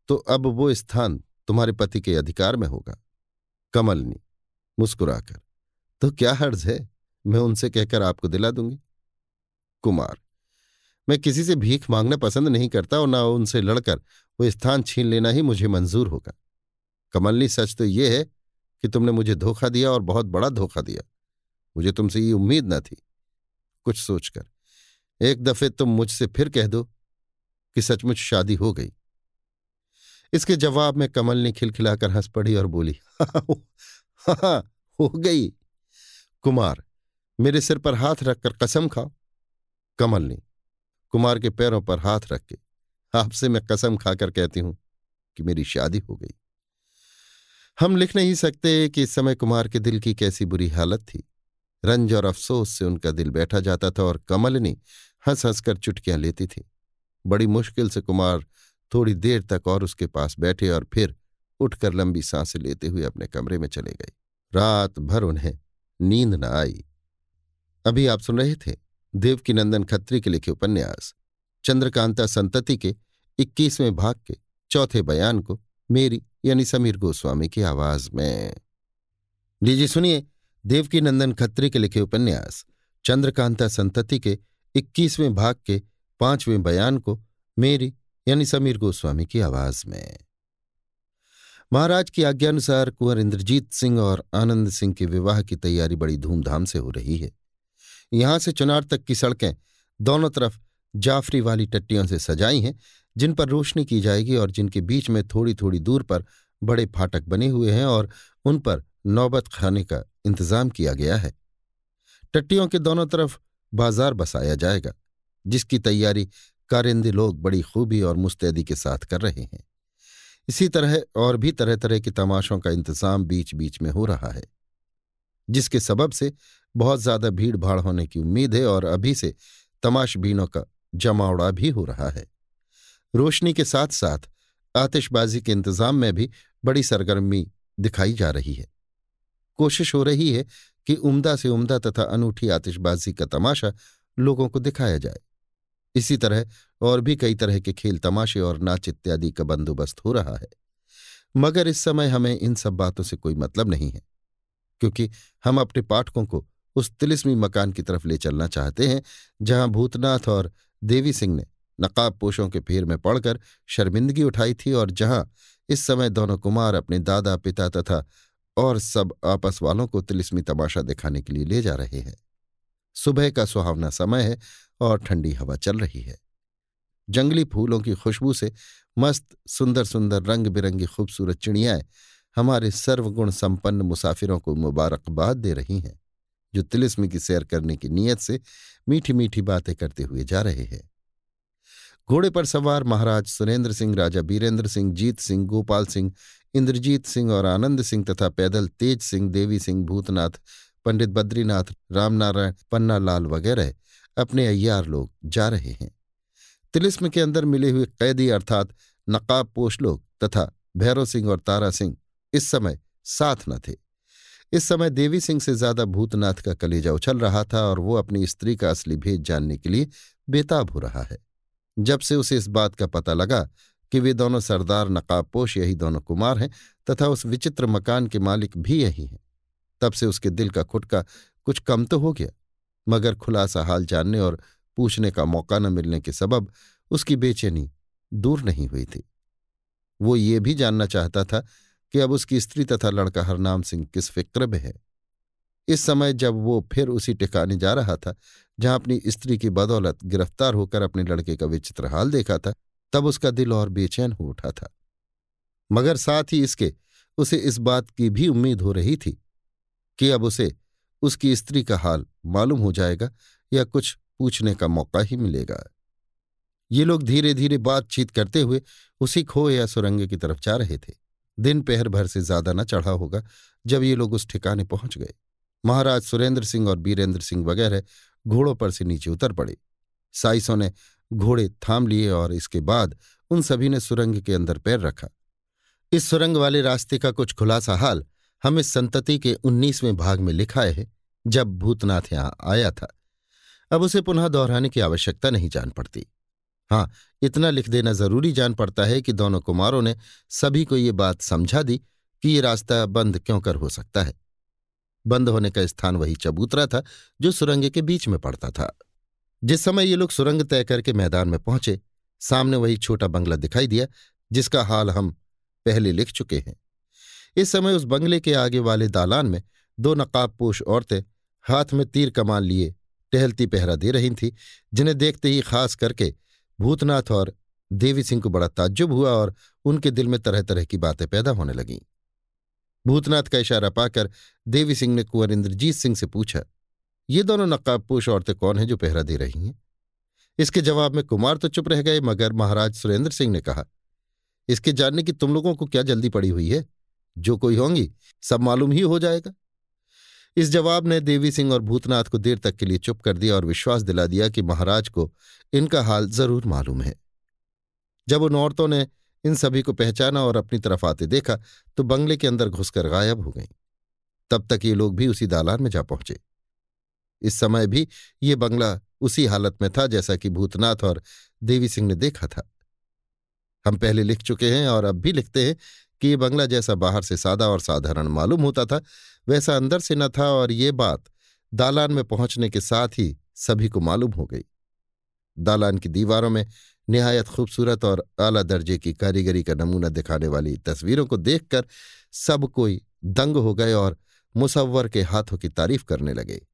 S1: तो अब वो स्थान तुम्हारे पति के अधिकार में होगा। कमलनी, मुस्कुराकर तो क्या हर्ज है? मैं उनसे कहकर आपको दिला दूँगी। कुमार, मैं किसी से भीख मांगना पसंद नहीं करता और ना उनसे लड़कर वो स्थान छीन लेना ही मुझे मंजूर होगा। कमलनी, सच तो ये है कि तुमने मुझे धोखा दिया और बहुत बड़ा धोखा दिया। मुझे तुमसे ये उम्मीद न थी। कुछ सोचकर, एक दफे तुम मुझसे फिर कह दो कि सचमुच शादी हो गई। इसके जवाब में कमल ने खिलखिलाकर हंस पड़ी और बोली, हा, हो गई। कुमार, मेरे सिर पर हाथ रखकर कसम खाओ। कमल ने, कुमार के पैरों पर हाथ रख के, आपसे मैं कसम खाकर कहती हूँ कि मेरी शादी हो गई। हम लिख नहीं सकते कि इस समय कुमार के दिल की कैसी बुरी हालत थी। रंज और अफसोस से उनका दिल बैठा जाता था और कमल ने हंस हंसकर चुटकियाँ लेती थी। बड़ी मुश्किल से कुमार थोड़ी देर तक और उसके पास बैठे और फिर उठकर लंबी साँसें लेते हुए अपने कमरे में चले गए। रात भर उन्हें नींद न आई। अभी आप सुन रहे थे देवकीनंदन खत्री के लिखे उपन्यास, चंद्रकांता संतति के इक्कीसवें भाग के चौथे बयान को मेरी यानी समीर गोस्वामी की आवाज़ में। लीजिए सुनिए देवकीनंदन खत्री के लिखे उपन्यास, चंद्रकांता संतति के इक्कीसवें भाग के पाँचवें बयान को मेरी यानी समीर गोस्वामी की आवाज़ में। महाराज की आज्ञानुसार कुंवर इंद्रजीत सिंह और आनंद सिंह के विवाह की तैयारी बड़ी धूमधाम से हो रही है। यहाँ से चुनार तक की सड़कें दोनों तरफ़ जाफरी वाली टट्टियों से सजाई हैं, जिन पर रोशनी की जाएगी और जिनके बीच में थोड़ी थोड़ी दूर पर बड़े फाटक बने हुए हैं और उन पर नौबत खाने का इंतज़ाम किया गया है। टट्टियों के दोनों तरफ़ बाज़ार बसाया जाएगा। जिसकी तैयारी कारिंदे लोग बड़ी खूबी और मुस्तैदी के साथ कर रहे हैं। इसी तरह और भी तरह तरह के तमाशों का इंतज़ाम बीच बीच में हो रहा है, जिसके सबब से बहुत ज़्यादा भीड़ भाड़ होने की उम्मीद है और अभी से तमाशबीनों का जमावड़ा भी हो रहा है। रोशनी के साथ साथ आतिशबाजी के इंतज़ाम में भी बड़ी सरगर्मी दिखाई जा रही है। कोशिश हो रही है कि उम्दा से उम्दा तथा अनूठी आतिशबाजी का तमाशा लोगों को दिखाया जाए। इसी तरह और भी कई तरह के खेल तमाशे और नाच इत्यादि का बंदोबस्त हो रहा है। मगर इस समय हमें इन सब बातों से कोई मतलब नहीं है, क्योंकि हम अपने पाठकों को उस तिलिस्मी मकान की तरफ़ ले चलना चाहते हैं, जहाँ भूतनाथ और देवी सिंह ने नकाब पोशों के फेर में पड़कर शर्मिंदगी उठाई थी और जहाँ इस समय दोनों कुमार अपने दादा, पिता तथा और सब आपस वालों को तिलिस्मी तमाशा दिखाने के लिए ले जा रहे हैं। सुबह का सुहावना समय है और ठंडी हवा चल रही है। जंगली फूलों की खुशबू से मस्त सुंदर सुंदर रंग बिरंगी खूबसूरत चिड़ियाएँ हमारे सर्वगुण संपन्न मुसाफिरों को मुबारकबाद दे रही हैं, जो तिलिस्म की सैर करने की नीयत से मीठी मीठी बातें करते हुए जा रहे हैं। घोड़े पर सवार महाराज सुरेंद्र सिंह, राजा बीरेंद्र सिंह, जीत सिंह, गोपाल सिंह, इंद्रजीत सिंह और आनंद सिंह तथा पैदल तेज सिंह, देवी सिंह, भूतनाथ, पंडित बद्रीनाथ, रामनारायण, पन्नालाल वगैरह अपने अय्यार लोग जा रहे हैं। तिलिस्म के अंदर मिले हुए कैदी अर्थात नकाब पोष लोग तथा भैरव सिंह और तारा सिंह इस समय साथ न थे। इस समय देवी सिंह से ज़्यादा भूतनाथ का कलेजा उछल रहा था और वो अपनी स्त्री का असली भेद जानने के लिए बेताब हो रहा है। जब से उसे इस बात का पता लगा कि वे दोनों सरदार नकाबपोश यही दोनों कुमार हैं तथा उस विचित्र मकान के मालिक भी यही हैं, तब से उसके दिल का खुटका कुछ कम तो हो गया। मगर खुलासा हाल जानने और पूछने का मौका न मिलने के सबब उसकी बेचैनी दूर नहीं हुई थी। वो ये भी जानना चाहता था कि अब उसकी स्त्री तथा लड़का हरनाम सिंह किस फ़िक्र में है। इस समय जब वो फिर उसी टिकाने जा रहा था, जहाँ अपनी स्त्री की बदौलत गिरफ़्तार होकर अपने लड़के का विचित्र हाल देखा था, तब उसका दिल और बेचैन हो उठा था। मगर साथ ही इसके, उसे इस बात की भी उम्मीद हो रही थी कि अब उसे उसकी स्त्री का हाल मालूम हो जाएगा या कुछ पूछने का मौका ही मिलेगा। ये लोग धीरे धीरे बातचीत करते हुए उसी खो या सुरंग की तरफ़ जा रहे थे। दिन पहर भर से ज़्यादा न चढ़ा होगा जब ये लोग उस ठिकाने पहुँच गए। महाराज सुरेंद्र सिंह और बीरेंद्र सिंह वगैरह घोड़ों पर से नीचे उतर पड़े। साइसों ने घोड़े थाम लिए और इसके बाद उन सभी ने सुरंग के अंदर पैर रखा। इस सुरंग वाले रास्ते का कुछ खुलासा हाल हम इस संतति के उन्नीसवें भाग में लिखाए है, जब भूतनाथ यहाँ आया था। अब उसे पुनः दोहराने की आवश्यकता नहीं जान पड़ती। हाँ इतना लिख देना ज़रूरी जान पड़ता है कि दोनों कुमारों ने सभी को ये बात समझा दी कि ये रास्ता बंद क्यों कर हो सकता है। बंद होने का स्थान वही चबूतरा था जो सुरंग के बीच में पड़ता था। जिस समय ये लोग सुरंग तय करके मैदान में पहुँचे, सामने वही छोटा बंगला दिखाई दिया, जिसका हाल हम पहले लिख चुके हैं। इस समय उस बंगले के आगे वाले दालान में दो नकाबपोश औरतें हाथ में तीर कमान लिए टहलती पहरा दे रही थीं, जिन्हें देखते ही खास करके भूतनाथ और देवी सिंह को बड़ा ताज्जुब हुआ और उनके दिल में तरह तरह की बातें पैदा होने लगीं। भूतनाथ का इशारा पाकर देवी सिंह ने कुंवर इंद्रजीत सिंह से पूछा, ये दोनों नकाबपोश औरतें कौन हैं जो पहरा दे रही हैं? इसके जवाब में कुमार तो चुप रह गए, मगर महाराज सुरेंद्र सिंह ने कहा, इसके जानने की तुम लोगों को क्या जल्दी पड़ी हुई है? जो कोई होंगी, सब मालूम ही हो जाएगा। इस जवाब ने देवी सिंह और भूतनाथ को देर तक के लिए चुप कर दिया और विश्वास दिला दिया कि महाराज को इनका हाल ज़रूर मालूम है। जब उन औरतों ने इन सभी को पहचाना और अपनी तरफ़ आते देखा तो बंगले के अंदर घुसकर गायब हो गईं। तब तक ये लोग भी उसी दालान में जा पहुँचे। इस समय भी ये बंगला उसी हालत में था जैसा कि भूतनाथ और देवी सिंह ने देखा था। हम पहले लिख चुके हैं और अब भी लिखते हैं कि ये बंगला जैसा बाहर से सादा और साधारण मालूम होता था, वैसा अंदर से न था और ये बात दालान में पहुँचने के साथ ही सभी को मालूम हो गई। दालान की दीवारों में निहायत खूबसूरत और आला दर्जे की कारीगरी का नमूना दिखाने वाली तस्वीरों को देखकर सब कोई दंग हो गए और मुसव्वर के हाथों की तारीफ़ करने लगे।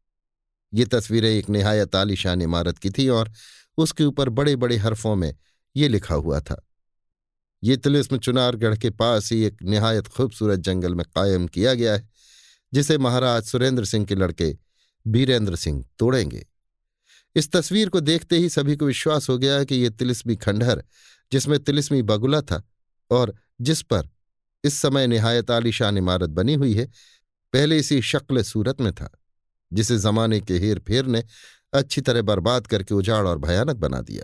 S1: ये तस्वीरें एक निहायत आलीशान इमारत की थी और उसके ऊपर बड़े बड़े हरफों में ये लिखा हुआ था। ये तिलिस्म चुनारगढ़ के पास ही एक निहायत खूबसूरत जंगल में कायम किया गया है, जिसे महाराज सुरेंद्र सिंह के लड़के बीरेंद्र सिंह तोड़ेंगे। इस तस्वीर को देखते ही सभी को विश्वास हो गया कि ये तिलिस्मी खंडहर, जिसमें तिलिस्मी बगुला था और जिस पर इस समय निहायत आलीशान इमारत बनी हुई है, पहले इसी शक्ल सूरत में था, जिसे जमाने के हेर फेर ने अच्छी तरह बर्बाद करके उजाड़ और भयानक बना दिया।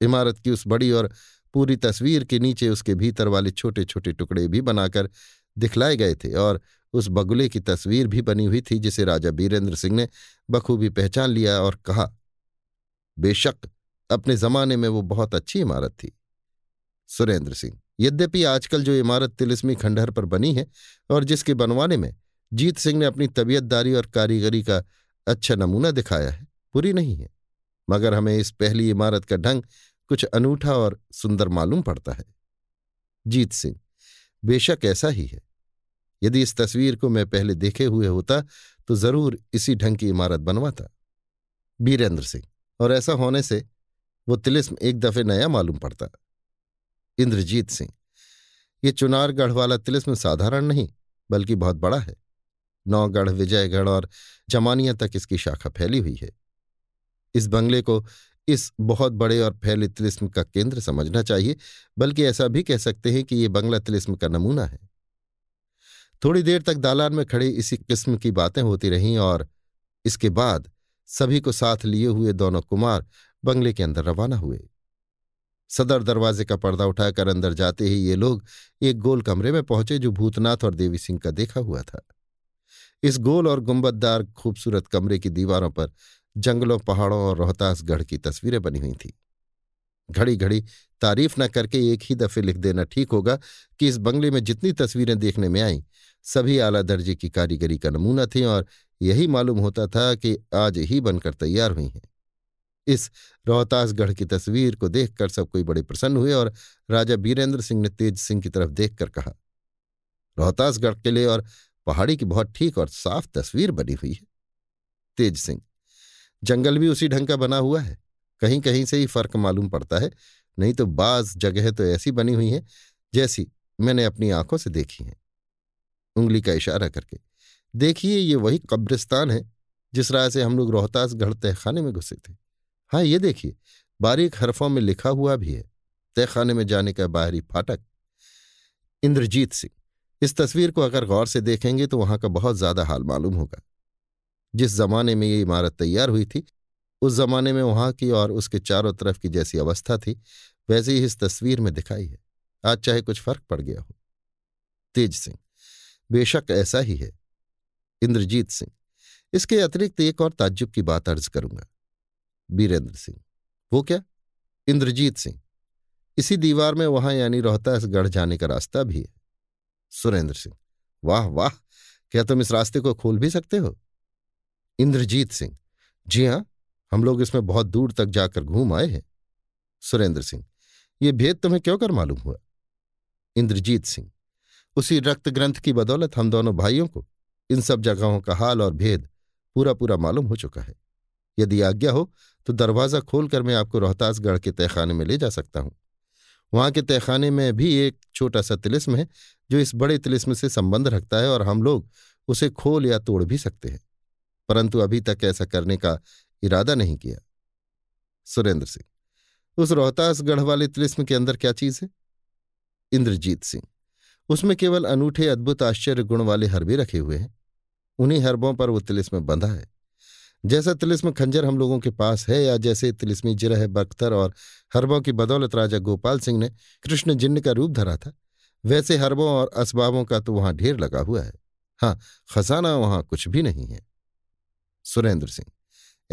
S1: इमारत की उस बड़ी और पूरी तस्वीर के नीचे उसके भीतर वाले छोटे छोटे टुकड़े भी बनाकर दिखलाए गए थे और उस बगुले की तस्वीर भी बनी हुई थी, जिसे राजा बीरेंद्र सिंह ने बखूबी पहचान लिया और कहा, बेशक, अपने जमाने में वो बहुत अच्छी इमारत थी। सुरेंद्र सिंह, यद्यपि आजकल जो इमारत तिलिस्मी खंडहर पर बनी है और जिसके बनवाने में जीत सिंह ने अपनी तबीयतदारी और कारीगरी का अच्छा नमूना दिखाया है, बुरी नहीं है। मगर हमें इस पहली इमारत का ढंग कुछ अनूठा और सुंदर मालूम पड़ता है। जीत सिंह, बेशक ऐसा ही है। यदि इस तस्वीर को मैं पहले देखे हुए होता तो ज़रूर इसी ढंग की इमारत बनवाता। बीरेंद्र सिंह, और ऐसा होने से वो तिलिस्म एक दफे नया मालूम पड़ता। इंद्रजीत सिंह, ये चुनारगढ़ वाला तिलिस्म साधारण नहीं, बल्कि बहुत बड़ा है। नौगढ़, विजयगढ़ और जमानिया तक इसकी शाखा फैली हुई है। इस बंगले को इस बहुत बड़े और फैले तिलिस्म का केंद्र समझना चाहिए, बल्कि ऐसा भी कह सकते हैं कि ये बंगला तिलिस्म का नमूना है। थोड़ी देर तक दालान में खड़े इसी किस्म की बातें होती रहीं और इसके बाद सभी को साथ लिए हुए दोनों कुमार बंगले के अंदर रवाना हुए। सदर दरवाजे का पर्दा उठाकर अंदर जाते ही ये लोग एक गोल कमरे में पहुँचे जो भूतनाथ और देवी सिंह का देखा हुआ था। इस गोल और गुंबददार खूबसूरत कमरे की दीवारों पर जंगलों, पहाड़ों और रोहतासगढ़ की तस्वीरें बनी हुई थीं। घड़ी घड़ी तारीफ़ न करके एक ही दफे लिख देना ठीक होगा कि इस बंगले में जितनी तस्वीरें देखने में आईं, सभी आला दर्जे की कारीगरी का नमूना थी और यही मालूम होता था कि आज ही बनकर तैयार हुई हैं। इस रोहतासगढ़ की तस्वीर को देखकर सब कोई बड़े प्रसन्न हुए और राजा बीरेंद्र सिंह ने तेज सिंह की तरफ़ देखकर कहा, रोहतासगढ़ किले और पहाड़ी की बहुत ठीक और साफ़ तस्वीर बनी हुई है। तेज सिंह जंगल भी उसी ढंग का बना हुआ है। कहीं कहीं से ही फ़र्क मालूम पड़ता है, नहीं तो बाज जगह तो ऐसी बनी हुई है, जैसी मैंने अपनी आँखों से देखी है। उंगली का इशारा करके, देखिए, ये वही कब्रिस्तान है, जिस राह से हम लोग रोहतास गढ़ तहखाने में घुसे थे। हाँ ये देखिए, बारीक हरफों में लिखा हुआ भी है, तहखाने में जाने का बाहरी फाटक। इंद्रजीत सिंह, इस तस्वीर को अगर गौर से देखेंगे तो वहाँ का बहुत ज़्यादा हाल मालूम होगा। जिस जमाने में ये इमारत तैयार हुई थी, उस जमाने में वहाँ की और उसके चारों तरफ़ की जैसी अवस्था थी, वैसे ही इस तस्वीर में दिखाई है। आज चाहे कुछ फ़र्क पड़ गया हो। तेज सिंह, बेशक ऐसा ही है। इंद्रजीत सिंह, इसके अतिरिक्त एक और ताज्जुब की बात अर्ज़ करूँगा। बीरेंद्र सिंह, वो क्या? इंद्रजीत सिंह, इसी दीवार में वहाँ यानी रोहतासगढ़ जाने का रास्ता भी है। सुरेंद्र सिंह, वाह वाह, क्या तुम इस रास्ते को खोल भी सकते हो? इंद्रजीत सिंह। जी हाँ, हम लोग इसमें बहुत दूर तक जाकर घूम आए हैं। सुरेंद्र सिंह, ये भेद तुम्हें क्यों कर मालूम हुआ? इंद्रजीत सिंह, उसी रक्त ग्रंथ की बदौलत हम दोनों भाइयों को इन सब जगहों का हाल और भेद पूरा पूरा मालूम हो चुका है। यदि आज्ञा हो तो दरवाज़ा खोलकर मैं आपको रोहतासगढ़ के तहखाने में ले जा सकता हूँ। वहाँ के तहखाने में भी एक छोटा सा तिलिस्म है, जो इस बड़े तिलिस्म से संबंध रखता है और हम लोग उसे खोल या तोड़ भी सकते हैं। परंतु अभी तक ऐसा करने का इरादा नहीं किया। सुरेंद्र सिंह, उस रोहतासगढ़ वाले तिलिस्म के अंदर क्या चीज़ है? इंद्रजीत सिंह, उसमें केवल अनूठे अद्भुत आश्चर्य गुण वाले हरबे रखे हुए हैं। उन्हीं हरबों पर वो तिलिस्म बंधा है। जैसा तिलिस्म खंजर हम लोगों के पास है या जैसे तिलिस्मी जिरह बख्तर और हरबों की बदौलत राजा गोपाल सिंह ने कृष्ण जिन्न का रूप धरा था, वैसे हरबों और असबाबों का तो वहाँ ढेर लगा हुआ है। हाँ खजाना वहाँ कुछ भी नहीं है। सुरेंद्र सिंह।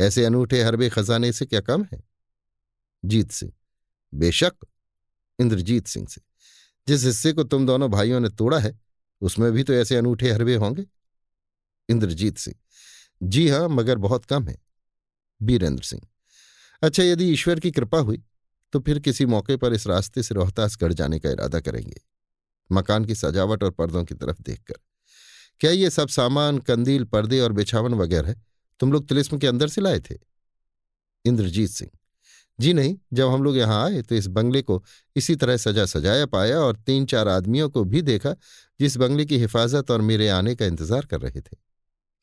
S1: ऐसे अनूठे हरबे खजाने से क्या कम है? जीत सिंह। बेशक, इंद्रजीत सिंह से। जिस हिस्से को तुम दोनों भाइयों ने तोड़ा है, उसमें भी तो ऐसे अनूठे हरबे होंगे। इंद्रजीत सिंह। जी हाँ, मगर बहुत कम है। बीरेंद्र सिंह। अच्छा यदि ईश्वर की कृपा हुई तो फिर किसी मौके पर इस रास्ते से रोहतासगढ़ जाने का इरादा करेंगे। मकान की सजावट और पर्दों की तरफ़ देखकर। क्या ये सब सामान, कंदील, पर्दे और बिछावन वगैरह तुम लोग तिलिस्म के अंदर से लाए थे? इंद्रजीत सिंह। जी नहीं, जब हम लोग यहाँ आए तो इस बंगले को इसी तरह सजा सजाया पाया और तीन चार आदमियों को भी देखा जिस बंगले की हिफाजत और मेरे आने का इंतज़ार कर रहे थे।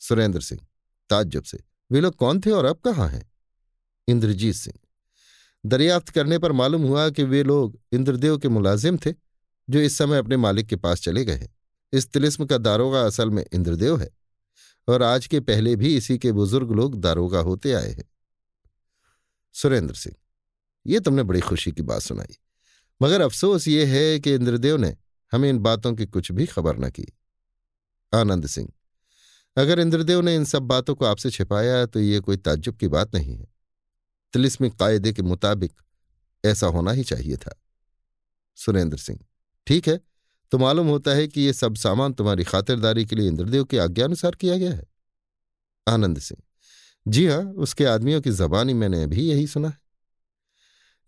S1: सुरेंद्र सिंह, ताज्जुब से, वे लोग कौन थे और अब कहाँ हैं? इंद्रजीत सिंह, दरियाफ्त करने पर मालूम हुआ कि वे लोग इंद्रदेव के मुलाजिम थे, जो इस समय अपने मालिक के पास चले गए इस तिलिस्म का दारोगा असल में इंद्रदेव है। और आज के पहले भी इसी के बुज़ुर्ग लोग दारोगा होते आए हैं। सुरेंद्र सिंह, ये तुमने बड़ी खुशी की बात सुनाई, मगर अफसोस ये है कि इंद्रदेव ने हमें इन बातों की कुछ भी खबर न की। आनंद सिंह, अगर इंद्रदेव ने इन सब बातों को आपसे छिपाया तो ये कोई ताज्जुब की बात नहीं है। तिलिस्मिक कायदे के मुताबिक ऐसा होना ही चाहिए था। सुरेंद्र सिंह, ठीक है तो मालूम होता है कि ये सब सामान तुम्हारी खातिरदारी के लिए इंद्रदेव की आज्ञानुसार किया गया है। आनंद सिंह, जी हाँ उसके आदमियों की जबानी मैंने भी यही सुना है।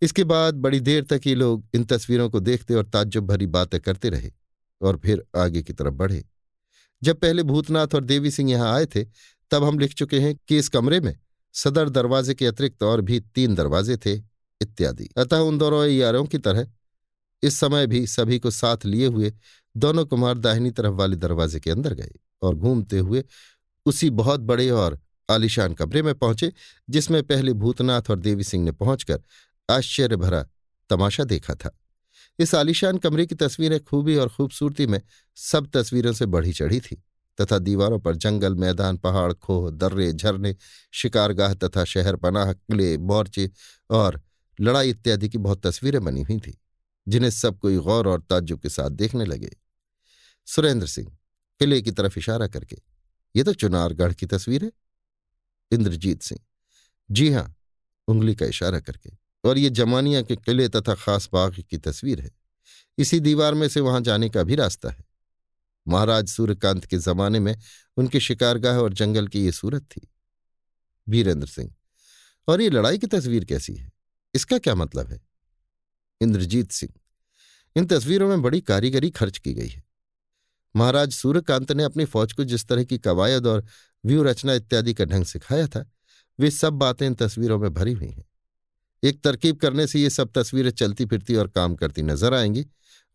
S1: इसके बाद बड़ी देर तक ये लोग इन तस्वीरों को देखते और ताज्जुब भरी बातें करते रहे और फिर आगे की तरफ़ बढ़े। जब पहले भूतनाथ और देवी सिंह यहाँ आए थे, तब हम लिख चुके हैं कि इस कमरे में सदर दरवाजे के अतिरिक्त और भी तीन दरवाजे थे, इत्यादि। अतः उन दोनों यारों की तरह इस समय भी सभी को साथ लिए हुए दोनों कुमार दाहिनी तरफ़ वाले दरवाजे के अंदर गए और घूमते हुए उसी बहुत बड़े और आलिशान कमरे में पहुँचे, जिसमें पहले भूतनाथ और देवी सिंह ने पहुंचकर आश्चर्य भरा तमाशा देखा था। इस आलिशान कमरे की तस्वीरें खूबी और खूबसूरती में सब तस्वीरों से बढ़ी चढ़ी थी, तथा दीवारों पर जंगल, मैदान, पहाड़, खोह, दर्रे, झरने, शिकारगाह तथा शहर पनाह, किले, मोर्चे और लड़ाई इत्यादि की बहुत तस्वीरें बनी हुई थी। जिन्हें सब कोई गौर और ताज्जुब के साथ देखने लगे। सुरेंद्र सिंह किले की तरफ़ इशारा करके, ये तो चुनारगढ़ की तस्वीर है? इंद्रजीत सिंह, जी हाँ, उंगली का इशारा करके, और ये जमानिया के किले तथा खास बाग की तस्वीर है। इसी दीवार में से वहाँ जाने का भी रास्ता है। महाराज सूर्यकांत के जमाने में उनके शिकारगाह और जंगल की ये सूरत थी। वीरेंद्र सिंह, और ये लड़ाई की तस्वीर कैसी है? इसका क्या मतलब है? इंद्रजीत सिंह। इन तस्वीरों में बड़ी कारीगरी खर्च की गई है। महाराज सूर्यकांत ने अपनी फौज को जिस तरह की कवायद और व्यू रचना इत्यादि का ढंग सिखाया था, वे सब बातें इन तस्वीरों में भरी हुई हैं। एक तरकीब करने से ये सब तस्वीरें चलती फिरती और काम करती नज़र आएँगी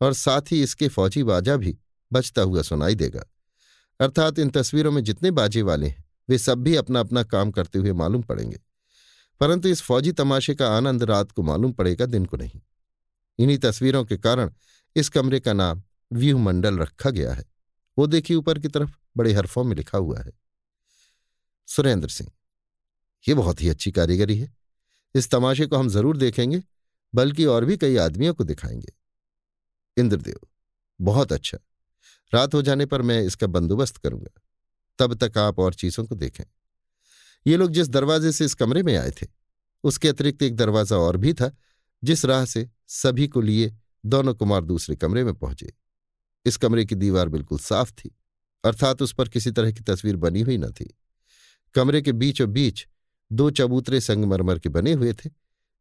S1: और साथ ही इसके फौजी बाजा भी बचता हुआ सुनाई देगा। अर्थात इन तस्वीरों में जितने बाजे वाले हैं, वे सब भी अपना अपना काम करते हुए मालूम पड़ेंगे। परंतु इस फौजी तमाशे का आनंद रात को मालूम पड़ेगा, दिन को नहीं। इन्हीं तस्वीरों के कारण इस कमरे का नाम व्यू मंडल रखा गया है। वो देखिए ऊपर की तरफ़, बड़े हरफों में लिखा हुआ है। सुरेंद्र सिंह, ये बहुत ही अच्छी कारीगरी है। इस तमाशे को हम ज़रूर देखेंगे, बल्कि और भी कई आदमियों को दिखाएँगे। इंद्रदेव, बहुत अच्छा। रात हो जाने पर मैं इसका बंदोबस्त करूँगा। तब तक आप और चीज़ों को देखें। ये लोग जिस दरवाजे से इस कमरे में आए थे, उसके अतिरिक्त एक दरवाज़ा और भी था, जिस राह से सभी को लिए दोनों कुमार दूसरे कमरे में पहुँचे। इस कमरे की दीवार बिल्कुल साफ़ थी, अर्थात उस पर किसी तरह की तस्वीर बनी हुई न थी। कमरे के बीचों बीच दो चबूतरे संगमरमर के बने हुए थे,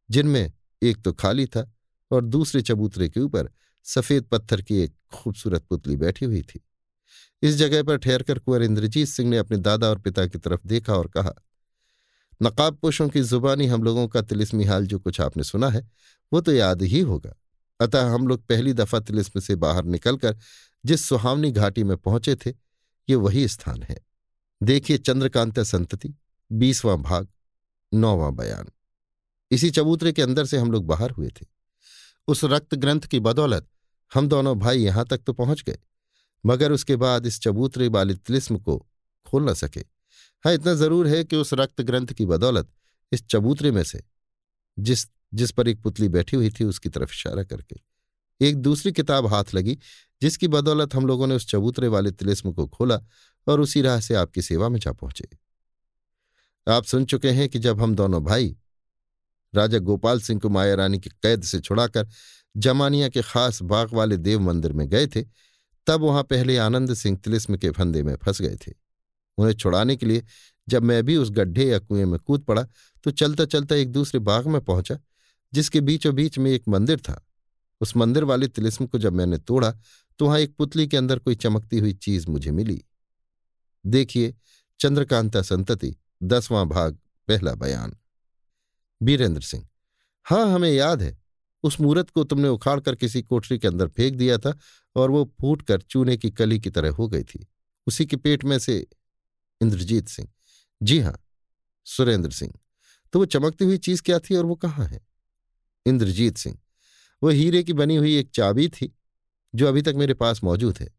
S1: जिनमें एक तो खाली था और दूसरे चबूतरे के ऊपर सफ़ेद पत्थर की एक खूबसूरत पुतली बैठी हुई थी। इस जगह पर ठहरकर कुंवर इंद्रजीत सिंह ने अपने दादा और पिता की तरफ़ देखा और कहा नकाबपोशों की जुबानी हम लोगों का तिलिस्मी हाल जो कुछ आपने सुना है, वो तो याद ही होगा। अतः हम लोग पहली दफ़ा तिलिस्म से बाहर निकलकर जिस सुहावनी घाटी में पहुँचे थे, ये वही स्थान है। देखिए चंद्रकांत संतति, बीसवां भाग, नौवां बयान। इसी चबूतरे के अंदर से हम लोग बाहर हुए थे। उस रक्त ग्रंथ की बदौलत हम दोनों भाई यहाँ तक तो पहुँच गए, मगर उसके बाद इस चबूतरे वाले तिलिस्म को खोल न सके। हाँ इतना ज़रूर है कि उस रक्त ग्रंथ की बदौलत इस चबूतरे में से, जिस जिस पर एक पुतली बैठी हुई थी, उसकी तरफ़ इशारा करके। एक दूसरी किताब हाथ लगी, जिसकी बदौलत हम लोगों ने उस चबूतरे वाले तिलिस्म को खोला और उसी राह से आपकी सेवा में जा पहुँचे। आप सुन चुके हैं कि जब हम दोनों भाई, राजा गोपाल सिंह को माया रानी की कैद से छुड़ाकर जमानिया के खास बाग वाले देव मंदिर में गए थे, तब वहाँ पहले आनंद सिंह तिलिस्म के फंदे में फंस गए थे। उन्हें छुड़ाने के लिए जब मैं भी उस गड्ढे या कुएँ में कूद पड़ा तो चलता चलता एक दूसरे बाग में पहुँचा, जिसके बीचों बीच में एक मंदिर था। उस मंदिर वाले तिलिस्म को जब मैंने तोड़ा तो वहाँ एक पुतली के अंदर कोई चमकती हुई चीज़ मुझे मिली। देखिए, चंद्रकांता संतति, दसवां भाग, पहला बयान। बीरेंद्र सिंह हाँ हमें याद है, उस मूर्त को तुमने उखाड़ कर किसी कोठरी के अंदर फेंक दिया था और वो फूट कर चूने की कली की तरह हो गई थी। उसी के पेट में से इंद्रजीत सिंह। जी हाँ, सुरेंद्र सिंह। तो वो चमकती हुई चीज़ क्या थी और वो कहाँ है? इंद्रजीत सिंह। वो हीरे की बनी हुई एक चाबी थी, जो अभी तक मेरे पास मौजूद है,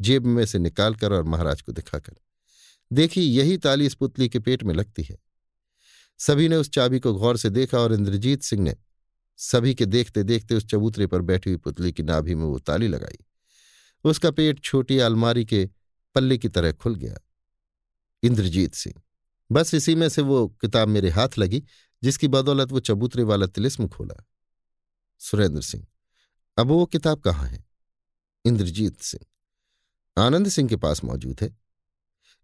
S1: जेब में से निकालकर और महाराज को दिखाकर। देखिए यही ताली इस पुतली के पेट में लगती है। सभी ने उस चाबी को गौर से देखा और इंद्रजीत सिंह ने सभी के देखते देखते उस चबूतरे पर बैठी हुई पुतली की नाभि में वो ताली लगाई। उसका पेट छोटी अलमारी के पल्ले की तरह खुल गया। इंद्रजीत सिंह। बस इसी में से वो किताब मेरे हाथ लगी, जिसकी बदौलत वो चबूतरे वाला तिलिस्म खोला। सुरेंद्र सिंह, अब वो किताब कहाँ है? इंद्रजीत सिंह, आनंद सिंह के पास मौजूद है।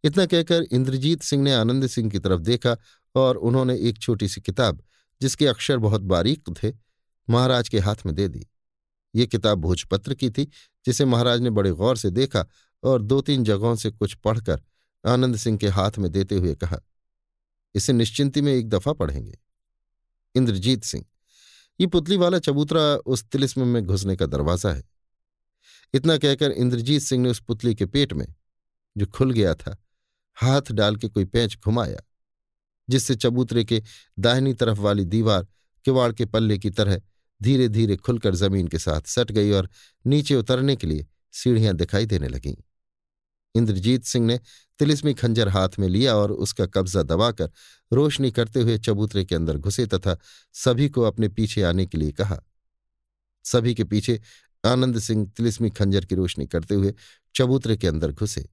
S1: इतना कहकर इंद्रजीत सिंह ने आनंद सिंह की तरफ़ देखा और उन्होंने एक छोटी सी किताब, जिसके अक्षर बहुत बारीक थे, महाराज के हाथ में दे दी। ये किताब भोजपत्र की थी, जिसे महाराज ने बड़े गौर से देखा और दो तीन जगहों से कुछ पढ़कर आनंद सिंह के हाथ में देते हुए कहा, इसे निश्चिंती में एक दफ़ा पढ़ेंगे। इंद्रजीत सिंह, ये पुतली वाला चबूतरा उस तिलिस्म में घुसने का दरवाज़ा है। इतना कहकर इंद्रजीत सिंह ने उस पुतली के पेट में, जो खुल गया था, हाथ डाल के कोई पैंच घुमाया, जिससे चबूतरे के दाहिनी तरफ़ वाली दीवार किवाड़ के पल्ले की तरह धीरे धीरे खुलकर ज़मीन के साथ सट गई और नीचे उतरने के लिए सीढ़ियाँ दिखाई देने लगीं। इंद्रजीत सिंह ने तिलिस्मी खंजर हाथ में लिया और उसका कब्जा दबाकर रोशनी करते हुए चबूतरे के अंदर घुसे तथा सभी को अपने पीछे आने के लिए कहा। सभी के पीछे आनंद सिंह तिलिस्मी खंजर की रोशनी करते हुए चबूतरे के अंदर घुसे।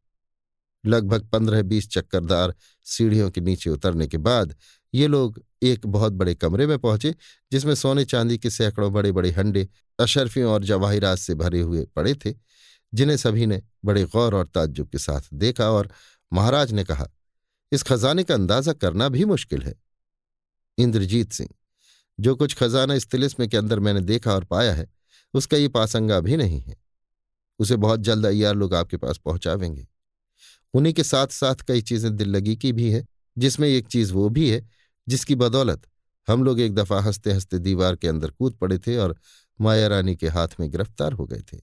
S1: लगभग पंद्रह बीस चक्करदार सीढ़ियों के नीचे उतरने के बाद ये लोग एक बहुत बड़े कमरे में पहुँचे, जिसमें सोने चांदी के सैकड़ों बड़े बड़े हंडे, अशरफियों और जवाहिरात से भरे हुए पड़े थे, जिन्हें सभी ने बड़े गौर और ताज्जुब के साथ देखा और महाराज ने कहा, इस खजाने का अंदाज़ा करना भी मुश्किल है। इंद्रजीत सिंह, जो कुछ खजाना इस तिलिस्म के अंदर मैंने देखा और पाया है, उसका ये पासंगा भी नहीं है। उसे बहुत जल्द अयार लोग आपके पास पहुंचावेंगे। उन्हीं के साथ साथ कई चीज़ें दिल लगी की भी है, जिसमें एक चीज़ वो भी है, जिसकी बदौलत हम लोग एक दफ़ा हँसते हँसते दीवार के अंदर कूद पड़े थे और माया रानी के हाथ में गिरफ़्तार हो गए थे।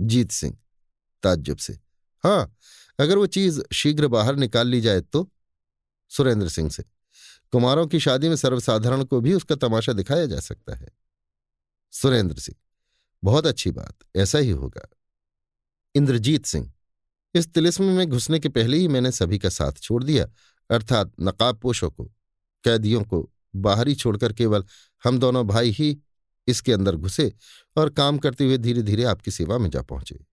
S1: जीत सिंह ताज्जुब से। हाँ अगर वो चीज़ शीघ्र बाहर निकाल ली जाए तो? सुरेंद्र सिंह से। कुमारों की शादी में सर्वसाधारण को भी उसका तमाशा दिखाया जा सकता है। सुरेंद्र सिंह। बहुत अच्छी बात, ऐसा ही होगा। इंद्रजीत सिंह। इस तिलिस्म में घुसने के पहले ही मैंने सभी का साथ छोड़ दिया, अर्थात नकाबपोशों को। कैदियों को बाहरी छोड़कर केवल हम दोनों भाई ही इसके अंदर घुसे और काम करते हुए धीरे धीरे आपकी सेवा में जा पहुँचे।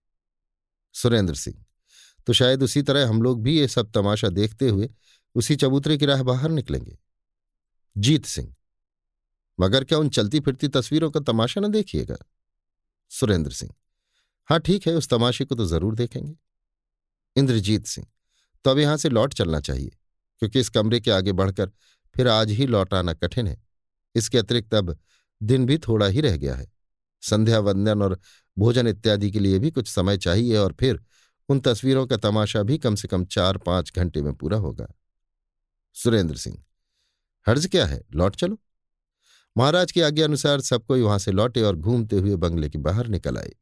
S1: सुरेंद्र सिंह। तो शायद उसी तरह हम लोग भी ये सब तमाशा देखते हुए उसी चबूतरे की राह बाहर निकलेंगे। जीत सिंह। मगर क्या उन चलती फिरती तस्वीरों का तमाशा न देखिएगा? सुरेंद्र सिंह। हाँ ठीक है, उस तमाशे को तो ज़रूर देखेंगे। इंद्रजीत सिंह। तो अब यहाँ से लौट चलना चाहिए, क्योंकि इस कमरे के आगे बढ़कर फिर आज ही लौट आना कठिन है। इसके अतिरिक्त अब दिन भी थोड़ा ही रह गया है। संध्या वंदन और भोजन इत्यादि के लिए भी कुछ समय चाहिए और फिर उन तस्वीरों का तमाशा भी कम से कम चार पाँच घंटे में पूरा होगा। सुरेंद्र सिंह, हर्ज क्या है? लौट चलो। महाराज की आज्ञा अनुसार सब कोई वहाँ से लौटे और घूमते हुए बंगले के बाहर निकल आए।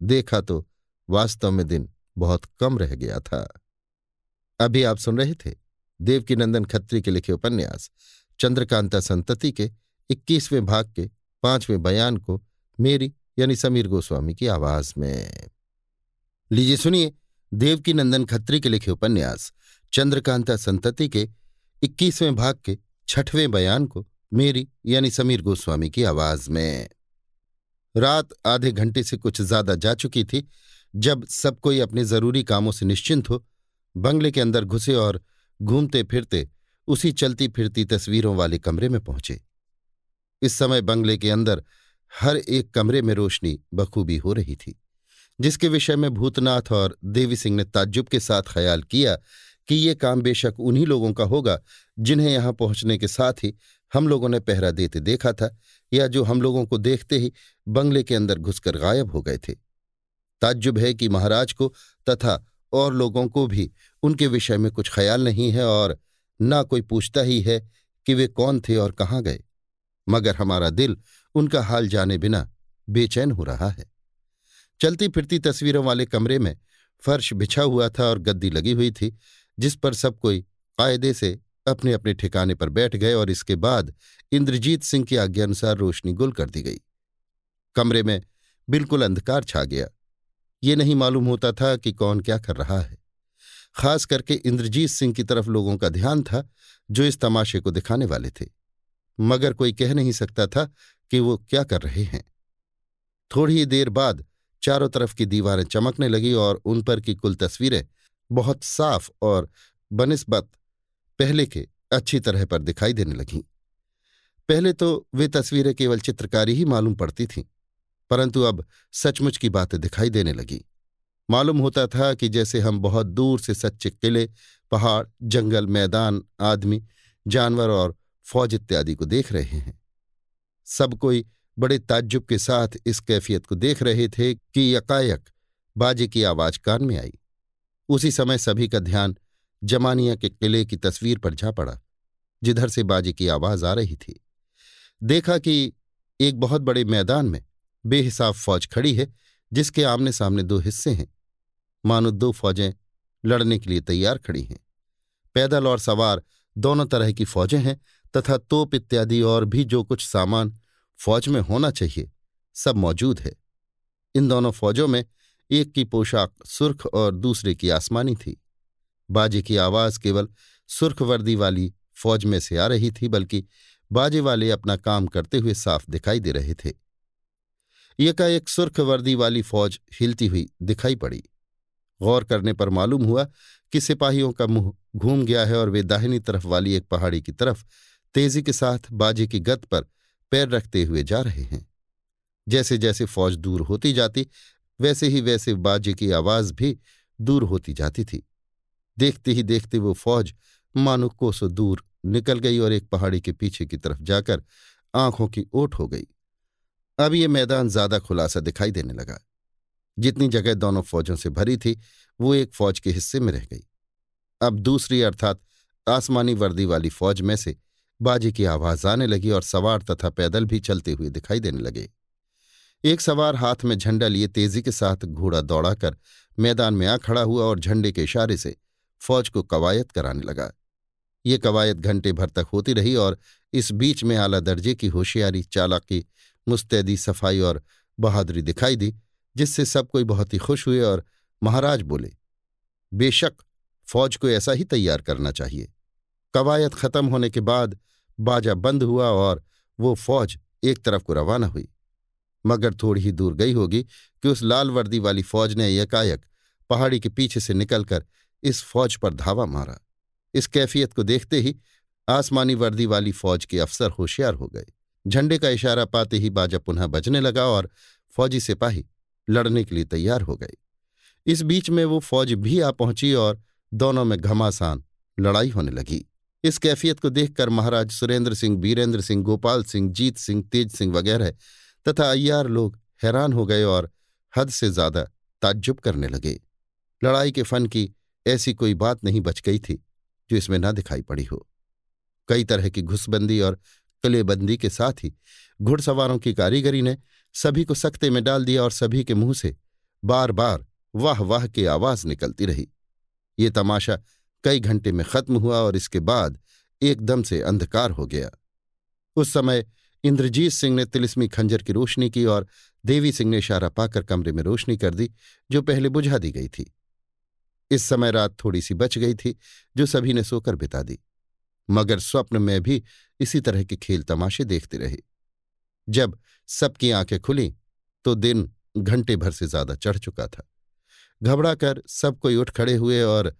S1: देखा तो वास्तव में दिन बहुत कम रह गया था। अभी आप सुन रहे थे देवकीनंदन खत्री के लिखे उपन्यास, चंद्रकांता संतति के इक्कीसवें भाग के पाँचवें बयान को मेरी यानी समीर गोस्वामी की आवाज़ में। लीजिए सुनिए देवकी नंदन खत्री के लिखे उपन्यास, चंद्रकांता संतति के इक्कीसवें भाग के छठवें बयान को मेरी यानी समीर गोस्वामी की आवाज़ में। रात आधे घंटे से कुछ ज़्यादा जा चुकी थी, जब सब कोई अपने ज़रूरी कामों से निश्चिंत हो, बंगले के अंदर घुसे और घूमते फिरते उसी चलती फिरती तस्वीरों वाले कमरे में पहुँचे। इस समय बंगले के अंदर हर एक कमरे में रोशनी बखूबी हो रही थी, जिसके विषय में भूतनाथ और देवी सिंह ने ताज्जुब के साथ ख्याल किया कि ये काम बेशक उन्हीं लोगों का होगा जिन्हें यहाँ पहुँचने के साथ ही हम लोगों ने पहरा देते देखा था या जो हम लोगों को देखते ही बंगले के अंदर घुसकर गायब हो गए थे। ताज्जुब है कि महाराज को तथा और लोगों को भी उनके विषय में कुछ ख्याल नहीं है और ना कोई पूछता ही है कि वे कौन थे और कहाँ गए। मगर हमारा दिल उनका हाल जाने बिना बेचैन हो रहा है। चलती फिरती तस्वीरों वाले कमरे में फर्श बिछा हुआ था और गद्दी लगी हुई थी, जिस पर सब कोई कायदे से अपने अपने ठिकाने पर बैठ गए और इसके बाद इंद्रजीत सिंह की आज्ञानुसार रोशनी गुल कर दी गई। कमरे में बिल्कुल अंधकार छा गया। ये नहीं मालूम होता था कि कौन क्या कर रहा है। खास करके इंद्रजीत सिंह की तरफ़ लोगों का ध्यान था, जो इस तमाशे को दिखाने वाले थे। मगर कोई कह नहीं सकता था कि वो क्या कर रहे हैं। थोड़ी देर बाद चारों तरफ़ की दीवारें चमकने लगी और उन पर की कुल तस्वीरें बहुत साफ़ और बनस्बत पहले के अच्छी तरह पर दिखाई देने लगीं। पहले तो वे तस्वीरें केवल चित्रकारी ही मालूम पड़ती थीं, परंतु अब सचमुच की बातें दिखाई देने लगी। मालूम होता था कि जैसे हम बहुत दूर से सच्चे किले, पहाड़, जंगल, मैदान, आदमी, जानवर और फौज इत्यादि को देख रहे हैं। सब कोई बड़े ताज्जुब के साथ इस कैफियत को देख रहे थे कि यकायक बाजे की आवाज़ कान में आई। उसी समय सभी का ध्यान जमानिया के किले की तस्वीर पर जा पड़ा, जिधर से बाजे की आवाज़ आ रही थी। देखा कि एक बहुत बड़े मैदान में बेहिसाब फौज खड़ी है, जिसके आमने सामने दो हिस्से हैं। मानो दो फौजें लड़ने के लिए तैयार खड़ी हैं। पैदल और सवार दोनों तरह की फौजें हैं, तथा तोप इत्यादि और भी जो कुछ सामान फौज में होना चाहिए। सब मौजूद है। इन दोनों फौजों में एक की पोशाक सुर्ख और दूसरे की आसमानी थी। बाजे की आवाज़ केवल सुर्ख वर्दी वाली फौज में से आ रही थी, बल्कि बाजे वाले अपना काम करते हुए साफ़ दिखाई दे रहे थे। एकाएक सुर्ख वर्दी वाली फौज हिलती हुई दिखाई पड़ी। गौर करने पर मालूम हुआ कि सिपाहियों का मुँह घूम गया है और वे दाहिनी तरफ़ वाली एक पहाड़ी की तरफ़ तेज़ी के साथ बाजे की गत पर पैर रखते हुए जा रहे हैं। जैसे जैसे फौज दूर होती जाती, वैसे ही वैसे बाजे की आवाज़ भी दूर होती जाती थी। देखते ही देखते वो फौज मानो कोसों दूर निकल गई और एक पहाड़ी के पीछे की तरफ़ जाकर आँखों की ओट हो गई। अब ये मैदान ज़्यादा खुलासा दिखाई देने लगा। जितनी जगह दोनों फौजों से भरी थी, वो एक फौज के हिस्से में रह गई। अब दूसरी अर्थात आसमानी वर्दी वाली फौज में से बाजी की आवाज़ आने लगी और सवार तथा पैदल भी चलते हुए दिखाई देने लगे। एक सवार हाथ में झंडा लिए तेज़ी के साथ घोड़ा दौड़ाकर मैदान में आ खड़ा हुआ और झंडे के इशारे से फौज को कवायद कराने लगा। ये कवायद घंटे भर तक होती रही और इस बीच में आला दर्जे की होशियारी, चालाकी, मुस्तैदी, सफ़ाई और बहादुरी दिखाई दी, जिससे सब कोई बहुत ही खुश हुए और महाराज बोले, बेशक फौज को ऐसा ही तैयार करना चाहिए। कवायद खत्म होने के बाद बाजा बंद हुआ और वो फौज एक तरफ़ को रवाना हुई। मगर थोड़ी ही दूर गई होगी कि उस लाल वर्दी वाली फौज ने एकाएक पहाड़ी के पीछे से निकलकर इस फौज पर धावा मारा। इस कैफियत को देखते ही आसमानी वर्दी वाली फौज के अफसर होशियार हो गए। झंडे का इशारा पाते ही बाजा पुनः बजने लगा और फौजी सिपाही लड़ने के लिए तैयार हो गए। इस बीच में वो फौज भी आ पहुँची और दोनों में घमासान लड़ाई होने लगी। इस कैफियत को देखकर महाराज सुरेंद्र सिंह बीरेंद्र सिंह, गोपाल सिंह, जीत सिंह, तेज सिंह वगैरह तथा अय्यार लोग हैरान हो गए और हद से ज़्यादा ताज्जुब करने लगे। लड़ाई के फन की ऐसी कोई बात नहीं बच गई थी जो इसमें न दिखाई पड़ी हो। कई तरह की घुसबंदी और किलेबंदी के साथ ही घुड़सवारों की कारीगरी ने सभी को सख्ते में डाल दिया और सभी के मुँह से बार बार वाह वाह की आवाज़ निकलती रही। ये तमाशा कई घंटे में खत्म हुआ और इसके बाद एकदम से अंधकार हो गया। उस समय इंद्रजीत सिंह ने तिलिस्मी खंजर की रोशनी की और देवी सिंह ने इशारा पाकर कमरे में रोशनी कर दी, जो पहले बुझा दी गई थी। इस समय रात थोड़ी सी बच गई थी, जो सभी ने सोकर बिता दी। मगर स्वप्न में भी इसी तरह के खेल तमाशे देखते रहे। जब सबकी आँखें खुली तो दिन घंटे भर से ज़्यादा चढ़ चुका था। घबरा कर सब कोई उठ खड़े हुए और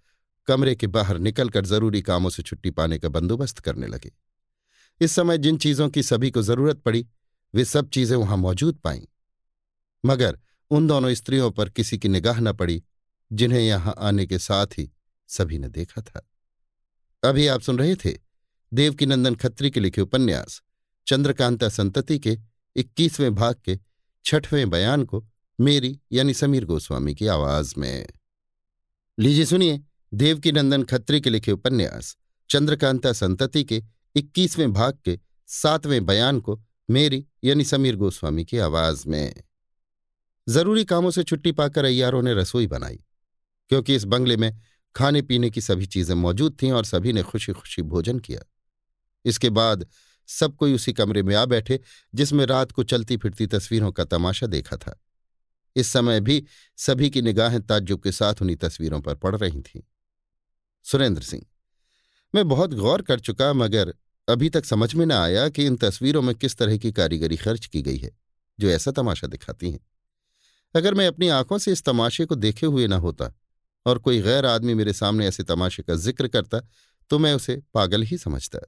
S1: कमरे के बाहर निकलकर ज़रूरी कामों से छुट्टी पाने का बंदोबस्त करने लगे। इस समय जिन चीज़ों की सभी को ज़रूरत पड़ी, वे सब चीज़ें वहाँ मौजूद पाईं। मगर उन दोनों स्त्रियों पर किसी की निगाह न पड़ी, जिन्हें यहाँ आने के साथ ही सभी ने देखा था। अभी आप सुन रहे थे देवकीनंदन खत्री के लिखे उपन्यास, चंद्रकांता संतति के इक्कीसवें भाग के छठवें बयान को मेरी यानी समीर गोस्वामी की आवाज़ में। लीजिए सुनिए। देवकीनंदन खत्री के लिखे उपन्यास, चंद्रकांता संतति के इक्कीसवें भाग के सातवें बयान को मेरी यानी समीर गोस्वामी की आवाज़ में। ज़रूरी कामों से छुट्टी पाकर अय्यारों ने रसोई बनाई, क्योंकि इस बंगले में खाने पीने की सभी चीज़ें मौजूद थीं और सभी ने खुशी खुशी भोजन किया। इसके बाद सब कोई उसी कमरे में आ बैठे, जिसमें रात को चलती फिरती तस्वीरों का तमाशा देखा था। इस समय भी सभी की निगाहें ताज्जुब के साथ उन्हीं तस्वीरों पर पड़ रही थीं। सुरेंद्र सिंह। मैं बहुत गौर कर चुका मगर अभी तक समझ में न आया कि इन तस्वीरों में किस तरह की कारीगरी खर्च की गई है, जो ऐसा तमाशा दिखाती हैं। अगर मैं अपनी आँखों से इस तमाशे को देखे हुए न होता और कोई गैर आदमी मेरे सामने ऐसे तमाशे का ज़िक्र करता तो मैं उसे पागल ही समझता।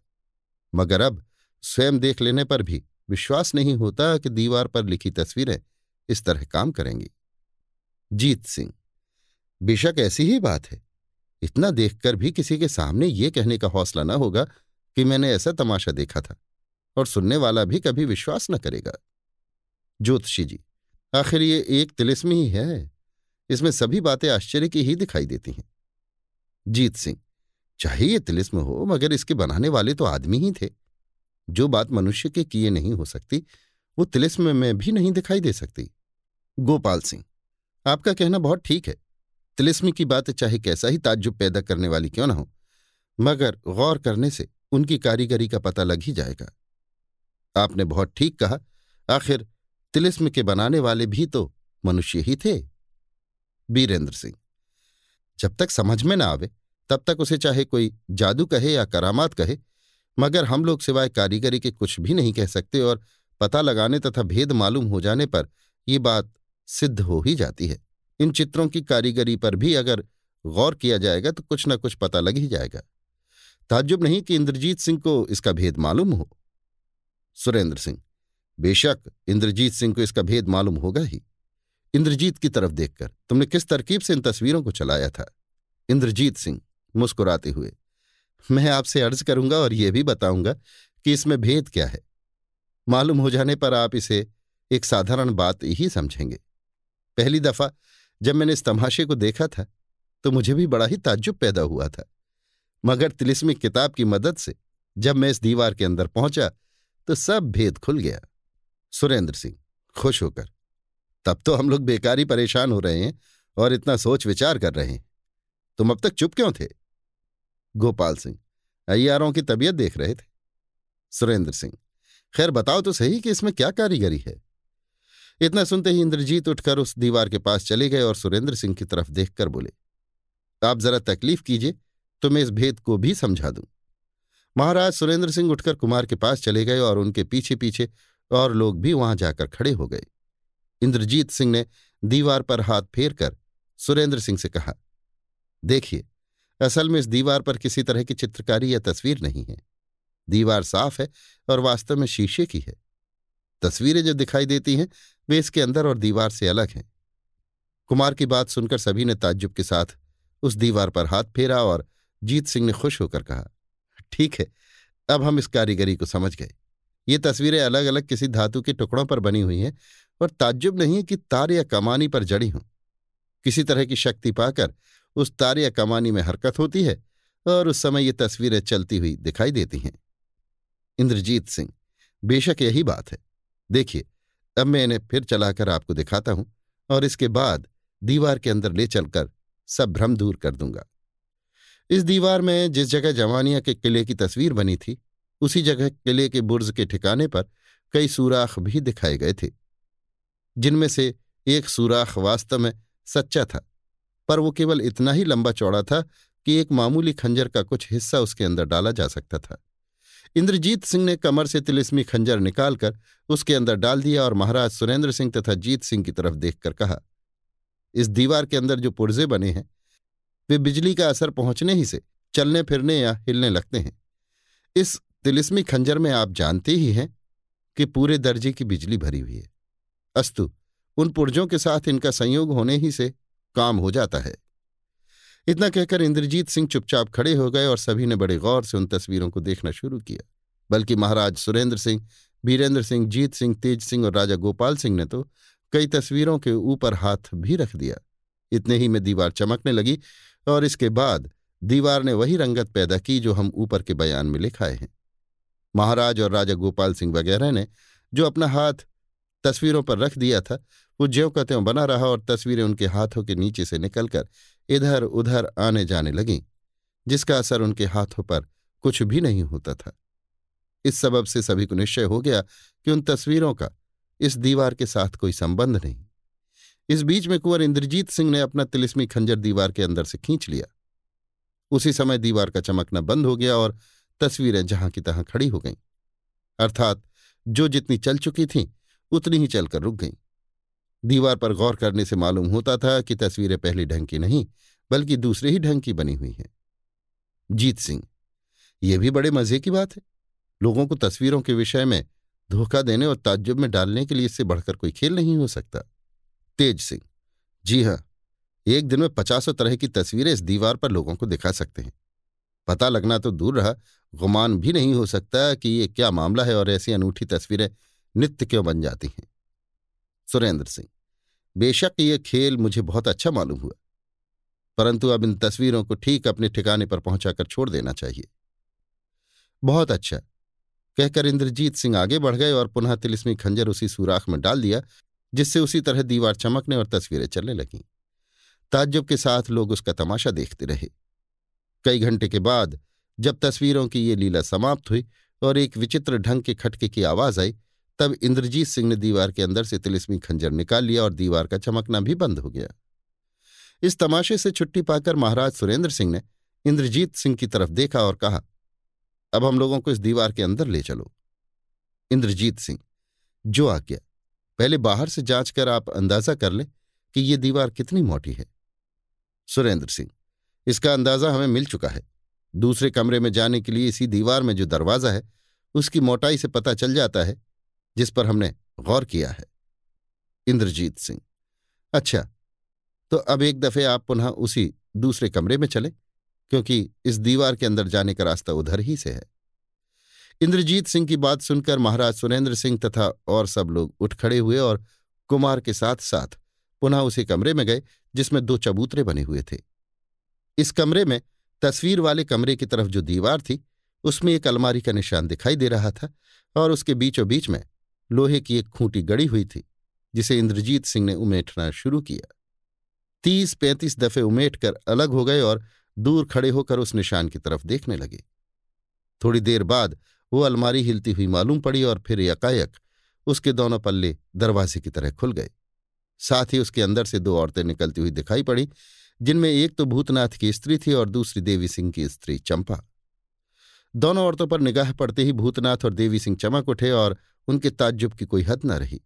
S1: मगर अब स्वयं देख लेने पर भी विश्वास नहीं होता कि दीवार पर लिखी तस्वीरें इस तरह काम करेंगी। जीत सिंह, बेशक ऐसी ही बात है। इतना देखकर भी किसी के सामने ये कहने का हौसला न होगा कि मैंने ऐसा तमाशा देखा था, और सुनने वाला भी कभी विश्वास न करेगा। ज्योतिषी जी, आखिर ये एक तिलिस्म ही है। इसमें सभी बातें आश्चर्य की ही दिखाई देती हैं। जीत सिंह, चाहे ये तिलिस्म हो, मगर इसके बनाने वाले तो आदमी ही थे। जो बात मनुष्य के किए नहीं हो सकती, वो तिलिस्म में भी नहीं दिखाई दे सकती। गोपाल सिंह, आपका कहना बहुत ठीक है। तिलिस्म की बात चाहे कैसा ही ताज्जुब पैदा करने वाली क्यों ना हो, मगर गौर करने से उनकी कारीगरी का पता लग ही जाएगा। आपने बहुत ठीक कहा, आखिर तिलिस्म के बनाने वाले भी तो मनुष्य ही थे। बीरेंद्र सिंह, जब तक समझ में ना आवे, तब तक उसे चाहे कोई जादू कहे या करामात कहे, मगर हम लोग सिवाय कारीगरी के कुछ भी नहीं कह सकते और पता लगाने तथा भेद मालूम हो जाने पर ये बात सिद्ध हो ही जाती है। इन चित्रों की कारीगरी पर भी अगर गौर किया जाएगा तो कुछ ना कुछ पता लग ही जाएगा। ताज्जुब नहीं कि इंद्रजीत सिंह को इसका भेद मालूम हो? सुरेंद्र सिंह, बेशक इंद्रजीत सिंह को इसका भेद मालूम होगा ही। इंद्रजीत की तरफ़ देखकर, तुमने किस तरकीब से इन तस्वीरों को चलाया था? इंद्रजीत सिंह, मुस्कुराते हुए, मैं आपसे अर्ज़ करूँगा और यह भी बताऊँगा कि इसमें भेद क्या है। मालूम हो जाने पर आप इसे एक साधारण बात ही समझेंगे। पहली दफ़ा जब मैंने इस तमाशे को देखा था तो मुझे भी बड़ा ही ताज्जुब पैदा हुआ था। मगर तिलिस्मी किताब की मदद से जब मैं इस दीवार के अंदर पहुँचा तो सब भेद खुल गया। सुरेंद्र सिंह, खुश होकर, तब तो हम लोग बेकारी परेशान हो रहे हैं और इतना सोच विचार कर रहे हैं। तुम अब तक चुप क्यों थे? गोपाल सिंह, अय्यारों की तबीयत देख रहे थे। सुरेंद्र सिंह, खैर बताओ तो सही कि इसमें क्या कारीगरी है? इतना सुनते ही इंद्रजीत उठकर उस दीवार के पास चले गए और सुरेंद्र सिंह की तरफ़ देखकर बोले, आप जरा तकलीफ़ कीजिए तो मैं इस भेद को भी समझा दूँ। महाराज सुरेंद्र सिंह उठकर कुमार के पास चले गए और उनके पीछे पीछे और लोग भी वहाँ जाकर खड़े हो गए। इंद्रजीत सिंह ने दीवार पर हाथ फेर कर सुरेंद्र सिंह से कहा, देखिए, असल में इस दीवार पर किसी तरह की चित्रकारी या तस्वीर नहीं है। दीवार साफ़ है और वास्तव में शीशे की है। तस्वीरें जो दिखाई देती हैं वे इसके अंदर और दीवार से अलग हैं। कुमार की बात सुनकर सभी ने ताज्जुब के साथ उस दीवार पर हाथ फेरा और जीत सिंह ने खुश होकर कहा, ठीक है, अब हम इस कारीगरी को समझ गए। ये तस्वीरें अलग अलग किसी धातु के टुकड़ों पर बनी हुई हैं और ताज्जुब नहीं है कि तार या कमानी पर जड़ी हों। किसी तरह की शक्ति पाकर उस तार या कमानी में हरकत होती है और उस समय ये तस्वीरें चलती हुई दिखाई देती हैं। इंद्रजीत सिंह, बेशक यही बात है। देखिए अब मैं इन्हें फिर चलाकर आपको दिखाता हूँ और इसके बाद दीवार के अंदर ले चलकर सब भ्रम दूर कर दूँगा। इस दीवार में जिस जगह जवानिया के किले की तस्वीर बनी थी, उसी जगह किले के बुर्ज के ठिकाने पर कई सुराख भी दिखाए गए थे, जिनमें से एक सुराख वास्तव में सच्चा था, पर वो केवल इतना ही लंबा चौड़ा था कि एक मामूली खंजर का कुछ हिस्सा उसके अंदर डाला जा सकता था। इंद्रजीत सिंह ने कमर से तिलिस्मी खंजर निकालकर उसके अंदर डाल दिया और महाराज सुरेंद्र सिंह तथा जीत सिंह की तरफ़ देखकर कहा, इस दीवार के अंदर जो पुर्जे बने हैं, वे बिजली का असर पहुँचने ही से चलने, फिरने या हिलने लगते हैं। इस तिलिस्मी खंजर में आप जानते ही हैं कि पूरे दर्जे की बिजली भरी हुई है। अस्तु, उन पुर्जों के साथ इनका संयोग होने ही से काम हो जाता है। इतना कहकर इंद्रजीत सिंह चुपचाप खड़े हो गए और सभी ने बड़े गौर से उन तस्वीरों को देखना शुरू किया। बल्कि महाराज सुरेंद्र सिंह, बीरेंद्र सिंह, जीत सिंह, तेज सिंह और राजा गोपाल सिंह ने तो कई तस्वीरों के ऊपर हाथ भी रख दिया। इतने ही में दीवार चमकने लगी और इसके बाद दीवार ने वही रंगत पैदा की जो हम ऊपर के बयान में लिखाए हैं। महाराज और राजा गोपाल सिंह वगैरह ने जो अपना हाथ तस्वीरों पर रख दिया था, वो ज्यों का त्यों बना रहा और तस्वीरें उनके हाथों के नीचे से निकलकर इधर उधर आने जाने लगीं, जिसका असर उनके हाथों पर कुछ भी नहीं होता था। इस सबब से सभी को निश्चय हो गया कि उन तस्वीरों का इस दीवार के साथ कोई संबंध नहीं। इस बीच में कुंवर इंद्रजीत सिंह ने अपना तिलिस्मी खंजर दीवार के अंदर से खींच लिया। उसी समय दीवार का चमकना बंद हो गया और तस्वीरें जहाँ की तहां खड़ी हो गईं। अर्थात जो जितनी चल चुकी थीं, उतनी ही चलकर रुक गईं। दीवार पर गौर करने से मालूम होता था कि तस्वीरें पहली ढंग की नहीं, बल्कि दूसरे ही ढंग की बनी हुई हैं। जीत सिंह, ये भी बड़े मज़े की बात है। लोगों को तस्वीरों के विषय में धोखा देने और ताज्जुब में डालने के लिए इससे बढ़कर कोई खेल नहीं हो सकता। तेज सिंह, जी हाँ एक दिन में पचासों तरह की तस्वीरें इस दीवार पर लोगों को दिखा सकते हैं। पता लगना तो दूर रहा, गुमान भी नहीं हो सकता कि ये क्या मामला है और ऐसी अनूठी तस्वीरें नित्य क्यों बन जाती हैं। सुरेंद्र सिंह। बेशक ये खेल मुझे बहुत अच्छा मालूम हुआ, परंतु अब इन तस्वीरों को ठीक अपने ठिकाने पर पहुंचाकर छोड़ देना चाहिए। बहुत अच्छा कहकर इंद्रजीत सिंह आगे बढ़ गए और पुनः तिलिस्मी खंजर उसी सुराख में डाल दिया, जिससे उसी तरह दीवार चमकने और तस्वीरें चलने लगीं। ताज्जुब के साथ लोग उसका तमाशा देखते रहे। कई घंटे के बाद, जब तस्वीरों की ये लीला समाप्त हुई और एक विचित्र ढंग के खटके की आवाज़ आई तब इंद्रजीत सिंह ने दीवार के अंदर से तिलिस्मी खंजर निकाल लिया और दीवार का चमकना भी बंद हो गया। इस तमाशे से छुट्टी पाकर महाराज सुरेंद्र सिंह ने इंद्रजीत सिंह की तरफ़ देखा और कहा, अब हम लोगों को इस दीवार के अंदर ले चलो। इंद्रजीत सिंह, जो आज्ञा। पहले बाहर से जाँच कर आप अंदाज़ा कर लें कि ये दीवार कितनी मोटी है। सुरेंद्र सिंह, इसका अंदाज़ा हमें मिल चुका है। दूसरे कमरे में जाने के लिए इसी दीवार में जो दरवाज़ा है, उसकी मोटाई से पता चल जाता है जिस पर हमने गौर किया है। इंद्रजीत सिंह। अच्छा तो अब एक दफे आप पुनः उसी दूसरे कमरे में चले, क्योंकि इस दीवार के अंदर जाने का रास्ता उधर ही से है। इंद्रजीत सिंह की बात सुनकर महाराज सुरेंद्र सिंह तथा और सब लोग उठ खड़े हुए और कुमार के साथ साथ पुनः उसी कमरे में गए, जिसमें दो चबूतरे बने हुए थे। इस कमरे में तस्वीर वाले कमरे की तरफ़ जो दीवार थी, उसमें एक अलमारी का निशान दिखाई दे रहा था और उसके बीचों बीच में लोहे की एक खूंटी गड़ी हुई थी, जिसे इंद्रजीत सिंह ने उमेटना शुरू किया। तीस पैंतीस दफे उमेट कर अलग हो गए और दूर खड़े होकर उस निशान की तरफ़ देखने लगे। थोड़ी देर बाद वो अलमारी हिलती हुई मालूम पड़ी और फिर यकायक उसके दोनों पल्ले दरवाजे की तरह खुल गए। साथ ही उसके अंदर से दो औरतें निकलती हुई दिखाई पड़ी, जिनमें एक तो भूतनाथ की स्त्री थी और दूसरी देवी सिंह की स्त्री चंपा। दोनों औरतों पर निगाह पड़ते ही भूतनाथ और देवी सिंह चमक उठे और उनके ताज्जुब की कोई हद न रही।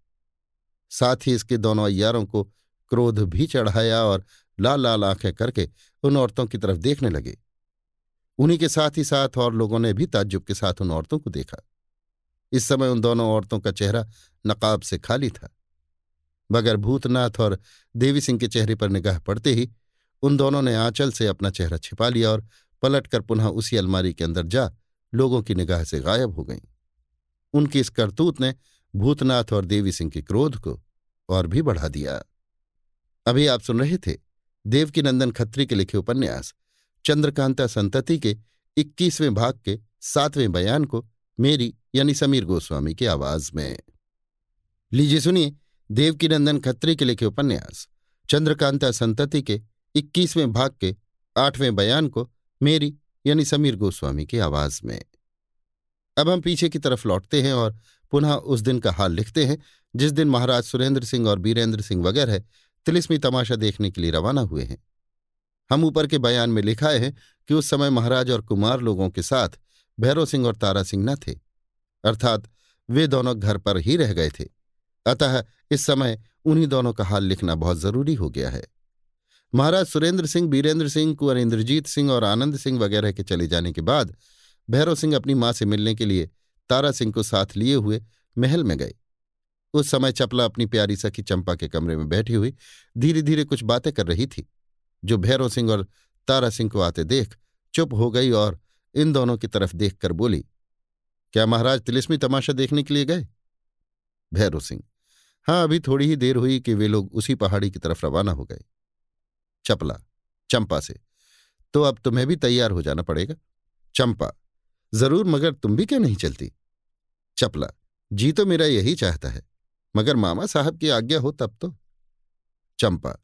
S1: साथ ही इसके दोनों अयारों को क्रोध भी चढ़ाया और लाल लाल आँखें करके उन औरतों की तरफ़ देखने लगे। उन्हीं के साथ ही साथ और लोगों ने भी ताज्जुब के साथ उन औरतों को देखा। इस समय उन दोनों औरतों का चेहरा नकाब से खाली था। मगर भूतनाथ और देवी सिंह के चेहरे पर निगाह पड़ते ही उन दोनों ने आंचल से अपना चेहरा छिपा लिया और पलटकर पुनः उसी अलमारी के अंदर जा लोगों की निगाह से गायब हो गईं। उनकी इस करतूत ने भूतनाथ और देवी सिंह के क्रोध को और भी बढ़ा दिया। अभी आप सुन रहे थे देवकीनंदन खत्री के लिखे उपन्यास, चंद्रकांता संतति के इक्कीसवें भाग के सातवें बयान को मेरी यानी समीर गोस्वामी की आवाज़ में। लीजिए सुनिए देवकीनंदन खत्री के लिखे उपन्यास, चंद्रकांता संतति के इक्कीसवें भाग के आठवें बयान को मेरी यानी समीर गोस्वामी की आवाज़ में। अब हम पीछे की तरफ़ लौटते हैं और पुनः उस दिन का हाल लिखते हैं, जिस दिन महाराज सुरेंद्र सिंह और बीरेंद्र सिंह वगैरह तिलिस्मी तमाशा देखने के लिए रवाना हुए हैं। हम ऊपर के बयान में लिखाए हैं कि उस समय महाराज और कुमार लोगों के साथ भैरव सिंह और तारा सिंह न थे, अर्थात वे दोनों घर पर ही रह गए थे। अतः इस समय उन्हीं दोनों का हाल लिखना बहुत ज़रूरी हो गया है। महाराज सुरेंद्र सिंह, बीरेंद्र सिंह कुंवर इंद्रजीत सिंह और आनंद सिंह वगैरह के चले जाने के बाद भैरव सिंह अपनी माँ से मिलने के लिए तारा सिंह को साथ लिए हुए महल में गए। उस समय चपला अपनी प्यारी सखी चंपा के कमरे में बैठी हुई धीरे धीरे कुछ बातें कर रही थी, जो भैरव सिंह और तारा सिंह को आते देख चुप हो गई और इन दोनों की तरफ़ देखकर बोली, क्या महाराज तिलिस्मी तमाशा देखने के लिए गए? भैरव सिंह हाँ अभी थोड़ी ही देर हुई कि वे लोग उसी पहाड़ी की तरफ़ रवाना हो गए। चपला, चंपा से तो अब तुम्हें भी तैयार हो जाना पड़ेगा। चंपा ज़रूर, मगर तुम भी क्या नहीं चलती? चपला, जी तो मेरा यही चाहता है, मगर मामा साहब की आज्ञा हो तब तो। चंपा,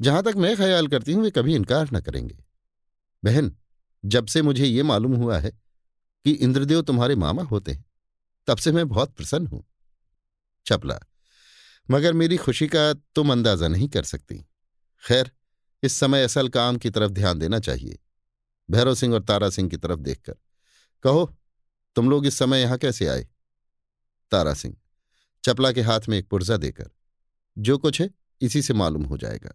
S1: जहाँ तक मैं ख्याल करती हूँ, वे कभी इनकार न करेंगे। बहन, जब से मुझे ये मालूम हुआ है कि इंद्रदेव तुम्हारे मामा होते हैं, तब से मैं बहुत प्रसन्न हूँ। चपला, मगर मेरी खुशी का तुम अंदाज़ा नहीं कर सकती। खैर, इस समय असल काम की तरफ़ ध्यान देना चाहिए, भैरव सिंह और तारा सिंह की तरफ़ देखकर। कहो, तुम लोग इस समय यहाँ कैसे आए? तारा सिंह, चपला के हाथ में एक पुर्जा देकर, जो कुछ है, इसी से मालूम हो जाएगा।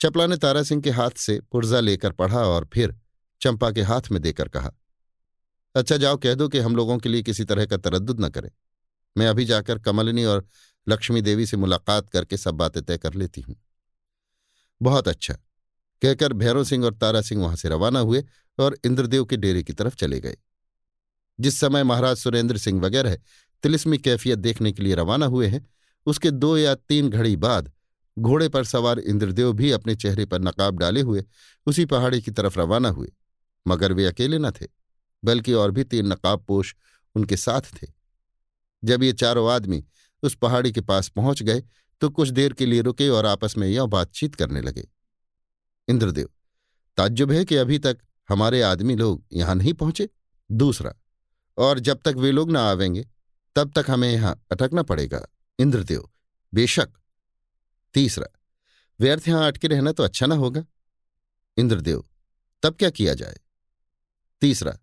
S1: चपला ने तारा सिंह के हाथ से पुर्जा लेकर पढ़ा और फिर चंपा के हाथ में देकर कहा अच्छा जाओ, कह दो कि हम लोगों के लिए किसी तरह का तरद न करें। मैं अभी जाकर कमलिनी और लक्ष्मी देवी से मुलाकात करके सब बातें तय कर लेती हूँ। बहुत अच्छा। कहकर भैरव सिंह और तारा सिंह वहाँ से रवाना हुए और इंद्रदेव के डेरे की तरफ़ चले गए। जिस समय महाराज सुरेंद्र सिंह वगैरह तिलिस्मी कैफियत देखने के लिए रवाना हुए हैं, उसके दो या तीन घड़ी बाद घोड़े पर सवार इंद्रदेव भी अपने चेहरे पर नकाब डाले हुए उसी पहाड़ी की तरफ़ रवाना हुए, मगर वे अकेले न थे, बल्कि और भी तीन नकाब नकाबपोश उनके साथ थे। जब ये चारों आदमी उस पहाड़ी के पास पहुँच गए तो कुछ देर के लिए रुके और आपस में यह बातचीत करने लगे। इंद्रदेव, ताज्जुब है कि अभी तक हमारे आदमी लोग यहाँ नहीं पहुँचे? दूसरा, और जब तक वे लोग ना आवेंगे, तब तक हमें यहाँ अटकना पड़ेगा। इंद्रदेव, बेशक। तीसरा, व्यर्थ यहाँ अटके रहना तो अच्छा ना होगा। इंद्रदेव, तब क्या किया जाए? तीसरा,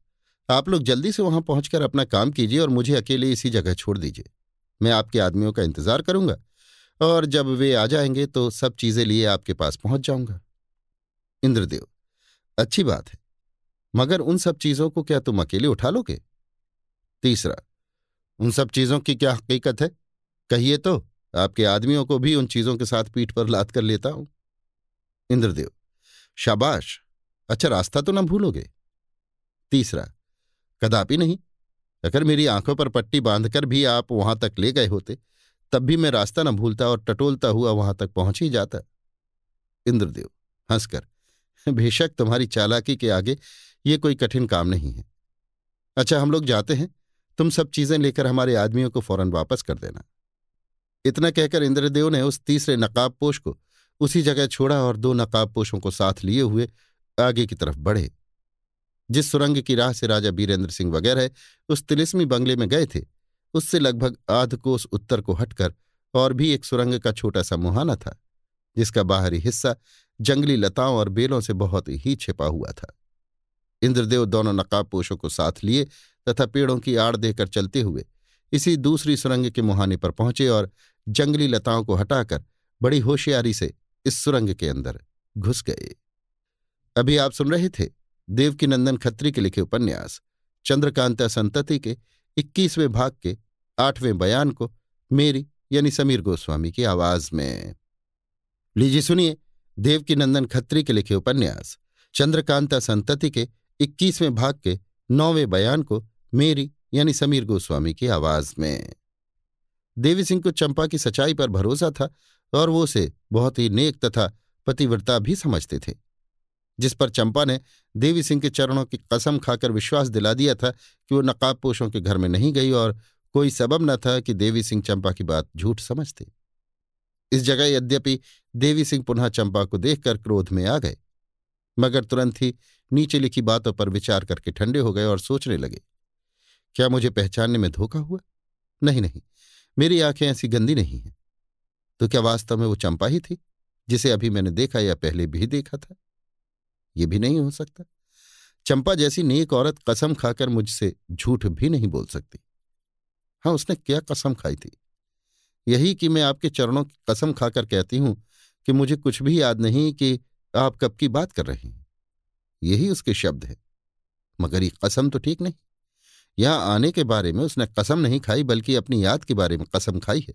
S1: आप लोग जल्दी से वहाँ पहुंचकर अपना काम कीजिए और मुझे अकेले इसी जगह छोड़ दीजिए। मैं आपके आदमियों का इंतज़ार करूँगा और जब वे आ जाएँगे तो सब चीज़ें लिए आपके पास पहुँच जाऊँगा। इंद्रदेव। अच्छी बात है। मगर उन सब चीज़ों को क्या तुम अकेले उठा लोगे? तीसरा, उन सब चीज़ों की क्या हकीकत है? कहिए तो आपके आदमियों को भी उन चीज़ों के साथ पीठ पर लाद कर लेता हूँ। इंद्रदेव, शाबाश! अच्छा रास्ता तो ना भूलोगे। तीसरा, कदापि नहीं। अगर मेरी आँखों पर पट्टी बांधकर भी आप वहाँ तक ले गए होते, तब भी मैं रास्ता न भूलता और टटोलता हुआ वहाँ तक पहुँच ही जाता। इंद्रदेव, हंसकर बेशक तुम्हारी चालाकी के आगे ये कोई कठिन काम नहीं है। अच्छा हम लोग जाते हैं। तुम सब चीज़ें लेकर हमारे आदमियों को फ़ौरन वापस कर देना। इतना कहकर इंद्रदेव ने उस तीसरे नकाबपोश को उसी जगह छोड़ा और दो नकाबपोशों को साथ लिए हुए आगे की तरफ़ बढ़े। जिस सुरंग की राह से राजा बीरेंद्र सिंह वगैरह उस तिलिस्मी बंगले में गए थे, उससे लगभग आध कोस उत्तर को हटकर और भी एक सुरंग का छोटा सा मुहाना था। जिसका बाहरी हिस्सा जंगली लताओं और बेलों से बहुत ही छिपा हुआ था। इंद्रदेव दोनों नकाबपोशों को साथ लिए तथा पेड़ों की आड़ देकर चलते हुए इसी दूसरी सुरंग के मुहाने पर पहुँचे और जंगली लताओं को हटाकर बड़ी होशियारी से इस सुरंग के अंदर घुस गए। अभी आप सुन रहे थे देवकीनंदन खत्री के लिखे उपन्यास, चंद्रकांता संतति के इक्कीसवें भाग के आठवें बयान को मेरी यानी समीर गोस्वामी की आवाज़ में। लीजिए सुनिए, देवकीनंदन खत्री के लिखे उपन्यास, चंद्रकांता संतति के इक्कीसवें भाग के नौवें बयान को मेरी यानी समीर गोस्वामी की आवाज़ में। देवी सिंह को चंपा की सच्चाई पर भरोसा था और वो उसे बहुत ही नेक तथा पतिव्रता भी समझते थे, जिस पर चंपा ने देवी सिंह के चरणों की कसम खाकर विश्वास दिला दिया था कि वो नकाब पोषों के घर में नहीं गई और कोई सबब न था कि देवी सिंह चंपा की बात झूठ समझते। इस जगह यद्यपि देवी सिंह पुनः चंपा को देखकर क्रोध में आ गए। मगर तुरंत ही नीचे लिखी बातों पर विचार करके ठंडे हो गए और सोचने लगे, क्या मुझे पहचानने में धोखा हुआ? नहीं नहीं, मेरी आँखें ऐसी गंदी नहीं हैं। तो क्या वास्तव में वो चंपा ही थी, जिसे अभी मैंने देखा या पहले भी देखा था? ये भी नहीं हो सकता। चंपा जैसी नेक औरत कसम खाकर मुझसे झूठ भी नहीं बोल सकती। हाँ उसने क्या कसम खाई थी? यही कि मैं आपके चरणों की कसम खाकर कहती हूँ कि मुझे कुछ भी याद नहीं कि आप कब की बात कर रहे हैं। यही उसके शब्द है। मगर ये कसम तो ठीक नहीं। यहाँ आने के बारे में उसने कसम नहीं खाई, बल्कि अपनी याद के बारे में कसम खाई है,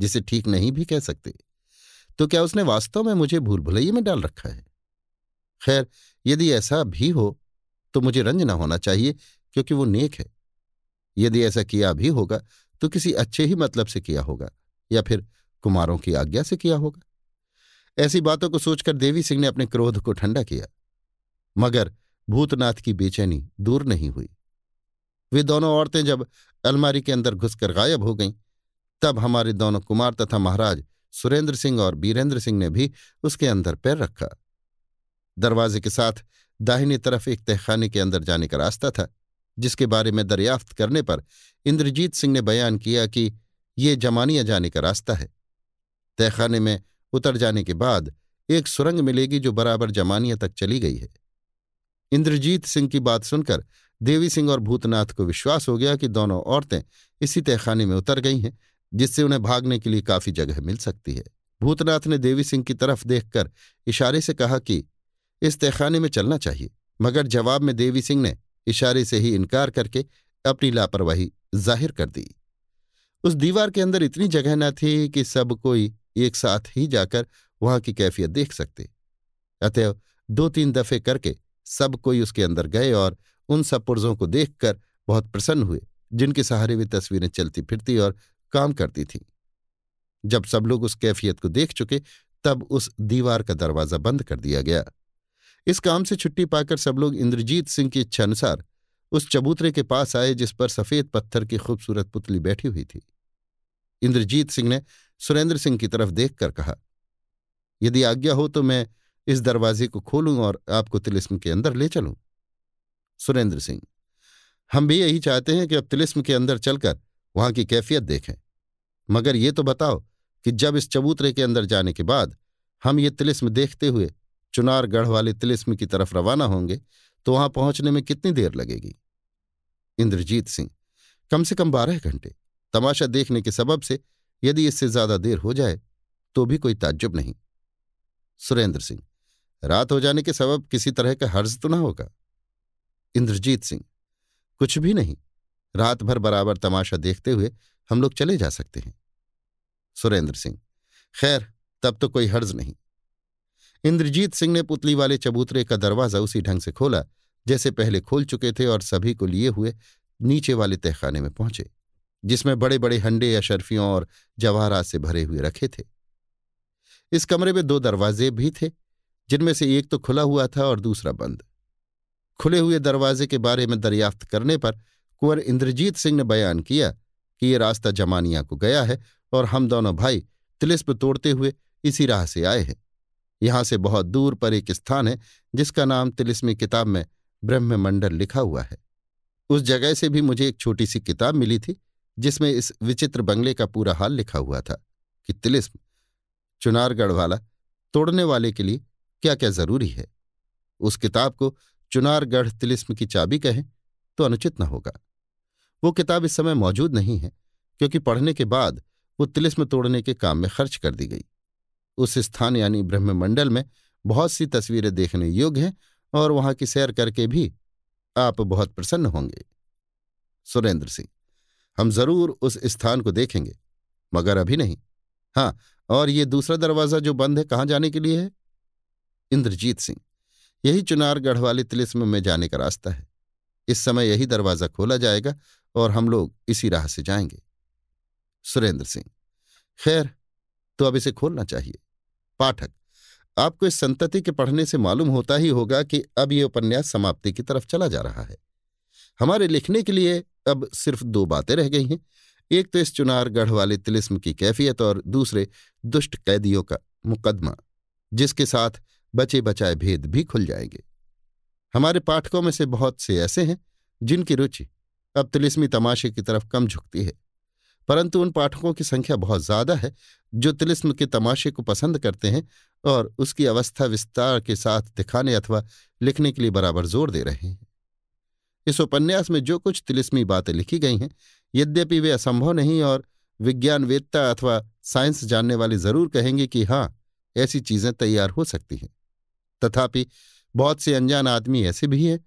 S1: जिसे ठीक नहीं भी कह सकते। तो क्या उसने वास्तव में मुझे भूल भुलैये में डाल रखा है? खैर, यदि ऐसा भी हो तो मुझे रंज न होना चाहिए, क्योंकि वो नेक है। यदि ऐसा किया भी होगा तो किसी अच्छे ही मतलब से किया होगा, या फिर कुमारों की आज्ञा से किया होगा। ऐसी बातों को सोचकर देवी सिंह ने अपने क्रोध को ठंडा किया, मगर भूतनाथ की बेचैनी दूर नहीं हुई। वे दोनों औरतें जब अलमारी के अंदर घुसकर गायब हो गईं, तब हमारे दोनों कुमार तथा महाराज सुरेंद्र सिंह और बीरेंद्र सिंह ने भी उसके अंदर पैर रखा। दरवाजे के साथ दाहिनी तरफ़ एक तहखाने के अंदर जाने का रास्ता था। जिसके बारे में दरियाफ्त करने पर इंद्रजीत सिंह ने बयान किया कि ये जमानिया जाने का रास्ता है। तहखाने में उतर जाने के बाद एक सुरंग मिलेगी जो बराबर जमानिया तक चली गई है। इंद्रजीत सिंह की बात सुनकर देवी सिंह और भूतनाथ को विश्वास हो गया कि दोनों औरतें इसी तहखाने में उतर गई हैं, जिससे उन्हें भागने के लिए काफ़ी जगह मिल सकती है। भूतनाथ ने देवी सिंह की तरफ़ देखकर इशारे से कहा कि, इस तहखाने में चलना चाहिए, मगर जवाब में देवी सिंह ने इशारे से ही इनकार करके अपनी लापरवाही ज़ाहिर कर दी। उस दीवार के अंदर इतनी जगह न थी कि सब कोई एक साथ ही जाकर वहाँ की कैफियत देख सकते। अतएव दो तीन दफे करके सब कोई उसके अंदर गए और उन सब पुर्जों को देखकर बहुत प्रसन्न हुए, जिनके सहारे वे तस्वीरें चलती फिरती और काम करती थीं। जब सब लोग उस कैफियत को देख चुके, तब उस दीवार का दरवाज़ा बंद कर दिया गया। इस काम से छुट्टी पाकर सब लोग इंद्रजीत सिंह की इच्छा अनुसार उस चबूतरे के पास आए जिस पर सफ़ेद पत्थर की खूबसूरत पुतली बैठी हुई थी। इंद्रजीत सिंह ने सुरेंद्र सिंह की तरफ़ देखकर कहा, यदि आज्ञा हो तो मैं इस दरवाजे को खोलूं और आपको तिलिस्म के अंदर ले चलूँ। सुरेंद्र सिंह, हम भी यही चाहते हैं कि अब तिलिस्म के अंदर चलकर वहाँ की कैफियत देखें। मगर ये तो बताओ कि जब इस चबूतरे के अंदर जाने के बाद हम ये तिलिस्म देखते हुए चुनारगढ़ वाले तिलिस्म की तरफ़ रवाना होंगे तो वहाँ पहुँचने में कितनी देर लगेगी? इंद्रजीत सिंह, कम से कम बारह घंटे। तमाशा देखने के सबब से यदि इससे ज़्यादा देर हो जाए तो भी कोई ताज्जुब नहीं। सुरेंद्र सिंह, रात हो जाने के सबब किसी तरह का हर्ज तो ना होगा? इंद्रजीत सिंह, कुछ भी नहीं। रात भर बराबर तमाशा देखते हुए हम लोग चले जा सकते हैं। सुरेंद्र सिंह, खैर, तब तो कोई हर्ज नहीं। इंद्रजीत सिंह ने पुतली वाले चबूतरे का दरवाज़ा उसी ढंग से खोला, जैसे पहले खोल चुके थे और सभी को लिए हुए नीचे वाले तहखाने में पहुँचे, जिसमें बड़े बड़े हंडे या शर्फियों और जवाहरात से भरे हुए रखे थे। इस कमरे में दो दरवाजे भी थे, जिनमें से एक तो खुला हुआ था और दूसरा बंद। खुले हुए दरवाजे के बारे में दरियाफ्त करने पर कुंवर इंद्रजीत सिंह ने बयान किया कि ये रास्ता जमानिया को गया है और हम दोनों भाई तिलिस्प तोड़ते हुए इसी राह से आए हैं। यहाँ से बहुत दूर पर एक स्थान है, जिसका नाम तिलिस्मी किताब में ब्रह्म मंडल लिखा हुआ है। उस जगह से भी मुझे एक छोटी सी किताब मिली थी, जिसमें इस विचित्र बंगले का पूरा हाल लिखा हुआ था कि तिलिस्म, चुनारगढ़ वाला, तोड़ने वाले के लिए क्या क्या ज़रूरी है? उस किताब को चुनारगढ़ तिलिस्म की चाबी कहें तो अनुचित न होगा। वो किताब इस समय मौजूद नहीं है, क्योंकि पढ़ने के बाद वो तिलिस्म तोड़ने के काम में खर्च कर दी गई। उस स्थान यानी ब्रह्ममंडल में बहुत सी तस्वीरें देखने योग्य हैं और वहाँ की सैर करके भी आप बहुत प्रसन्न होंगे। सुरेंद्र सिंह, हम ज़रूर उस स्थान को देखेंगे, मगर अभी नहीं। हाँ और ये दूसरा दरवाज़ा जो बंद है, कहाँ जाने के लिए है? इंद्रजीत सिंह, यही चुनारगढ़ वाले तिलिस्म में जाने का रास्ता है। इस समय यही दरवाज़ा खोला जाएगा और हम लोग इसी राह से जाएँगे। सुरेंद्र सिंह, खैर तो अब इसे खोलना चाहिए। पाठक। आपको इस संतति के पढ़ने से मालूम होता ही होगा कि अब ये उपन्यास समाप्ति की तरफ़ चला जा रहा है। हमारे लिखने के लिए अब सिर्फ़ दो बातें रह गई हैं। एक तो इस चुनार गढ़ वाले तिलिस्म की कैफियत और दूसरे दुष्ट कैदियों का मुकदमा, जिसके साथ बचे बचाए भेद भी खुल जाएँगे। हमारे पाठकों में से बहुत से ऐसे हैं जिनकी रुचि अब तिलिस्मी तमाशे की तरफ़ कम झुकती है। परंतु उन पाठकों की संख्या बहुत ज़्यादा है, जो तिलिस्म के तमाशे को पसंद करते हैं और उसकी अवस्था विस्तार के साथ दिखाने अथवा लिखने के लिए बराबर ज़ोर दे रहे हैं। इस उपन्यास में जो कुछ तिलिस्मी बातें लिखी गई हैं, यद्यपि वे असंभव नहीं और विज्ञानवेत्ता अथवा साइंस जानने वाले ज़रूर कहेंगे कि हाँ ऐसी चीज़ें तैयार हो सकती हैं। तथापि बहुत से अनजान आदमी ऐसे भी हैं,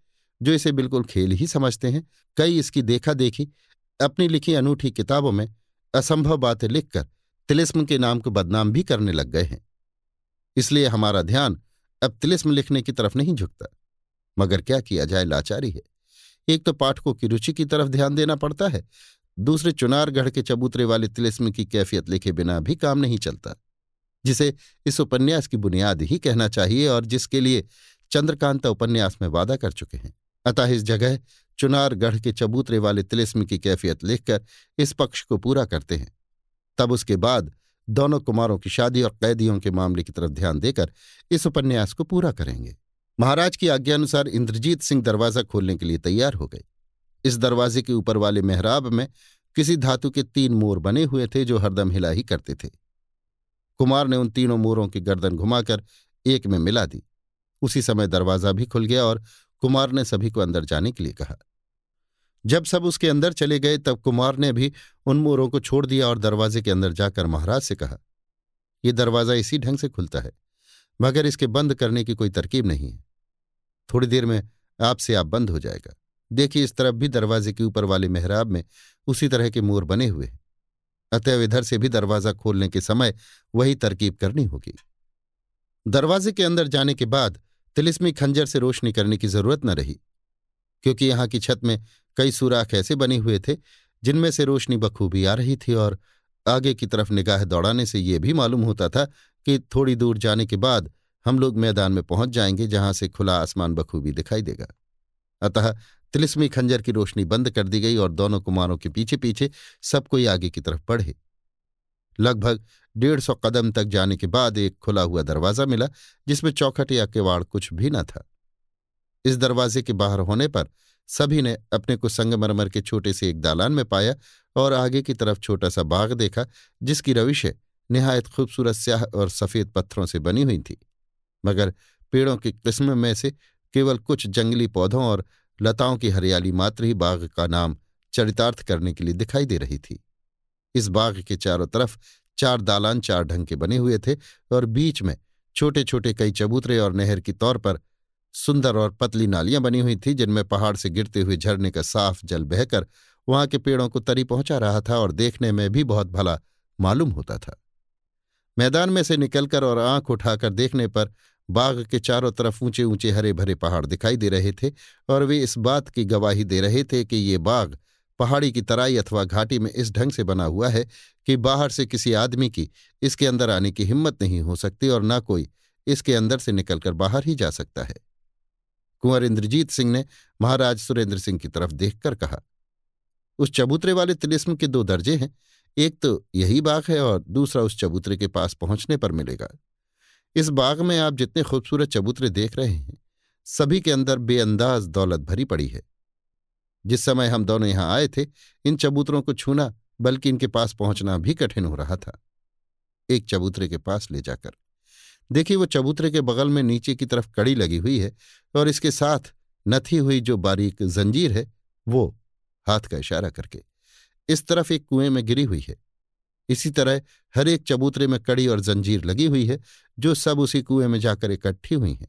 S1: जो इसे बिल्कुल खेल ही समझते हैं। कई इसकी देखा देखी अपनी लिखी अनूठी किताबों में असंभव बातें लिखकर तिलिस्म के नाम को बदनाम भी करने लग गए हैं। इसलिए हमारा ध्यान अब तिलिस्म लिखने की तरफ़ नहीं झुकता, मगर क्या किया जाए लाचारी है। एक तो पाठकों की रुचि की तरफ़ ध्यान देना पड़ता है, दूसरे चुनारगढ़ के चबूतरे वाले तिलिस्म की कैफियत लिखे बिना भी काम नहीं चलता, जिसे इस उपन्यास की बुनियाद ही कहना चाहिए और जिसके लिए चंद्रकांता उपन्यास में वादा कर चुके हैं। अतः इस जगह चुनारगढ़ के चबूतरे वाले तिलिस्म की कैफियत लिखकर इस पक्ष को पूरा करते हैं। तब उसके बाद दोनों कुमारों की शादी और कैदियों के मामले की तरफ़ ध्यान देकर इस उपन्यास को पूरा करेंगे। महाराज की आज्ञानुसार इंद्रजीत सिंह दरवाज़ा खोलने के लिए तैयार हो गए। इस दरवाजे के ऊपर वाले मेहराब में किसी धातु के तीन मोर बने हुए थे जो हरदम हिला ही करते थे। कुमार ने उन तीनों मोरों की गर्दन घुमाकर एक में मिला दी। उसी समय दरवाज़ा भी खुल गया और कुमार ने सभी को अंदर जाने के लिए कहा। जब सब उसके अंदर चले गए तब कुमार ने भी उन मोरों को छोड़ दिया और दरवाजे के अंदर जाकर महाराज से कहा यह दरवाज़ा इसी ढंग से खुलता है, मगर इसके बंद करने की कोई तरकीब नहीं है। थोड़ी देर में आपसे आप बंद हो जाएगा। देखिए, इस तरफ़ भी दरवाजे के ऊपर वाले मेहराब में उसी तरह के मोर बने हुए हैं। अतएव इधर से भी दरवाज़ा खोलने के समय वही तरकीब करनी होगी। दरवाजे के अंदर जाने के बाद तिलिस्मी खंजर से रोशनी करने की ज़रूरत न रही, क्योंकि यहाँ की छत में कई सुराख ऐसे बने हुए थे, जिनमें से रोशनी बखूबी आ रही थी और आगे की तरफ़ निगाह दौड़ाने से यह भी मालूम होता था कि थोड़ी दूर जाने के बाद हम लोग मैदान में पहुँच जाएँगे, जहाँ से खुला आसमान बखूबी दिखाई देगा। अतः तिलिस्मी खंजर की रोशनी बंद कर दी गई और दोनों कुमारों के पीछे पीछे सब कोई आगे की तरफ़ बढ़े। लगभग डेढ़ सौ कदम तक जाने के बाद एक खुला हुआ दरवाज़ा मिला, जिसमें चौखट या किवाड़ कुछ भी न था। इस दरवाजे के बाहर होने पर सभी ने अपने को संगमरमर के छोटे से एक दालान में पाया और आगे की तरफ़ छोटा सा बाग देखा, जिसकी रविशें निहायत खूबसूरत स्याह और सफ़ेद पत्थरों से बनी हुई थी। मगर पेड़ों की किस्म में से केवल कुछ जंगली पौधों और लताओं की हरियाली मात्र ही बाग का नाम चरितार्थ करने के लिए दिखाई दे रही थी। इस बाग के चारों तरफ़ चार दालान चार ढंग के बने हुए थे और बीच में छोटे छोटे कई चबूतरे और नहर की तौर पर सुंदर और पतली नालियाँ बनी हुई थी, जिनमें पहाड़ से गिरते हुए झरने का साफ़ जल बहकर वहाँ के पेड़ों को तरी पहुँचा रहा था और देखने में भी बहुत भला मालूम होता था। मैदान में से निकलकर और आँख उठाकर देखने पर बाग के चारों तरफ़ ऊँचे ऊँचे हरे भरे पहाड़ दिखाई दे रहे थे और वे इस बात की गवाही दे रहे थे कि ये बाग पहाड़ी की तराई अथवा घाटी में इस ढंग से बना हुआ है कि बाहर से किसी आदमी की इसके अंदर आने की हिम्मत नहीं हो सकती और न कोई इसके अंदर से निकलकर बाहर ही जा सकता है। कुंवर इंद्रजीत सिंह ने महाराज सुरेंद्र सिंह की तरफ़ देखकर कहा, उस चबूतरे वाले तिलिस्म के दो दर्जे हैं। एक तो यही बाग है और दूसरा उस चबूतरे के पास पहुँचने पर मिलेगा। इस बाग में आप जितने खूबसूरत चबूतरे देख रहे हैं, सभी के अंदर बेअंदाज दौलत भरी पड़ी है। जिस समय हम दोनों यहाँ आए थे, इन चबूतरों को छूना, बल्कि इनके पास पहुँचना भी कठिन हो रहा था। एक चबूतरे के पास ले जाकर देखिए, वो चबूतरे के बगल में नीचे की तरफ़ कड़ी लगी हुई है और इसके साथ नथी हुई जो बारीक जंजीर है, वो हाथ का इशारा करके। इस तरफ़ एक कुएँ में गिरी हुई है। इसी तरह हर एक चबूतरे में कड़ी और जंजीर लगी हुई है, जो सब उसी कुएँ में जाकर इकट्ठी हुई हैं।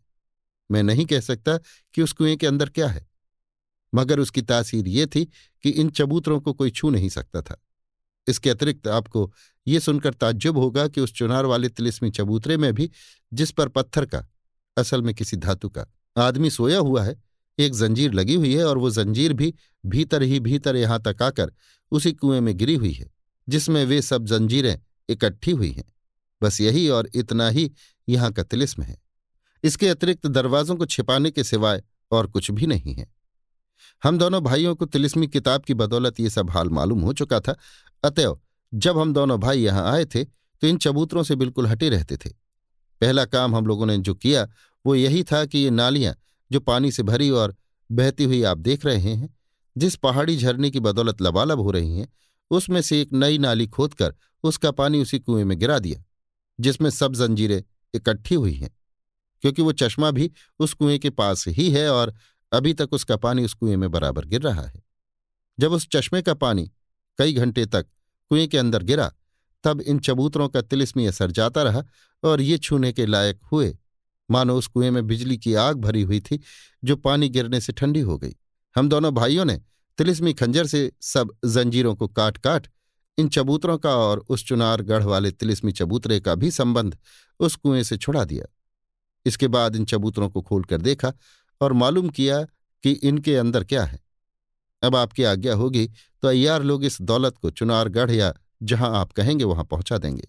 S1: मैं नहीं कह सकता कि उस कुएँ के अंदर क्या है, मगर उसकी तासीर ये थी कि इन चबूतरों को कोई छू नहीं सकता था। इसके अतिरिक्त आपको ये सुनकर ताज्जुब होगा कि उस चुनार वाले तिलिस्मी चबूतरे में भी जिस पर पत्थर का, असल में किसी धातु का आदमी सोया हुआ है, एक जंजीर लगी हुई है और वो जंजीर भी भीतर ही भीतर यहाँ तक आकर उसी कुएँ में गिरी हुई है, जिसमें वे सब जंजीरें इकट्ठी हुई हैं। बस यही और इतना ही यहाँ का तिलिस्म है। इसके अतिरिक्त दरवाजों को छिपाने के सिवाय और कुछ भी नहीं है। हम दोनों भाइयों को तिलिस्मी किताब की बदौलत ये सब हाल मालूम हो चुका था। अतएव, जब हम दोनों भाई यहाँ आए थे तो इन चबूतरों से बिल्कुल हटे रहते थे। पहला काम हम लोगों ने जो किया, वो यही था कि ये नालियाँ, जो पानी से भरी और बहती हुई आप देख रहे हैं, जिस पहाड़ी झरने की बदौलत लबालब हो रही हैं, उसमें से एक नई नाली खोदकर उसका पानी उसी कुएँ में गिरा दिया, जिसमें सब जंजीरें इकट्ठी हुई हैं, क्योंकि वो चश्मा भी उस कुएँ के पास ही है और अभी तक उसका पानी उस कुएँ में बराबर गिर रहा है। जब उस चश्मे का पानी कई घंटे तक कुएँ के अंदर गिरा, तब इन चबूतरों का तिलिस्मी असर जाता रहा और ये छूने के लायक हुए। मानो उस कुएँ में बिजली की आग भरी हुई थी, जो पानी गिरने से ठंडी हो गई। हम दोनों भाइयों ने तिलिस्मी खंजर से सब जंजीरों को काट काट इन चबूतरों का और उस चुनार गढ़ वाले तिलिस्मी चबूतरे का भी संबंध उस कुएँ से छुड़ा दिया। इसके बाद इन चबूतरों को खोलकर देखा और मालूम किया कि इनके अंदर क्या है। अब आपकी आज्ञा होगी तो अय्यार लोग इस दौलत को चुनारगढ़ या जहाँ आप कहेंगे वहाँ पहुँचा देंगे।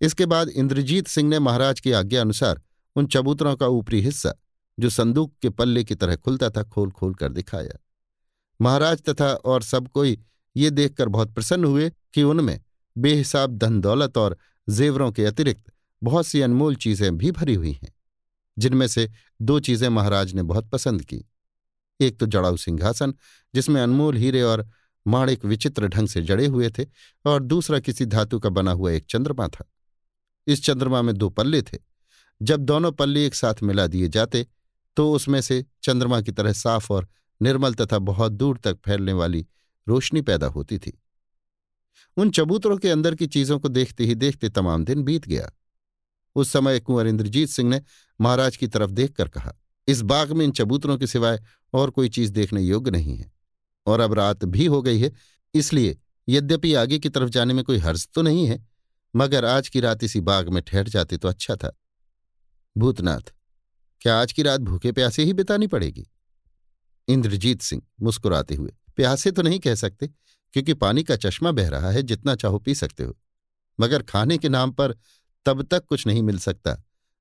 S1: इसके बाद इंद्रजीत सिंह ने महाराज की आज्ञा अनुसार उन चबूतरों का ऊपरी हिस्सा, जो संदूक के पल्ले की तरह खुलता था, खोल खोल कर दिखाया। महाराज तथा और सब कोई ये देखकर बहुत प्रसन्न हुए कि उनमें बेहिसाब धन दौलत और जेवरों के अतिरिक्त बहुत सी अनमोल चीज़ें भी भरी हुई हैं। जिनमें से दो चीज़ें महाराज ने बहुत पसंद की। एक तो जड़ाऊ सिंहासन, जिसमें अनमोल हीरे और माणिक विचित्र ढंग से जड़े हुए थे, और दूसरा किसी धातु का बना हुआ एक चंद्रमा था। इस चंद्रमा में दो पल्ले थे। जब दोनों पल्ले एक साथ मिला दिए जाते तो उसमें से चंद्रमा की तरह साफ़ और निर्मल तथा बहुत दूर तक फैलने वाली रोशनी पैदा होती थी। उन चबूतरों के अंदर की चीज़ों को देखते ही देखते तमाम दिन बीत गया। उस समय कुंवर इंद्रजीत सिंह ने महाराज की तरफ़ देखकर कहा, इस बाग में इन चबूतरों के सिवाय और कोई चीज़ देखने योग्य नहीं है। और अब रात भी हो गई है, इसलिए यद्यपि आगे की तरफ़ जाने में कोई हर्ज तो नहीं है, मगर आज की रात इसी बाग में ठहर जाते तो अच्छा था। भूतनाथ, क्या आज की रात भूखे प्यासे ही बितानी पड़ेगी? इंद्रजीत सिंह मुस्कुराते हुए, प्यासे तो नहीं कह सकते, क्योंकि पानी का चश्मा बह रहा है, जितना चाहो पी सकते हो। मगर खाने के नाम पर तब तक कुछ नहीं मिल सकता।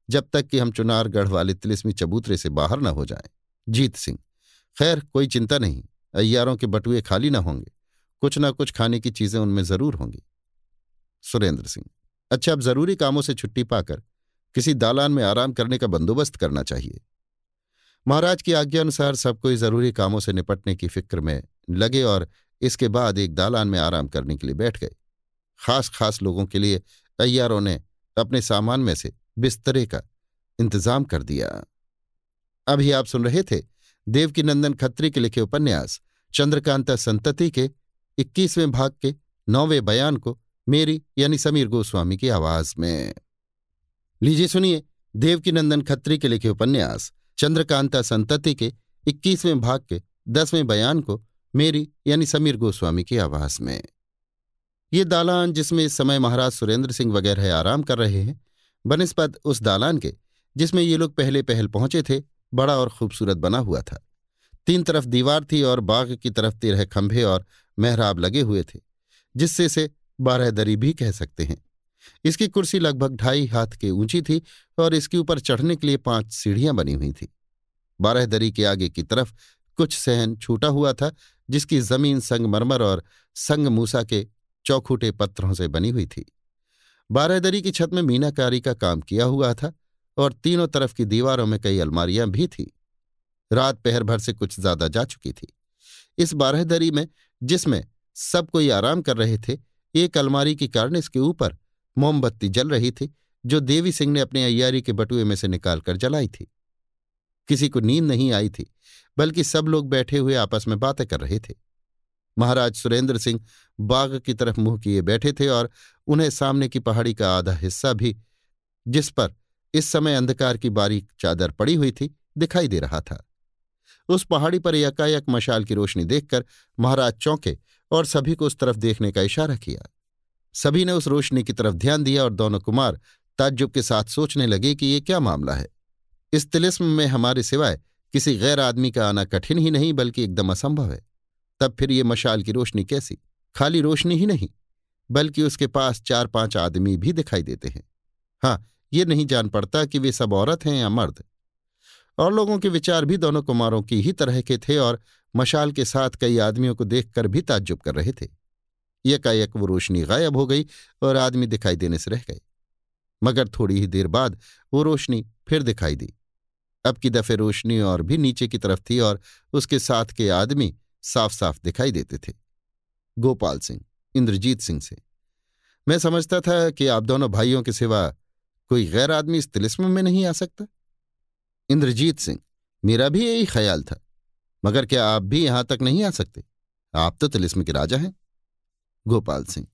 S1: जब तक कि हम चुनारगढ़ वाले तिलिस्मी चबूतरे से बाहर न हो जाएँ। जीत सिंह, खैर, कोई चिंता नहीं, अय्यारों के बटुए खाली न होंगे। कुछ न कुछ खाने की चीज़ें उनमें ज़रूर होंगी। सुरेंद्र सिंह अच्छा अब ज़रूरी कामों से छुट्टी पाकर किसी दालान में आराम करने का बंदोबस्त करना चाहिए। महाराज की आज्ञा अनुसार सब कोई ज़रूरी कामों से निपटने की फ़िक्र में लगे और इसके बाद एक दालान में आराम करने के लिए बैठ गए। खास खास लोगों के लिए अय्यारों ने अपने सामान में से बिस्तरे का इंतज़ाम कर दिया। अभी आप सुन रहे थे देवकीनंदन खत्री के लिखे उपन्यास, चंद्रकांता संतति के इक्कीसवें भाग के नौवें बयान को मेरी यानी समीर गोस्वामी की आवाज़ में। लीजिए सुनिए देवकीनंदन खत्री के लिखे उपन्यास, चंद्रकांता संतति के इक्कीसवें भाग के दसवें बयान को मेरी यानी समीर गोस्वामी की आवाज़ में। ये दालान जिसमें इस समय महाराज सुरेंद्र सिंह वगैरह आराम कर रहे हैं बनस्पत उस दालान के, जिसमें ये लोग पहले पहल पहुँचे थे, बड़ा और खूबसूरत बना हुआ था। तीन तरफ़ दीवार थी और बाग की तरफ़ तेरह खंभे और मेहराब लगे हुए थे, जिससे से बारह दरी भी कह सकते हैं। इसकी कुर्सी लगभग ढाई हाथ के ऊँची थी और इसके ऊपर चढ़ने के लिए पाँच सीढ़ियाँ बनी हुई थी। बारह दरी के आगे की तरफ़ कुछ सहन छूटा हुआ था, जिसकी ज़मीन संगमरमर और संगमूसा के चौखूटे पत्थरों से बनी हुई थी। बारहदरी की छत में मीनाकारी का काम किया हुआ था और तीनों तरफ़ की दीवारों में कई अलमारियाँ भी थीं। रात पहर भर से कुछ ज़्यादा जा चुकी थी। इस बारहदरी में, जिसमें सब कोई आराम कर रहे थे, एक अलमारी की कारण इसके ऊपर मोमबत्ती जल रही थी, जो देवी सिंह ने अपने अयारी के बटुए में से निकालकर जलाई थी। किसी को नींद नहीं आई थी, बल्कि सब लोग बैठे हुए आपस में बातें कर रहे थे। महाराज सुरेंद्र सिंह बाग की तरफ़ मुँह किए बैठे थे और उन्हें सामने की पहाड़ी का आधा हिस्सा भी, जिस पर इस समय अंधकार की बारीक चादर पड़ी हुई थी, दिखाई दे रहा था। उस पहाड़ी पर यकायक मशाल की रोशनी देखकर महाराज चौंके और सभी को उस तरफ़ देखने का इशारा किया। सभी ने उस रोशनी की तरफ़ ध्यान दिया और दोनों कुमार ताज्जुब के साथ सोचने लगे कि ये क्या मामला है। इस तिलिस्म में हमारे सिवाय किसी गैर आदमी का आना कठिन ही नहीं, बल्कि एकदम असंभव है। तब फिर ये मशाल की रोशनी कैसी? खाली रोशनी ही नहीं, बल्कि उसके पास चार पाँच आदमी भी दिखाई देते हैं। हाँ ये नहीं जान पड़ता कि वे सब औरत हैं या मर्द। और लोगों के विचार भी दोनों कुमारों की ही तरह के थे और मशाल के साथ कई आदमियों को देखकर भी ताज्जुब कर रहे थे। एकाएक वो रोशनी गायब हो गई और आदमी दिखाई देने से रह गए। मगर थोड़ी ही देर बाद वो रोशनी फिर दिखाई दी। अब की दफे रोशनी और भी नीचे की तरफ़ थी और उसके साथ के आदमी साफ़ साफ़ दिखाई देते थे। गोपाल सिंह, इंद्रजीत सिंह से। मैं समझता था कि आप दोनों भाइयों के सिवा कोई गैर आदमी इस तिलिस्म में नहीं आ सकता। इंद्रजीत सिंह, मेरा भी यही ख्याल था, मगर क्या आप भी यहाँ तक नहीं आ सकते? आप तो तिलिस्म के राजा हैं। गोपाल सिंह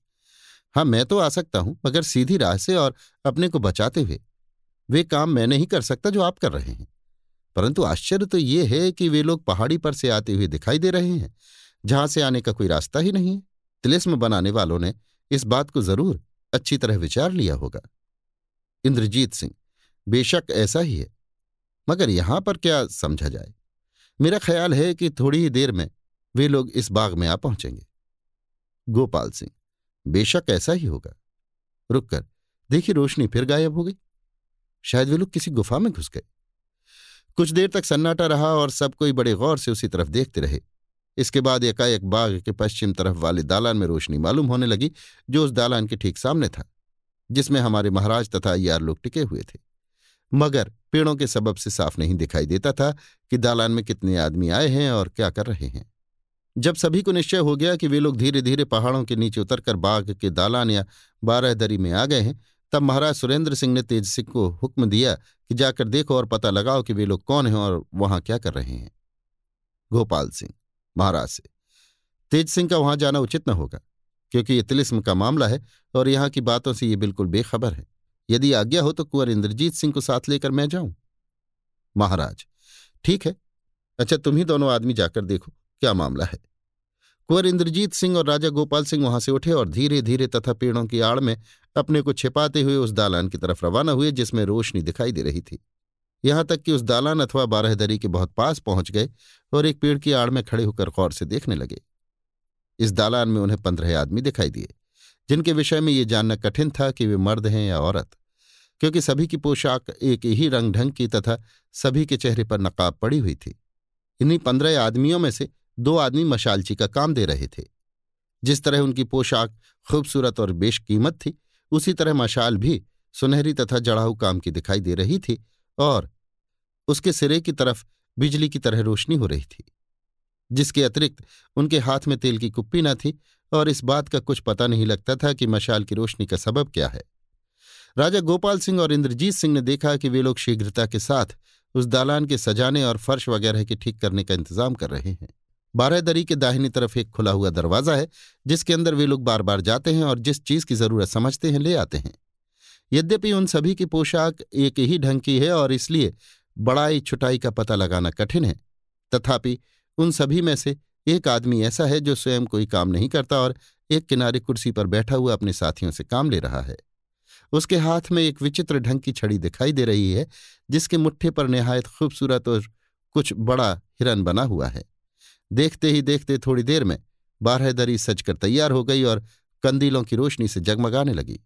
S1: हाँ मैं तो आ सकता हूँ, मगर सीधी राह से और अपने को बचाते हुए। वे काम मैं नहीं कर सकता जो आप कर रहे हैं। परंतु आश्चर्य तो ये है कि वे लोग पहाड़ी पर से आते हुए दिखाई दे रहे हैं, जहाँ से आने का कोई रास्ता ही नहीं है। तिलिस्म बनाने वालों ने इस बात को ज़रूर अच्छी तरह विचार लिया होगा। इंद्रजीत सिंह, बेशक ऐसा ही है, मगर यहाँ पर क्या समझा जाए? मेरा ख्याल है कि थोड़ी ही देर में वे लोग इस बाग में आ पहुँचेंगे। गोपाल सिंह, बेशक ऐसा ही होगा। रुककर देखिए रोशनी फिर गायब हो गई। शायद वे लोग किसी गुफा में घुस गए। कुछ देर तक सन्नाटा रहा और सब कोई बड़े गौर से उसी तरफ़ देखते रहे। इसके बाद एकाएक बाग के पश्चिम तरफ़ वाले दालान में रोशनी मालूम होने लगी, जो उस दालान के ठीक सामने था, जिसमें हमारे महाराज तथा अयार लोग टिके हुए थे। मगर पेड़ों के सबब से साफ़ नहीं दिखाई देता था कि दालान में कितने आदमी आए हैं और क्या कर रहे हैं। जब सभी को निश्चय हो गया कि वे लोग धीरे धीरे पहाड़ों के नीचे उतरकर बाग के दालान या बारहदरी में आ गए हैं तब महाराज सुरेंद्र सिंह ने तेज सिंह को हुक्म दिया कि जाकर देखो और पता लगाओ कि वे लोग कौन हैं और वहाँ क्या कर रहे हैं। गोपाल सिंह, महाराज से, तेज सिंह का वहाँ जाना उचित न होगा, क्योंकि ये तिलिस्म का मामला है और यहाँ की बातों से ये बिल्कुल बेखबर है। यदि आज्ञा हो तो कुंवर इंद्रजीत सिंह को साथ लेकर मैं जाऊँ। महाराज, ठीक है। अच्छा तुम ही दोनों आदमी जाकर देखो, क्या मामला है। कुंवर इंद्रजीत सिंह और राजा गोपाल सिंह वहाँ से उठे और धीरे धीरे तथा पेड़ों की आड़ में अपने को छिपाते हुए उस दालान की तरफ़ रवाना हुए, जिसमें रोशनी दिखाई दे रही थी। यहाँ तक कि उस दालान अथवा बारहदरी के बहुत पास पहुँच गए और एक पेड़ की आड़ में खड़े होकर गौर से देखने लगे। इस दालान में उन्हें पंद्रह आदमी दिखाई दिए, जिनके विषय में ये जानना कठिन था कि वे मर्द हैं या औरत, क्योंकि सभी की पोशाक एक ही रंग ढंग की तथा सभी के चेहरे पर नकाब पड़ी हुई थी। इन्हीं पंद्रह आदमियों में से दो आदमी मशालची का काम दे रहे थे। जिस तरह उनकी पोशाक खूबसूरत और बेशकीमत थी उसी तरह मशाल भी सुनहरी तथा जड़ाऊ काम की दिखाई दे रही थी और उसके सिरे की तरफ़ बिजली की तरह रोशनी हो रही थी, जिसके अतिरिक्त उनके हाथ में तेल की कुप्पी न थी और इस बात का कुछ पता नहीं लगता था कि मशाल की रोशनी का सबब क्या है। राजा गोपाल सिंह और इंद्रजीत सिंह ने देखा कि वे लोग शीघ्रता के साथ उस दालान के सजाने और फर्श वगैरह के ठीक करने का इंतज़ाम कर रहे हैं। बारहदरी के दाहिनी तरफ़ एक खुला हुआ दरवाज़ा है, जिसके अंदर वे लोग बार बार जाते हैं और जिस चीज़ की ज़रूरत समझते हैं, ले आते हैं। यद्यपि उन सभी की पोशाक एक ही ढंग की है और इसलिए बड़ाई छुटाई का पता लगाना कठिन है। तथापि उन सभी में से एक आदमी ऐसा है जो स्वयं कोई काम नहीं करता और एक किनारे कुर्सी पर बैठा हुआ अपने साथियों से काम ले रहा है। उसके हाथ में एक विचित्र ढंग की छड़ी दिखाई दे रही है, जिसके मुट्ठे पर निहायत खूबसूरत और कुछ बड़ा हिरन बना हुआ है। देखते ही देखते थोड़ी देर में बारहदरी सजकर तैयार हो गई और कंदीलों की रोशनी से जगमगाने लगी।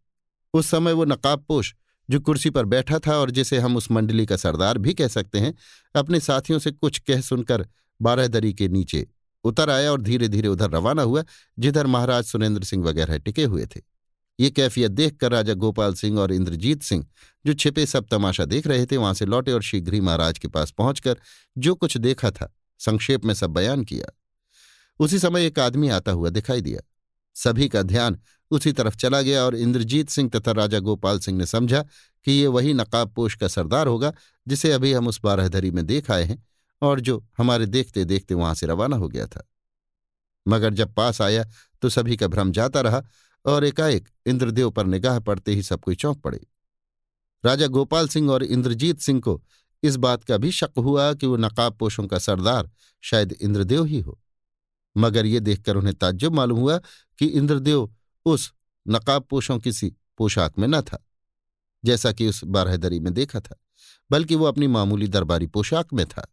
S1: उस समय वो नकाबपोश जो कुर्सी पर बैठा था और जिसे हम उस मंडली का सरदार भी कह सकते हैं, अपने साथियों से कुछ कह सुनकर बारहदरी के नीचे उतर आया और धीरे धीरे उधर रवाना हुआ, जिधर महाराज सुरेंद्र सिंह वगैरह टिके हुए थे। ये कैफियत देखकर राजा गोपाल सिंह और इंद्रजीत सिंह, जो छिपे सब तमाशा देख रहे थे, वहाँ से लौटे और शीघ्र ही महाराज के पास पहुंचकर जो कुछ देखा था संक्षेप में सब बयान किया। उसी समय एक आदमी आता हुआ दिखाई दिया। सभी का ध्यान उसी तरफ़ चला गया और इंद्रजीत सिंह तथा राजा गोपाल सिंह ने समझा कि ये वही नकाबपोश का सरदार होगा जिसे अभी हम उस बारहधरी में देख आए हैं और जो हमारे देखते देखते वहाँ से रवाना हो गया था। मगर जब पास आया तो सभी का भ्रम जाता रहा और एकाएक इंद्रदेव पर निगाह पड़ते ही सब कोई चौंक पड़े। राजा गोपाल सिंह और इंद्रजीत सिंह को इस बात का भी शक हुआ कि वो नकाबपोशों का सरदार शायद इंद्रदेव ही हो। मगर ये देखकर उन्हें ताज्जुब मालूम हुआ कि इंद्रदेव उस नकाबपोशों किसी पोशाक में न था, जैसा कि उस बारहदरी में देखा था, बल्कि वो अपनी मामूली दरबारी पोशाक में था।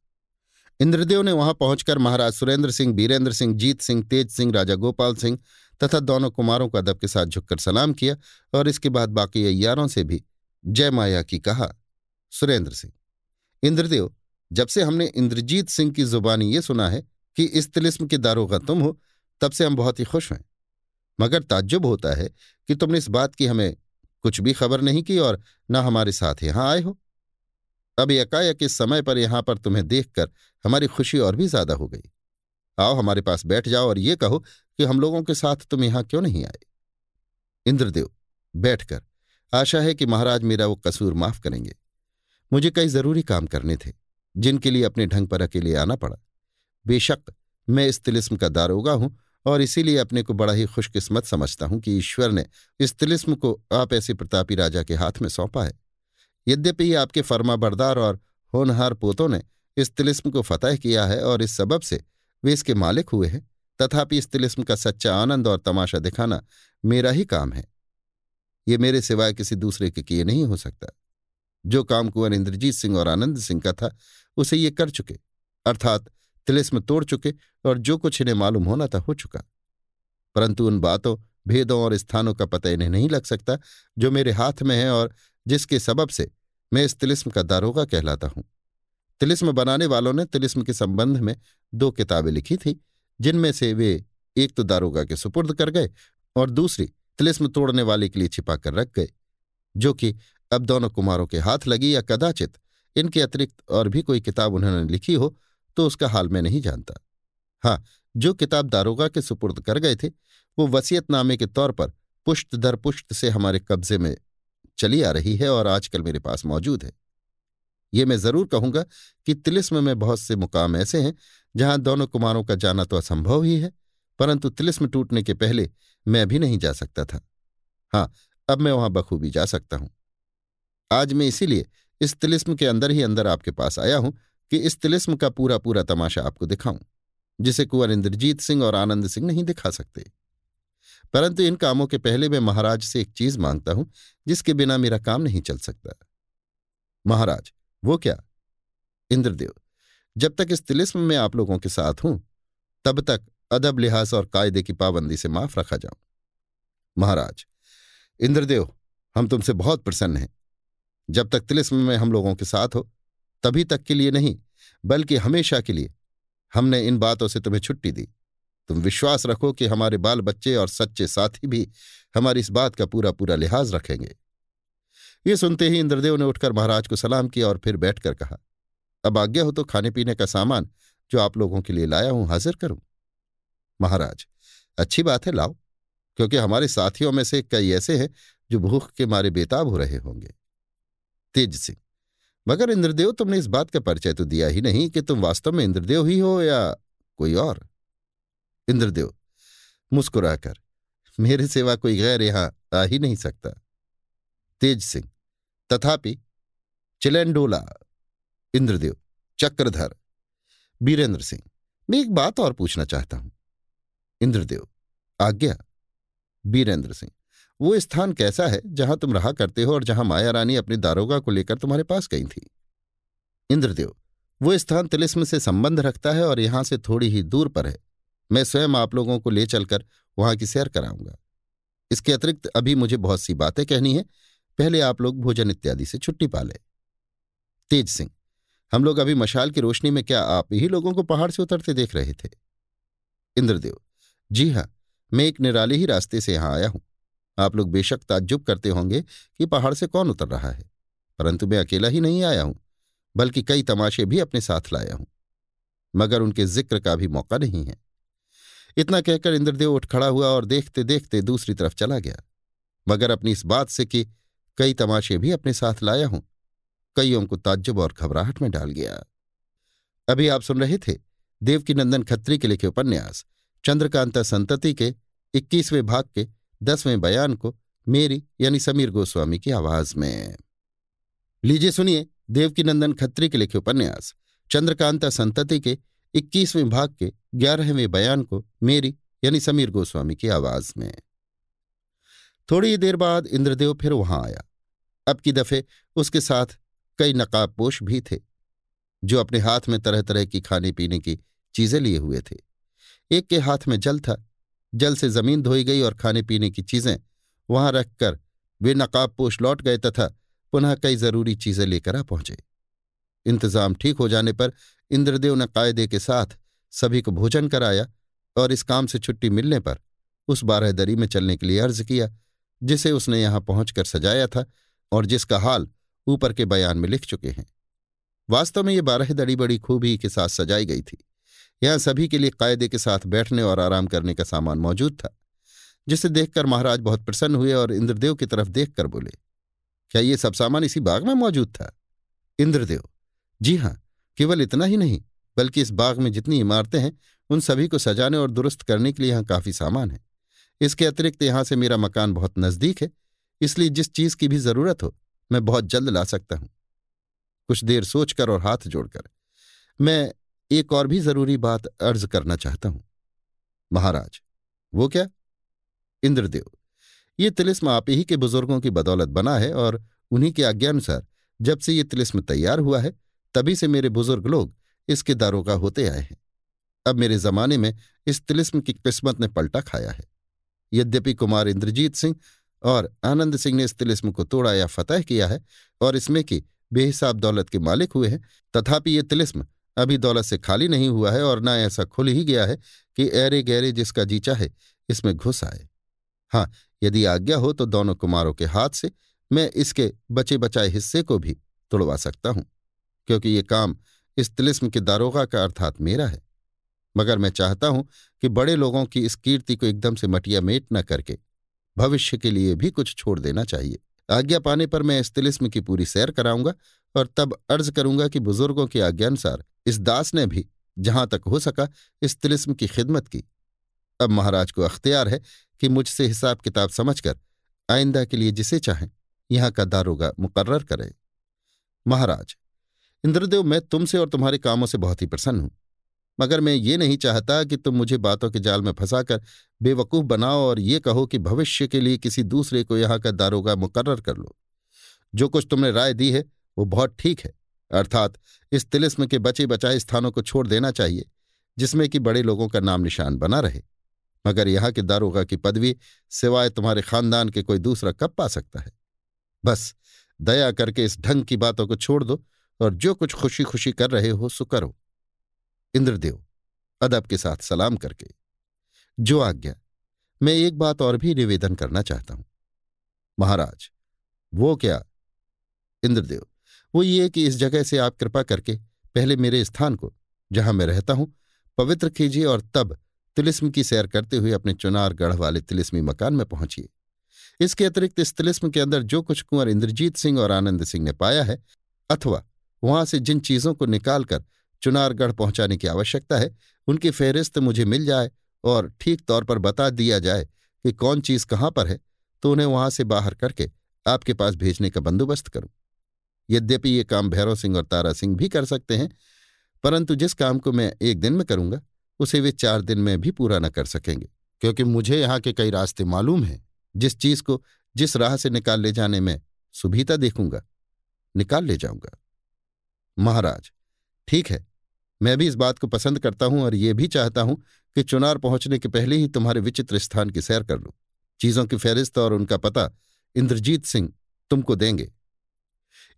S1: इंद्रदेव ने वहाँ पहुंचकर महाराज सुरेंद्र सिंह, बीरेंद्र सिंह, जीत सिंह, तेज सिंह, राजा गोपाल सिंह तथा दोनों कुमारों को अदब के साथ झुककर सलाम किया और इसके बाद बाकी अयारों से भी जय माया की कहा, सुरेंद्र सिंह। इंद्रदेव जब से हमने इंद्रजीत सिंह की जुबानी ये सुना है कि इस तिलिस्म के दारोगा तुम हो, तब से हम बहुत ही खुश हैं। मगर ताज्जुब होता है कि तुमने इस बात की हमें कुछ भी खबर नहीं की और न हमारे साथ यहाँ आए हो। अब एकाएक इस समय पर यहाँ पर तुम्हें देखकर हमारी खुशी और भी ज़्यादा हो गई। आओ हमारे पास बैठ जाओ और ये कहो कि हम लोगों के साथ तुम यहाँ क्यों नहीं आए? इंद्रदेव बैठकर, आशा है कि महाराज मेरा वो कसूर माफ़ करेंगे। मुझे कई ज़रूरी काम करने थे, जिनके लिए अपने ढंग पर अकेले आना पड़ा। बेशक, मैं इस तिलिस्म का दारोगा हूँ और इसीलिए अपने को बड़ा ही खुशकिस्मत समझता हूँ कि ईश्वर ने इस तिलिस्म को आप ऐसे प्रतापी राजा के हाथ में सौंपा है। यद्यपि आपके फर्माबरदार और होनहार पोतों ने इस तिलिस्म को फतेह किया है और इस सबब से वे इसके मालिक हुए हैं, तथापि इस तिलिस्म का सच्चा आनंद और तमाशा दिखाना मेरा ही काम है। ये मेरे सिवाय किसी दूसरे के किए नहीं हो सकता। जो काम कुंवर इंद्रजीत सिंह और आनंद सिंह का था, उसे ये कर चुके, अर्थात तिलिस्म तोड़ चुके और जो कुछ इन्हें मालूम होना था हो चुका। परंतु उन बातों, भेदों और स्थानों का पता इन्हें नहीं लग सकता, जो मेरे हाथ में है और जिसके सबब से मैं इस तिलिस्म का दारोगा कहलाता हूँ। तिलिस्म बनाने वालों ने तिलिस्म के संबंध में दो किताबें लिखी थी, जिनमें से वे एक तो दारोगा के सुपुर्द कर गए और दूसरी तिलिस्म तोड़ने वाले के लिए छिपा कर रख गए, जो कि अब दोनों कुमारों के हाथ लगी या कदाचित इनके अतिरिक्त और भी कोई किताब उन्होंने लिखी हो तो उसका हाल मैं नहीं जानता। हाँ जो किताब दारोगा के सुपुर्द कर गए थे, वो वसीयतनामे के तौर पर पुष्ट दर पुष्ट से हमारे कब्जे में चली आ रही है और आजकल मेरे पास मौजूद है। ये मैं ज़रूर कहूँगा कि तिलिस्म में बहुत से मुकाम ऐसे हैं, जहाँ दोनों कुमारों का जाना तो असंभव ही है, परंतु तिलिस्म टूटने के पहले मैं भी नहीं जा सकता था। हाँ अब मैं वहाँ बखूबी जा सकता हूँ। आज मैं इसीलिए इस तिलिस्म के अंदर ही अंदर आपके पास आया हूँ कि इस तिलिस्म का पूरा पूरा तमाशा आपको दिखाऊँ, जिसे कुंवर इंद्रजीत सिंह और आनंद सिंह नहीं दिखा सकते। परंतु इन कामों के पहले मैं महाराज से एक चीज़ माँगता हूँ, जिसके बिना मेरा काम नहीं चल सकता। महाराज, वो क्या? इंद्रदेव, जब तक इस तिलिस्म में आप लोगों के साथ हूँ, तब तक अदब लिहाज और कायदे की पाबंदी से माफ़ रखा जाऊँ। महाराज, इंद्रदेव, हम तुमसे बहुत प्रसन्न हैं। जब तक तिलिस्म में हम लोगों के साथ हो, तभी तक के लिए नहीं, बल्कि हमेशा के लिए। हमने इन बातों से तुम्हें छुट्टी दी। तुम विश्वास रखो कि हमारे बाल बच्चे और सच्चे साथी भी हमारी इस बात का पूरा पूरा लिहाज रखेंगे। ये सुनते ही इंद्रदेव ने उठकर महाराज को सलाम किया और फिर बैठकर कहा, अब आज्ञा हो तो खाने पीने का सामान, जो आप लोगों के लिए लाया हूँ, हाजिर करूँ। महाराज, अच्छी बात है, लाओ, क्योंकि हमारे साथियों में से कई ऐसे हैं, जो भूख के मारे बेताब हो रहे होंगे। तेज सिंह मगर इंद्रदेव तुमने इस बात का परिचय तो दिया ही नहीं कि तुम वास्तव में इंद्रदेव ही हो या कोई और? इंद्रदेव, मुस्कुराकर, मेरे सेवा कोई गैर यहाँ आ ही नहीं सकता। तेज सिंह, तथापि चिलेंडोला इंद्रदेव, चक्रधर, बीरेंद्र सिंह, मैं एक बात और पूछना चाहता हूँ। इंद्रदेव, आज्ञा, बीरेंद्र सिंह वो स्थान कैसा है, जहाँ तुम रहा करते हो और जहाँ माया रानी अपने दारोगा को लेकर तुम्हारे पास गई थी? इंद्रदेव, वो स्थान तिलिस्म से संबंध रखता है और यहाँ से थोड़ी ही दूर पर है। मैं स्वयं आप लोगों को ले चलकर वहाँ की सैर कराऊँगा। इसके अतिरिक्त अभी मुझे बहुत सी बातें कहनी है। पहले आप लोग भोजन इत्यादि से छुट्टी पा ले। तेज सिंह, हम लोग अभी मशाल की रोशनी में क्या आप ही लोगों को पहाड़ से उतरते देख रहे थे? इंद्रदेव, जी हाँ मैं एक निराले ही रास्ते से यहाँ आया हूँ। आप लोग बेशक ताज्जुब करते होंगे कि पहाड़ से कौन उतर रहा है, परंतु मैं अकेला ही नहीं आया हूँ, बल्कि कई तमाशे भी अपने साथ लाया हूँ, मगर उनके ज़िक्र का भी मौका नहीं है। इतना कहकर इंद्रदेव उठ खड़ा हुआ और देखते देखते दूसरी तरफ़ चला गया, मगर अपनी इस बात से कि कई तमाशे भी अपने साथ लाया हूँ, कईयों को ताज्जुब और घबराहट में डाल गया। अभी आप सुन रहे थे देवकीनंदन खत्री के लिखे उपन्यास, चंद्रकांता संतति के इक्कीसवें भाग के दसवें बयान को मेरी यानी समीर गोस्वामी की आवाज़ में। लीजिए सुनिए देवकीनंदन खत्री के लिखे उपन्यास, चंद्रकांता संतति के इक्कीसवें भाग के ग्यारहवें बयान को मेरी यानी समीर गोस्वामी की आवाज़ में। थोड़ी ही देर बाद इंद्रदेव फिर वहाँ आया। अब की दफे उसके साथ कई नकाबपोश भी थे, जो अपने हाथ में तरह तरह की खाने पीने की चीज़ें लिए हुए थे। एक के हाथ में जल था जल से ज़मीन धोई गई और खाने पीने की चीज़ें वहाँ रखकर वे नकाबपोश लौट गए तथा पुनः कई ज़रूरी चीज़ें लेकर आ पहुँचे। इंतज़ाम ठीक हो जाने पर इंद्रदेव ने कायदे के साथ सभी को भोजन कराया और इस काम से छुट्टी मिलने पर उस बारहदरी में चलने के लिए अर्ज़ किया, जिसे उसने यहाँ पहुंचकर सजाया था और जिसका हाल ऊपर के बयान में लिख चुके हैं। वास्तव में ये बारहदड़ी बड़ी खूबी के साथ सजाई गई थी। यहाँ सभी के लिए कायदे के साथ बैठने और आराम करने का सामान मौजूद था, जिसे देखकर महाराज बहुत प्रसन्न हुए और इंद्रदेव की तरफ़ देखकर बोले, क्या ये सब सामान इसी बाग में मौजूद था? इंद्रदेव, जी हाँ, केवल इतना ही नहीं, बल्कि इस बाग में जितनी इमारतें हैं, उन सभी को सजाने और दुरुस्त करने के लिए यहाँ काफ़ी सामान है। इसके अतिरिक्त यहाँ से मेरा मकान बहुत नज़दीक है, इसलिए जिस चीज़ की भी ज़रूरत हो, मैं बहुत जल्द ला सकता हूँ। कुछ देर सोचकर और हाथ जोड़कर, मैं एक और भी ज़रूरी बात अर्ज़ करना चाहता हूँ। महाराज, वो क्या? इंद्रदेव, ये तिलिस्म आप ही के बुज़ुर्गों की बदौलत बना है और उन्हीं के आज्ञानुसार जब से ये तिलिस्म तैयार हुआ है, तभी से मेरे बुज़ुर्ग लोग इसके दारोगा होते आए हैं। अब मेरे जमाने में इस तिलिस्म की किस्मत ने पलटा खाया है। यद्यपि कुमार इंद्रजीत सिंह और आनंद सिंह ने इस तिलिस्म को तोड़ा या फतह किया है और इसमें की बेहिसाब दौलत के मालिक हुए हैं, तथापि ये तिलिस्म अभी दौलत से खाली नहीं हुआ है और न ऐसा खुल ही गया है कि ऐरे गहरे जिसका जी चाहे इसमें घुस आए। हाँ यदि आज्ञा हो तो दोनों कुमारों के हाथ से मैं इसके बचे बचाए हिस्से को भी तोड़वा सकता हूँ, क्योंकि ये काम इस तिलिस्म के दारोगा का अर्थात मेरा है। मगर मैं चाहता हूँ कि बड़े लोगों की इस कीर्ति को एकदम से मटिया मेट न करके भविष्य के लिए भी कुछ छोड़ देना चाहिए। आज्ञा पाने पर मैं इस तिलिस्म की पूरी सैर कराऊँगा और तब अर्ज़ करूँगा कि बुज़ुर्गों की आज्ञानुसार इस दास ने भी जहाँ तक हो सका इस तिलिस्म की खिदमत की। अब महाराज को अख्तियार है कि मुझसे हिसाब किताब समझकर आइंदा के लिए जिसे चाहें यहाँ का दारोगा मुकर्र करें। महाराज, इंद्रदेव, मैं तुमसे और तुम्हारे कामों से बहुत ही प्रसन्न हूँ। मगर मैं ये नहीं चाहता कि तुम मुझे बातों के जाल में फंसाकर बेवकूफ़ बनाओ और ये कहो कि भविष्य के लिए किसी दूसरे को यहाँ का दारोगा मुकर्र कर लो। जो कुछ तुमने राय दी है, वो बहुत ठीक है। अर्थात इस तिलिस्म के बचे बचाए स्थानों को छोड़ देना चाहिए, जिसमें कि बड़े लोगों का नाम निशान बना रहे। मगर यहाँ के दारोगा की पदवी सिवाय तुम्हारे खानदान के कोई दूसरा कब पा सकता है? बस, दया करके इस ढंग की बातों को छोड़ दो और जो कुछ खुशी खुशी कर रहे हो, सो करो। इंद्रदेव, अदब के साथ सलाम करके। जो आज्ञा, मैं एक बात और भी निवेदन करना चाहता हूँ। महाराज, वो क्या? इंद्रदेव वो ये कि इस जगह से आप कृपा करके पहले मेरे स्थान को, जहाँ मैं रहता हूँ, पवित्र कीजिए और तब तिलिस्म की सैर करते हुए अपने चुनार गढ़ वाले तिलिस्मी मकान में पहुंचिए। इसके अतिरिक्त इस तिलिस्म के अंदर जो कुछ कुंवर इंद्रजीत सिंह और आनंद सिंह ने पाया है, अथवा वहाँ से जिन चीज़ों को निकालकर चुनारगढ़ पहुँचाने की आवश्यकता है, उनकी फेहरिस्त मुझे मिल जाए और ठीक तौर पर बता दिया जाए कि कौन चीज़ कहाँ पर है तो उन्हें वहाँ से बाहर करके आपके पास भेजने का बंदोबस्त करूँ। यद्यपि ये काम भैरव सिंह और तारा सिंह भी कर सकते हैं, परंतु जिस काम को मैं एक दिन में करूँगा, उसे वे चार दिन में भी पूरा न कर सकेंगे, क्योंकि मुझे यहाँ के कई रास्ते मालूम हैं। जिस चीज़ को, जिस राह से निकाल ले जाने में सुभीता देखूँगा, निकाल ले जाऊँगा। महाराज, ठीक है, मैं भी इस बात को पसंद करता हूँ और ये भी चाहता हूँ कि चुनार पहुँचने के पहले ही तुम्हारे विचित्र स्थान की सैर कर लो। चीज़ों की फहरिस्त और उनका पता इंद्रजीत सिंह तुमको देंगे।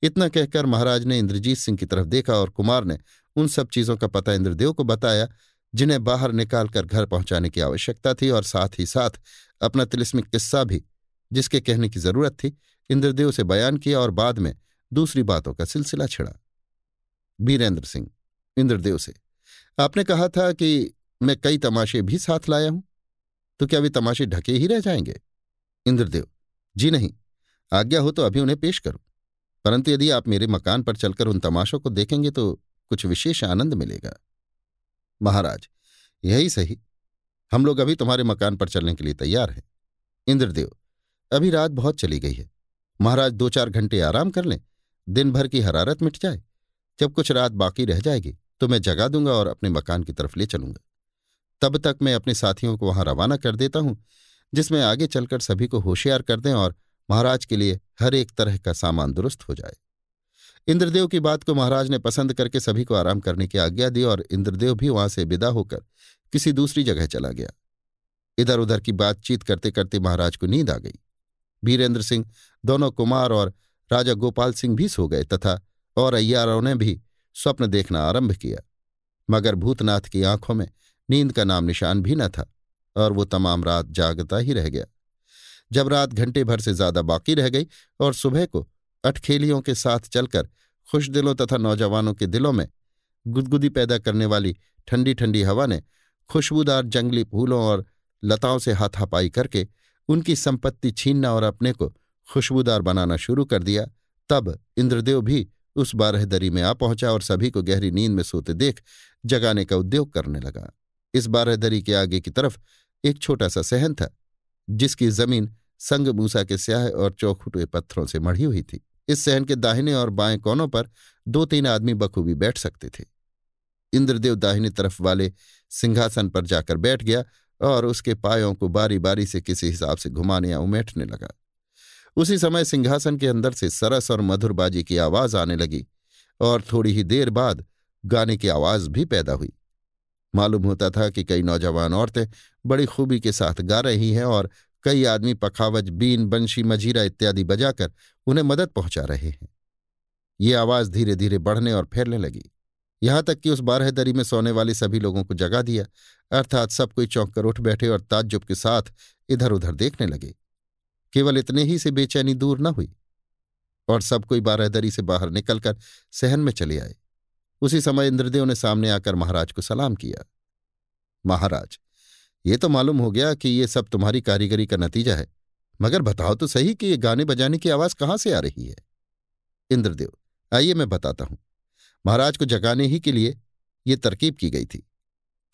S1: इतना कहकर महाराज ने इंद्रजीत सिंह की तरफ़ देखा और कुमार ने उन सब चीज़ों का पता इंद्रदेव को बताया, जिन्हें बाहर निकालकर घर पहुँचाने की आवश्यकता थी और साथ ही साथ अपना तिलिस्मिक किस्सा भी, जिसके कहने की ज़रूरत थी, इंद्रदेव से बयान किया और बाद में दूसरी बातों का सिलसिला छिड़ा। बीरेंद्र सिंह, इंद्रदेव से, आपने कहा था कि मैं कई तमाशे भी साथ लाया हूँ तो क्या वे तमाशे ढके ही रह जाएँगे? इंद्रदेव, जी नहीं, आज्ञा हो तो अभी उन्हें पेश करो। परंतु यदि आप मेरे मकान पर चलकर उन तमाशों को देखेंगे तो कुछ विशेष आनंद मिलेगा। महाराज, यही सही। हम लोग अभी तुम्हारे मकान पर चलने के लिए तैयार हैं। इंद्रदेव, अभी रात बहुत चली गई है। महाराज दो चार घंटे आराम कर लें। दिन भर की हरारत मिट जाए। जब कुछ रात बाकी रह जाएगी तो मैं जगा दूँगा और अपने मकान की तरफ़ ले चलूँगा। तब तक मैं अपने साथियों को वहाँ रवाना कर देता हूँ, जिसमें आगे चलकर सभी को होशियार कर दें और महाराज के लिए हर एक तरह का सामान दुरुस्त हो जाए। इंद्रदेव की बात को महाराज ने पसंद करके सभी को आराम करने की आज्ञा दी और इंद्रदेव भी वहाँ से विदा होकर किसी दूसरी जगह चला गया। इधर उधर की बातचीत करते करते महाराज को नींद आ गई। वीरेंद्र सिंह, दोनों कुमार और राजा गोपाल सिंह भी सो गए तथा और अय्यारों ने भी स्वप्न देखना आरंभ किया। मगर भूतनाथ की आँखों में नींद का नाम निशान भी न था और वो तमाम रात जागता ही रह गया। जब रात घंटे भर से ज़्यादा बाकी रह गई और सुबह को अटखेलियों के साथ चलकर खुश दिलों तथा नौजवानों के दिलों में गुदगुदी पैदा करने वाली ठंडी ठंडी हवा ने खुशबूदार जंगली फूलों और लताओं से हाथापाई करके उनकी संपत्ति छीनना और अपने को खुशबूदार बनाना शुरू कर दिया, तब इंद्रदेव भी उस बारहदरी में आ पहुँचा और सभी को गहरी नींद में सोते देख जगाने का उद्योग करने लगा। इस बारहदरी के आगे की तरफ़ एक छोटा सा सहन था। जिसकी ज़मीन संग मूसा के स्याह और चौखुटे पत्थरों से मढ़ी हुई थी। इस सहन के दाहिने और बाएँ कोनों पर दो तीन आदमी बखूबी बैठ सकते थे। इंद्रदेव दाहिनी तरफ़ वाले सिंहासन पर जाकर बैठ गया और उसके पायों को बारी बारी से किसी हिसाब से घुमाने या उमेटने लगा। उसी समय सिंहासन के अंदर से सरस और मधुरबाजी की आवाज़ आने लगी और थोड़ी ही देर बाद गाने की आवाज़ भी पैदा हुई। मालूम होता था कि कई नौजवान औरतें बड़ी खूबी के साथ गा रही हैं और कई आदमी पखावज, बीन, बंशी, मजीरा इत्यादि बजाकर उन्हें मदद पहुँचा रहे हैं। ये आवाज़ धीरे धीरे बढ़ने और फैलने लगी। यहाँ तक कि उस बारहदरी में सोने वाले सभी लोगों को जगा दिया, अर्थात सब कोई चौंक कर उठ बैठे और ताज्जुब के साथ इधर उधर देखने लगे। केवल इतने ही से बेचैनी दूर न हुई और सब कोई बारहदरी से बाहर निकलकर सहन में चले आए। उसी समय इंद्रदेव ने सामने आकर महाराज को सलाम किया। महाराज, ये तो मालूम हो गया कि ये सब तुम्हारी कारीगरी का नतीजा है, मगर बताओ तो सही कि ये गाने बजाने की आवाज़ कहाँ से आ रही है? इंद्रदेव, आइए मैं बताता हूँ। महाराज को जगाने ही के लिए ये तरकीब की गई थी,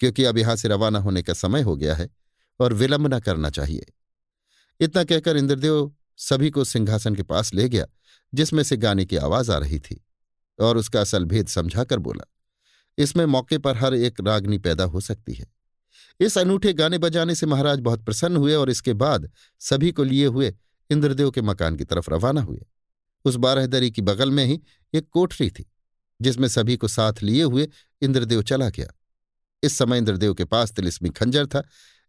S1: क्योंकि अब यहाँ से रवाना होने का समय हो गया है और विलंब न करना चाहिए। इतना कहकर इंद्रदेव सभी को सिंहासन के पास ले गया, जिसमें से गाने की आवाज़ आ रही थी। और उसका असल भेद समझाकर बोला, इसमें मौके पर हर एक रागनी पैदा हो सकती है। इस अनूठे गाने बजाने से महाराज बहुत प्रसन्न हुए और इसके बाद सभी को लिए हुए इंद्रदेव के मकान की तरफ़ रवाना हुए। उस बारहदरी की बगल में ही एक कोठरी थी, जिसमें सभी को साथ लिए हुए इंद्रदेव चला गया। इस समय इंद्रदेव के पास तिलिस्मी खंजर था,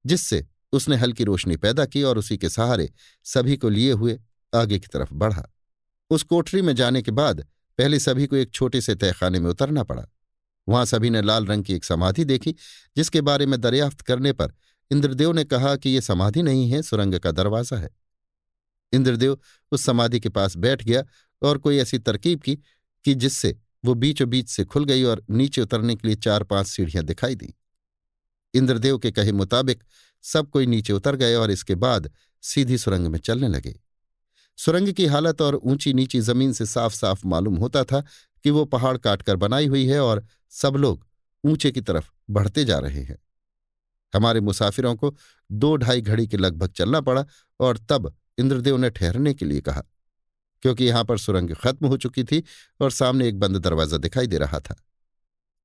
S1: जिससे उसने हल्की रोशनी पैदा की और उसी के सहारे सभी को लिए हुए आगे की तरफ़ बढ़ा। उस कोठरी में जाने के बाद पहले सभी को एक छोटे से तहखाने में उतरना पड़ा। वहाँ सभी ने लाल रंग की एक समाधि देखी, जिसके बारे में दरियाफ्त करने पर इंद्रदेव ने कहा कि यह समाधि नहीं है, सुरंग का दरवाज़ा है। इंद्रदेव उस समाधि के पास बैठ गया और कोई ऐसी तरकीब की, कि जिससे वो बीचों बीच से खुल गई और नीचे उतरने के लिए चार पाँच सीढ़ियाँ दिखाई दी। इंद्रदेव के कहे मुताबिक सब कोई नीचे उतर गए और इसके बाद सीधी सुरंग में चलने लगे। सुरंग की हालत और ऊँची नीची ज़मीन से साफ़ साफ़ मालूम होता था कि वो पहाड़ काटकर बनाई हुई है और सब लोग ऊँचे की तरफ़ बढ़ते जा रहे हैं। हमारे मुसाफिरों को दो ढाई घड़ी के लगभग चलना पड़ा और तब इंद्रदेव ने ठहरने के लिए कहा, क्योंकि यहाँ पर सुरंग खत्म हो चुकी थी और सामने एक बंद दरवाज़ा दिखाई दे रहा था।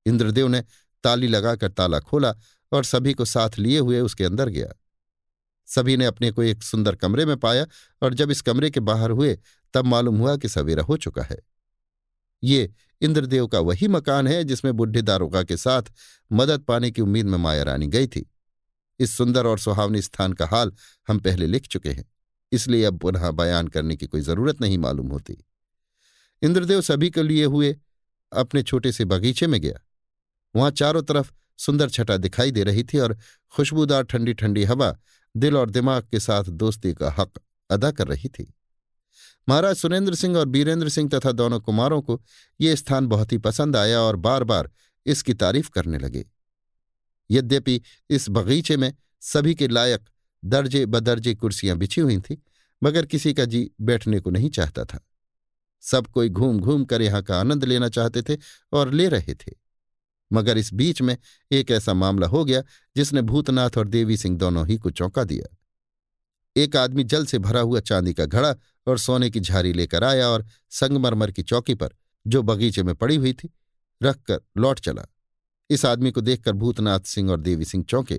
S1: इंद्रदेव ने ताली लगाकर ताला खोला और सभी को साथ लिए हुए उसके अंदर गया। सभी ने अपने को एक सुंदर कमरे में पाया और जब इस कमरे के बाहर हुए, तब मालूम हुआ कि सवेरा हो चुका है। ये इंद्रदेव का वही मकान है जिसमें बुढ़े दारोगा के साथ मदद पाने की उम्मीद में माया रानी गई थी। इस सुंदर और सुहावनी स्थान का हाल हम पहले लिख चुके हैं, इसलिए अब पुनः बयान करने की कोई ज़रूरत नहीं मालूम होती। इंद्रदेव सभी के लिए हुए अपने छोटे से बगीचे में गया। वहाँ चारों तरफ़ सुंदर छटा दिखाई दे रही थी और खुशबूदार ठंडी ठंडी हवा दिल और दिमाग के साथ दोस्ती का हक अदा कर रही थी। महाराज सुरेंद्र सिंह और बीरेंद्र सिंह तथा दोनों कुमारों को ये स्थान बहुत ही पसंद आया और बार बार इसकी तारीफ़ करने लगे। यद्यपि इस बगीचे में सभी के लायक दर्जे बदर्जे कुर्सियाँ बिछी हुई थीं, मगर किसी का जी बैठने को नहीं चाहता था। सब कोई घूम घूम कर यहाँ का आनंद लेना चाहते थे और ले रहे थे। मगर इस बीच में एक ऐसा मामला हो गया जिसने भूतनाथ और देवी सिंह दोनों ही को चौंका दिया। एक आदमी जल से भरा हुआ चांदी का घड़ा और सोने की झारी लेकर आया और संगमरमर की चौकी पर, जो बगीचे में पड़ी हुई थी, रखकर लौट चला। इस आदमी को देखकर भूतनाथ सिंह और देवी सिंह चौंके,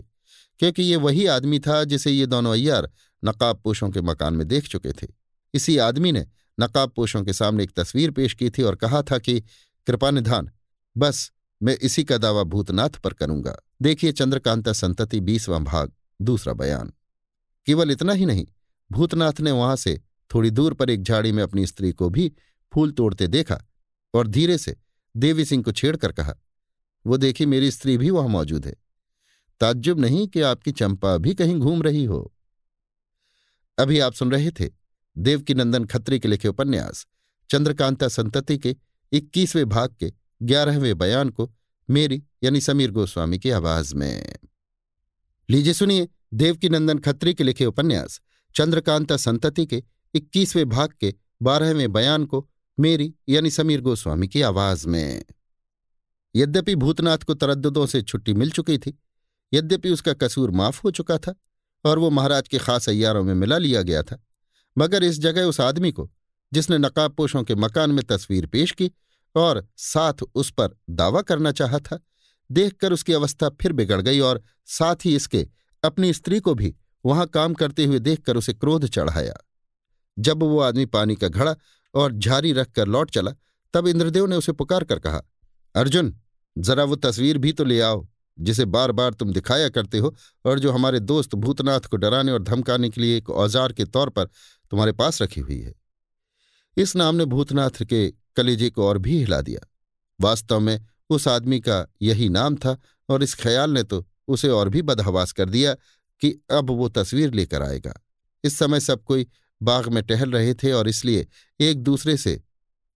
S1: क्योंकि ये वही आदमी था जिसे ये दोनों अय्यार नकाब पोशों के मकान में देख चुके थे। इसी आदमी ने नकाब पोशों के सामने एक तस्वीर पेश की थी और कहा था कि कृपा निधान बस मैं इसी का दावा भूतनाथ पर करूँगा। देखिए चंद्रकांता संतति, बीसवां भाग, दूसरा बयान। केवल इतना ही नहीं, भूतनाथ ने वहाँ से थोड़ी दूर पर एक झाड़ी में अपनी स्त्री को भी फूल तोड़ते देखा और धीरे से देवी सिंह को छेड़कर कहा, वो देखी मेरी स्त्री भी वहाँ मौजूद है। ताज्जुब नहीं कि आपकी चंपा भी कहीं घूम रही हो? अभी आप सुन रहे थे देवकी नंदन खत्री के लिखे उपन्यास, चंद्रकांता संतति के इक्कीसवें भाग के ग्यारहवें बयान को मेरी यानी समीर गोस्वामी की आवाज़ में। लीजिए सुनिए देवकी नंदन खत्री के लिखे उपन्यास, चंद्रकांता संतति के इक्कीसवें भाग के बारहवें बयान को मेरी यानी समीर गोस्वामी की आवाज़ में। यद्यपि भूतनाथ को तरद्दुदों से छुट्टी मिल चुकी थी, यद्यपि उसका कसूर माफ़ हो चुका था और वो महाराज के खास अयारों में मिला लिया गया था, मगर इस जगह उस आदमी को, जिसने नकाबपोशों के मकान में तस्वीर पेश की और साथ उस पर दावा करना चाहा था। देखकर उसकी अवस्था फिर बिगड़ गई और साथ ही इसके अपनी स्त्री को भी वहाँ काम करते हुए देखकर उसे क्रोध चढ़ाया। जब वो आदमी पानी का घड़ा और झारी रखकर लौट चला, तब इंद्रदेव ने उसे पुकार कर कहा, अर्जुन, जरा वो तस्वीर भी तो ले आओ, जिसे बार बार तुम दिखाया करते हो और जो हमारे दोस्त भूतनाथ को डराने और धमकाने के लिए एक औज़ार के तौर पर तुम्हारे पास रखी हुई है। इस नाम ने भूतनाथ के कलेजे को और भी हिला दिया। वास्तव में उस आदमी का यही नाम था और इस ख्याल ने तो उसे और भी बदहवास कर दिया कि अब वो तस्वीर लेकर आएगा। इस समय सब कोई बाग में टहल रहे थे और इसलिए एक दूसरे से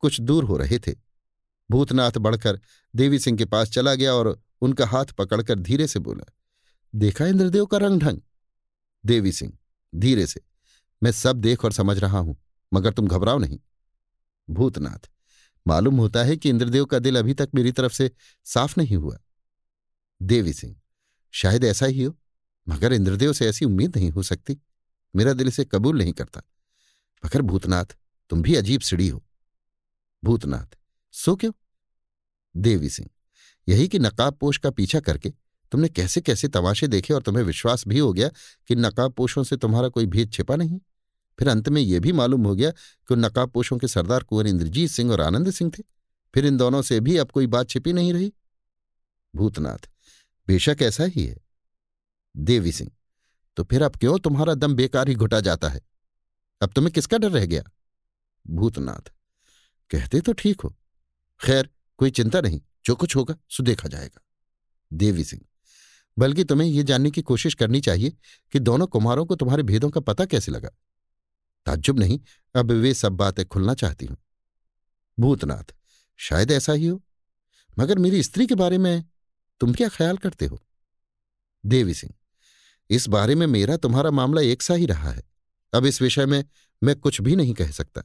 S1: कुछ दूर हो रहे थे। भूतनाथ बढ़कर देवी सिंह के पास चला गया और उनका हाथ पकड़कर धीरे से बोला, देखा इंद्रदेव का रंग ढंग देवी सिंह, धीरे से, मैं सब देख और समझ रहा हूँ, मगर तुम घबराओ नहीं। भूतनाथ। मालूम होता है कि इंद्रदेव का दिल अभी तक मेरी तरफ़ से साफ़ नहीं हुआ। देवी सिंह, शायद ऐसा ही हो, मगर इंद्रदेव से ऐसी उम्मीद नहीं हो सकती। मेरा दिल इसे कबूल नहीं करता। मगर भूतनाथ, तुम भी अजीब सीढ़ी हो। भूतनाथ, सो क्यों? देवी सिंह, यही कि नकाब पोश का पीछा करके तुमने कैसे कैसे तमाशे देखे और तुम्हें विश्वास भी हो गया कि नकाब पोशों से तुम्हारा कोई भेद छिपा नहीं? फिर अंत में यह भी मालूम हो गया कि नकाब पोशों के सरदार कुंवर इंद्रजीत सिंह और आनंद सिंह थे। फिर इन दोनों से भी अब कोई बात छिपी नहीं रही। भूतनाथ, बेशक ऐसा ही है। देवी सिंह तो फिर अब क्यों तुम्हारा दम बेकार ही घुटा जाता है? अब तुम्हें किसका डर रह गया? भूतनाथ, कहते तो ठीक हो। खैर, कोई चिंता नहीं, जो कुछ होगा, सो देखा जाएगा। देवी सिंह, बल्कि तुम्हें यह जानने की कोशिश करनी चाहिए कि दोनों कुमारों को तुम्हारे भेदों का पता कैसे लगा? ताज्जुब नहीं, अब वे सब बातें खुलना चाहती हूँ। भूतनाथ, शायद ऐसा ही हो। मगर मेरी स्त्री के बारे में तुम क्या ख्याल करते हो? देवी सिंह, इस बारे में मेरा तुम्हारा मामला एक सा ही रहा है। अब इस विषय में मैं कुछ भी नहीं कह सकता।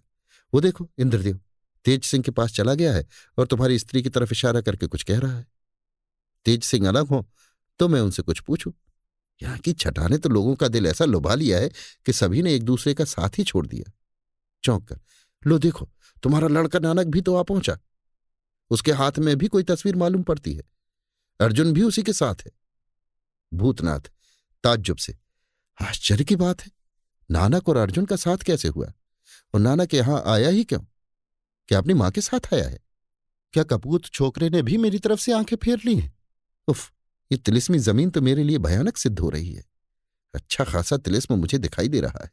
S1: वो देखो, इंद्रदेव, तेज सिंह के पास चला गया है और तुम्हारी स्त्री की तरफ़ इशारा करके कुछ कह रहा है। तेज सिंह अलग हो तो मैं उनसे कुछ पूछूँ। यहाँ की छटा ने तो लोगों का दिल ऐसा लुभा लिया है कि सभी ने एक दूसरे का साथ ही छोड़ दिया। चौंक कर, लो देखो, तुम्हारा लड़का नानक भी तो आ पहुँचा। उसके हाथ में भी कोई तस्वीर मालूम पड़ती है। अर्जुन भी उसी के साथ है। भूतनाथ, ताज्जुब से, आश्चर्य की बात है। नानक और अर्जुन का साथ कैसे हुआ? और नानक यहाँ आया ही क्यों? क्या अपनी माँ के साथ आया है? क्या कपूत छोकरे ने भी मेरी तरफ़ से आँखें फेर ली हैं? उफ ये तिलिस्मी ज़मीन तो मेरे लिए भयानक सिद्ध हो रही है। अच्छा खासा तिलिस्म मुझे दिखाई दे रहा है,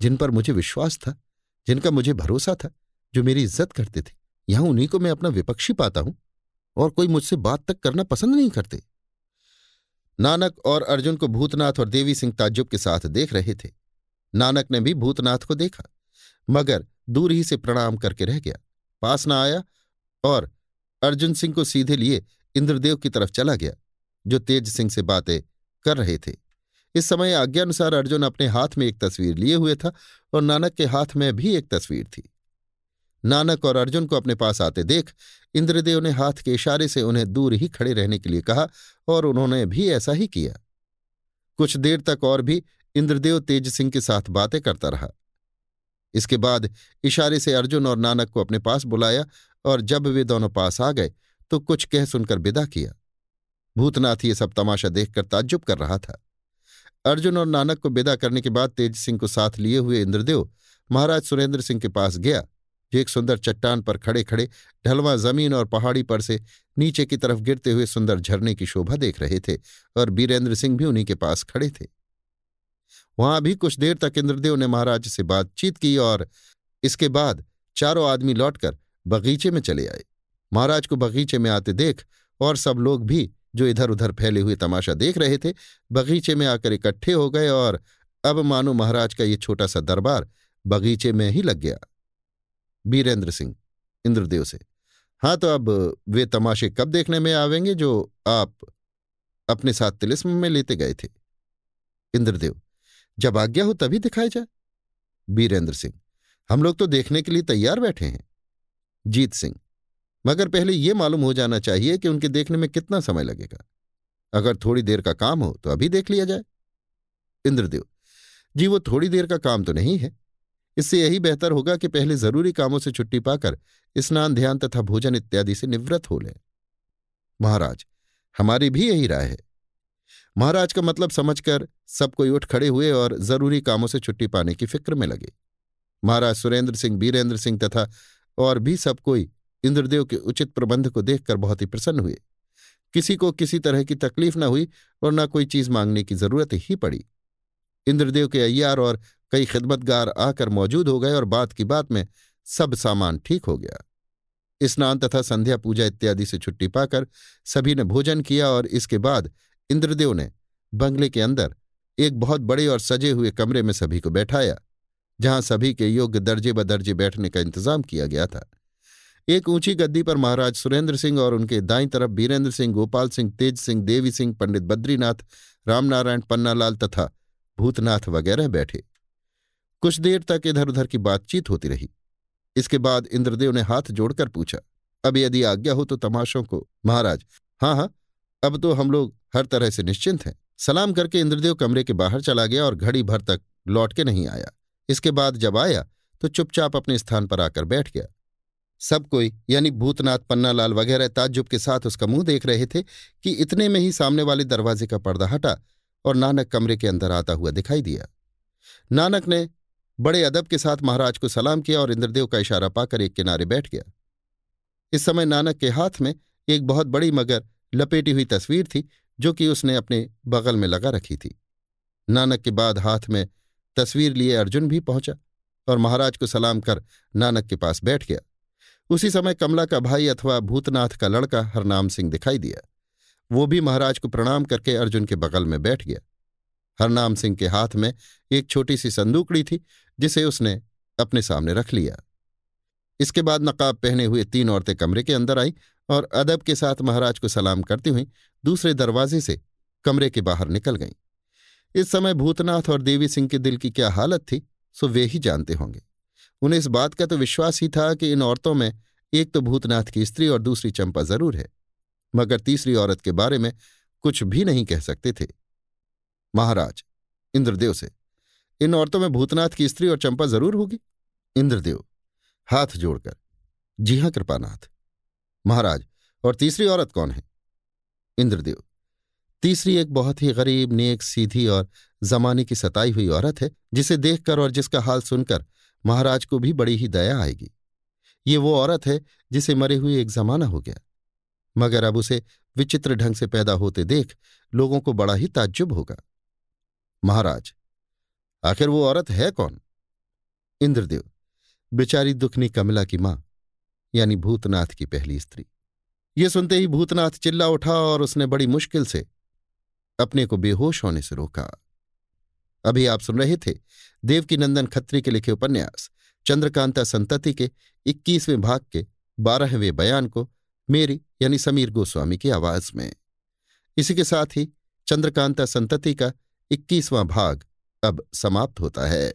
S1: जिन पर मुझे विश्वास था, जिनका मुझे भरोसा था, जो मेरी इज़्ज़त करते थे। यहाँ उन्हीं को मैं अपना विपक्षी पाता हूँ, और कोई मुझसे बात तक करना पसंद नहीं करते। नानक और अर्जुन को भूतनाथ और देवी सिंह ताज्जुब के साथ देख रहे थे। नानक ने भी भूतनाथ को देखा, मगर दूर ही से प्रणाम करके रह गया। पास न आया और अर्जुन सिंह को सीधे लिए इंद्रदेव की तरफ़ चला गया। जो तेज सिंह से बातें कर रहे थे। इस समय आज्ञानुसार अर्जुन अपने हाथ में एक तस्वीर लिए हुए था और नानक के हाथ में भी एक तस्वीर थी। नानक और अर्जुन को अपने पास आते देख इंद्रदेव ने हाथ के इशारे से उन्हें दूर ही खड़े रहने के लिए कहा और उन्होंने भी ऐसा ही किया। कुछ देर तक और भी इंद्रदेव तेज सिंह के साथ बातें करता रहा। इसके बाद इशारे से अर्जुन और नानक को अपने पास बुलाया और जब वे दोनों पास आ गए तो कुछ कह सुनकर विदा किया। भूतनाथ ये सब तमाशा देखकर ताज्जुब कर रहा था। अर्जुन और नानक को विदा करने के बाद तेज सिंह को साथ लिए हुए इंद्रदेव महाराज सुरेंद्र सिंह के पास गया। जो एक सुंदर चट्टान पर खड़े खड़े ढलवा ज़मीन और पहाड़ी पर से नीचे की तरफ़ गिरते हुए सुंदर झरने की शोभा देख रहे थे और बीरेंद्र सिंह भी उन्हीं के पास खड़े थे। वहाँ भी कुछ देर तक इंद्रदेव ने महाराज से बातचीत की और इसके बाद चारों आदमी लौटकर बगीचे में चले आए। महाराज को बगीचे में आते देख और सब लोग भी जो इधर उधर फैले हुए तमाशा देख रहे थे, बगीचे में आकर इकट्ठे हो गए और अब मानो महाराज का ये छोटा सा दरबार बगीचे में ही लग गया। बीरेंद्र सिंह, इंद्रदेव से हाँ तो अब वे तमाशे कब देखने में आवेंगे जो आप अपने साथ तिलिस्म में लेते गए थे? इंद्रदेव, जब आज्ञा हो तभी दिखाए जाए बीरेंद्र सिंह, हम लोग तो देखने के लिए तैयार बैठे हैं। जीत सिंह मगर पहले यह मालूम हो जाना चाहिए कि उनके देखने में कितना समय लगेगा। अगर थोड़ी देर का काम हो तो अभी देख लिया जाए। इंद्रदेव, जी वो थोड़ी देर का काम तो नहीं है। इससे यही बेहतर होगा कि पहले ज़रूरी कामों से छुट्टी पाकर स्नान, ध्यान तथा भोजन इत्यादि से निवृत्त हो लें। महाराज, हमारी भी यही राय है। महाराज का मतलब समझकर सब कोई उठ खड़े हुए और ज़रूरी कामों से छुट्टी पाने की फ़िक्र में लगे। महाराज सुरेंद्र सिंह, बीरेंद्र सिंह तथा और भी सब कोई इंद्रदेव के उचित प्रबंध को देखकर बहुत ही प्रसन्न हुए। किसी को किसी तरह की तकलीफ़ न हुई और न कोई चीज़ मांगने की ज़रूरत ही पड़ी। इंद्रदेव के अय्यार और कई खिदमतगार आकर मौजूद हो गए और बात की बात में सब सामान ठीक हो गया। स्नान तथा संध्या पूजा इत्यादि से छुट्टी पाकर सभी ने भोजन किया और इसके बाद इंद्रदेव ने बंगले के अंदर एक बहुत बड़े और सजे हुए कमरे में सभी को बैठाया, जहाँ सभी के योग्य दर्जे ब दर्जे बैठने का इंतज़ाम किया गया था। एक ऊँची गद्दी पर महाराज सुरेंद्र सिंह और उनके दाई तरफ़ बीरेंद्र सिंह, गोपाल सिंह, तेज सिंह, देवी सिंह, पंडित बद्रीनाथ, रामनारायण, पन्नालाल तथा भूतनाथ वगैरह बैठे। कुछ देर तक इधर उधर की बातचीत होती रही। इसके बाद इंद्रदेव ने हाथ जोड़कर पूछा, अब यदि आज्ञा हो तो तमाशों को, महाराज? हाँ हाँ अब तो हम लोग हर तरह से निश्चिंत हैं। सलाम करके इंद्रदेव कमरे के बाहर चला गया और घड़ी भर तक लौट के नहीं आया। इसके बाद जब आया तो चुपचाप अपने स्थान पर आकर बैठ गया। सब कोई, यानी भूतनाथ, पन्नालाल वगैरह ताज्जुब के साथ उसका मुँह देख रहे थे कि इतने में ही सामने वाले दरवाजे का पर्दा हटा और नानक कमरे के अंदर आता हुआ दिखाई दिया। नानक ने बड़े अदब के साथ महाराज को सलाम किया और इंद्रदेव का इशारा पाकर एक किनारे बैठ गया। इस समय नानक के हाथ में एक बहुत बड़ी मगर लपेटी हुई तस्वीर थी जो कि उसने अपने बगल में लगा रखी थी। नानक के बाद हाथ में तस्वीर लिए अर्जुन भी पहुँचा और महाराज को सलाम कर नानक के पास बैठ गया। उसी समय कमला का भाई अथवा भूतनाथ का लड़का हरनाम सिंह दिखाई दिया। वो भी महाराज को प्रणाम करके अर्जुन के बगल में बैठ गया। हरनाम सिंह के हाथ में एक छोटी सी संदूकड़ी थी, जिसे उसने अपने सामने रख लिया। इसके बाद नकाब पहने हुए तीन औरतें कमरे के अंदर आई और अदब के साथ महाराज को सलाम करती हुई दूसरे दरवाजे से कमरे के बाहर निकल गईं। इस समय भूतनाथ और देवी सिंह के दिल की क्या हालत थी, सो वे ही जानते होंगे। उन्हें इस बात का तो विश्वास ही था कि इन औरतों में एक तो भूतनाथ की स्त्री और दूसरी चंपा ज़रूर है, मगर तीसरी औरत के बारे में कुछ भी नहीं कह सकते थे। महाराज, इंद्रदेव से, इन औरतों में भूतनाथ की स्त्री और चंपा ज़रूर होगी? इंद्रदेव, हाथ जोड़कर, जी हाँ कृपानाथ। महाराज, और तीसरी औरत कौन है? इंद्रदेव, तीसरी एक बहुत ही गरीब, नेक, सीधी और जमाने की सताई हुई औरत है, जिसे देखकर और जिसका हाल सुनकर महाराज को भी बड़ी ही दया आएगी। ये वो औरत है जिसे मरे हुए एक जमाना हो गया। मगर अब उसे विचित्र ढंग से पैदा होते देख लोगों को बड़ा ही ताज्जुब होगा। महाराज, आखिर वो औरत है कौन? इंद्रदेव, बेचारी दुखनी कमला की माँ, यानी भूतनाथ की पहली स्त्री। ये सुनते ही भूतनाथ चिल्ला उठा और उसने बड़ी मुश्किल से अपने को बेहोश होने से रोका। अभी आप सुन रहे थे देवकी नंदन खत्री के लिखे उपन्यास, चंद्रकांता संतति के इक्कीसवें भाग के बारहवें बयान को मेरी यानी समीर गोस्वामी की आवाज़ में। इसी के साथ ही चंद्रकांता संतति का इक्कीसवां भाग अब समाप्त होता है।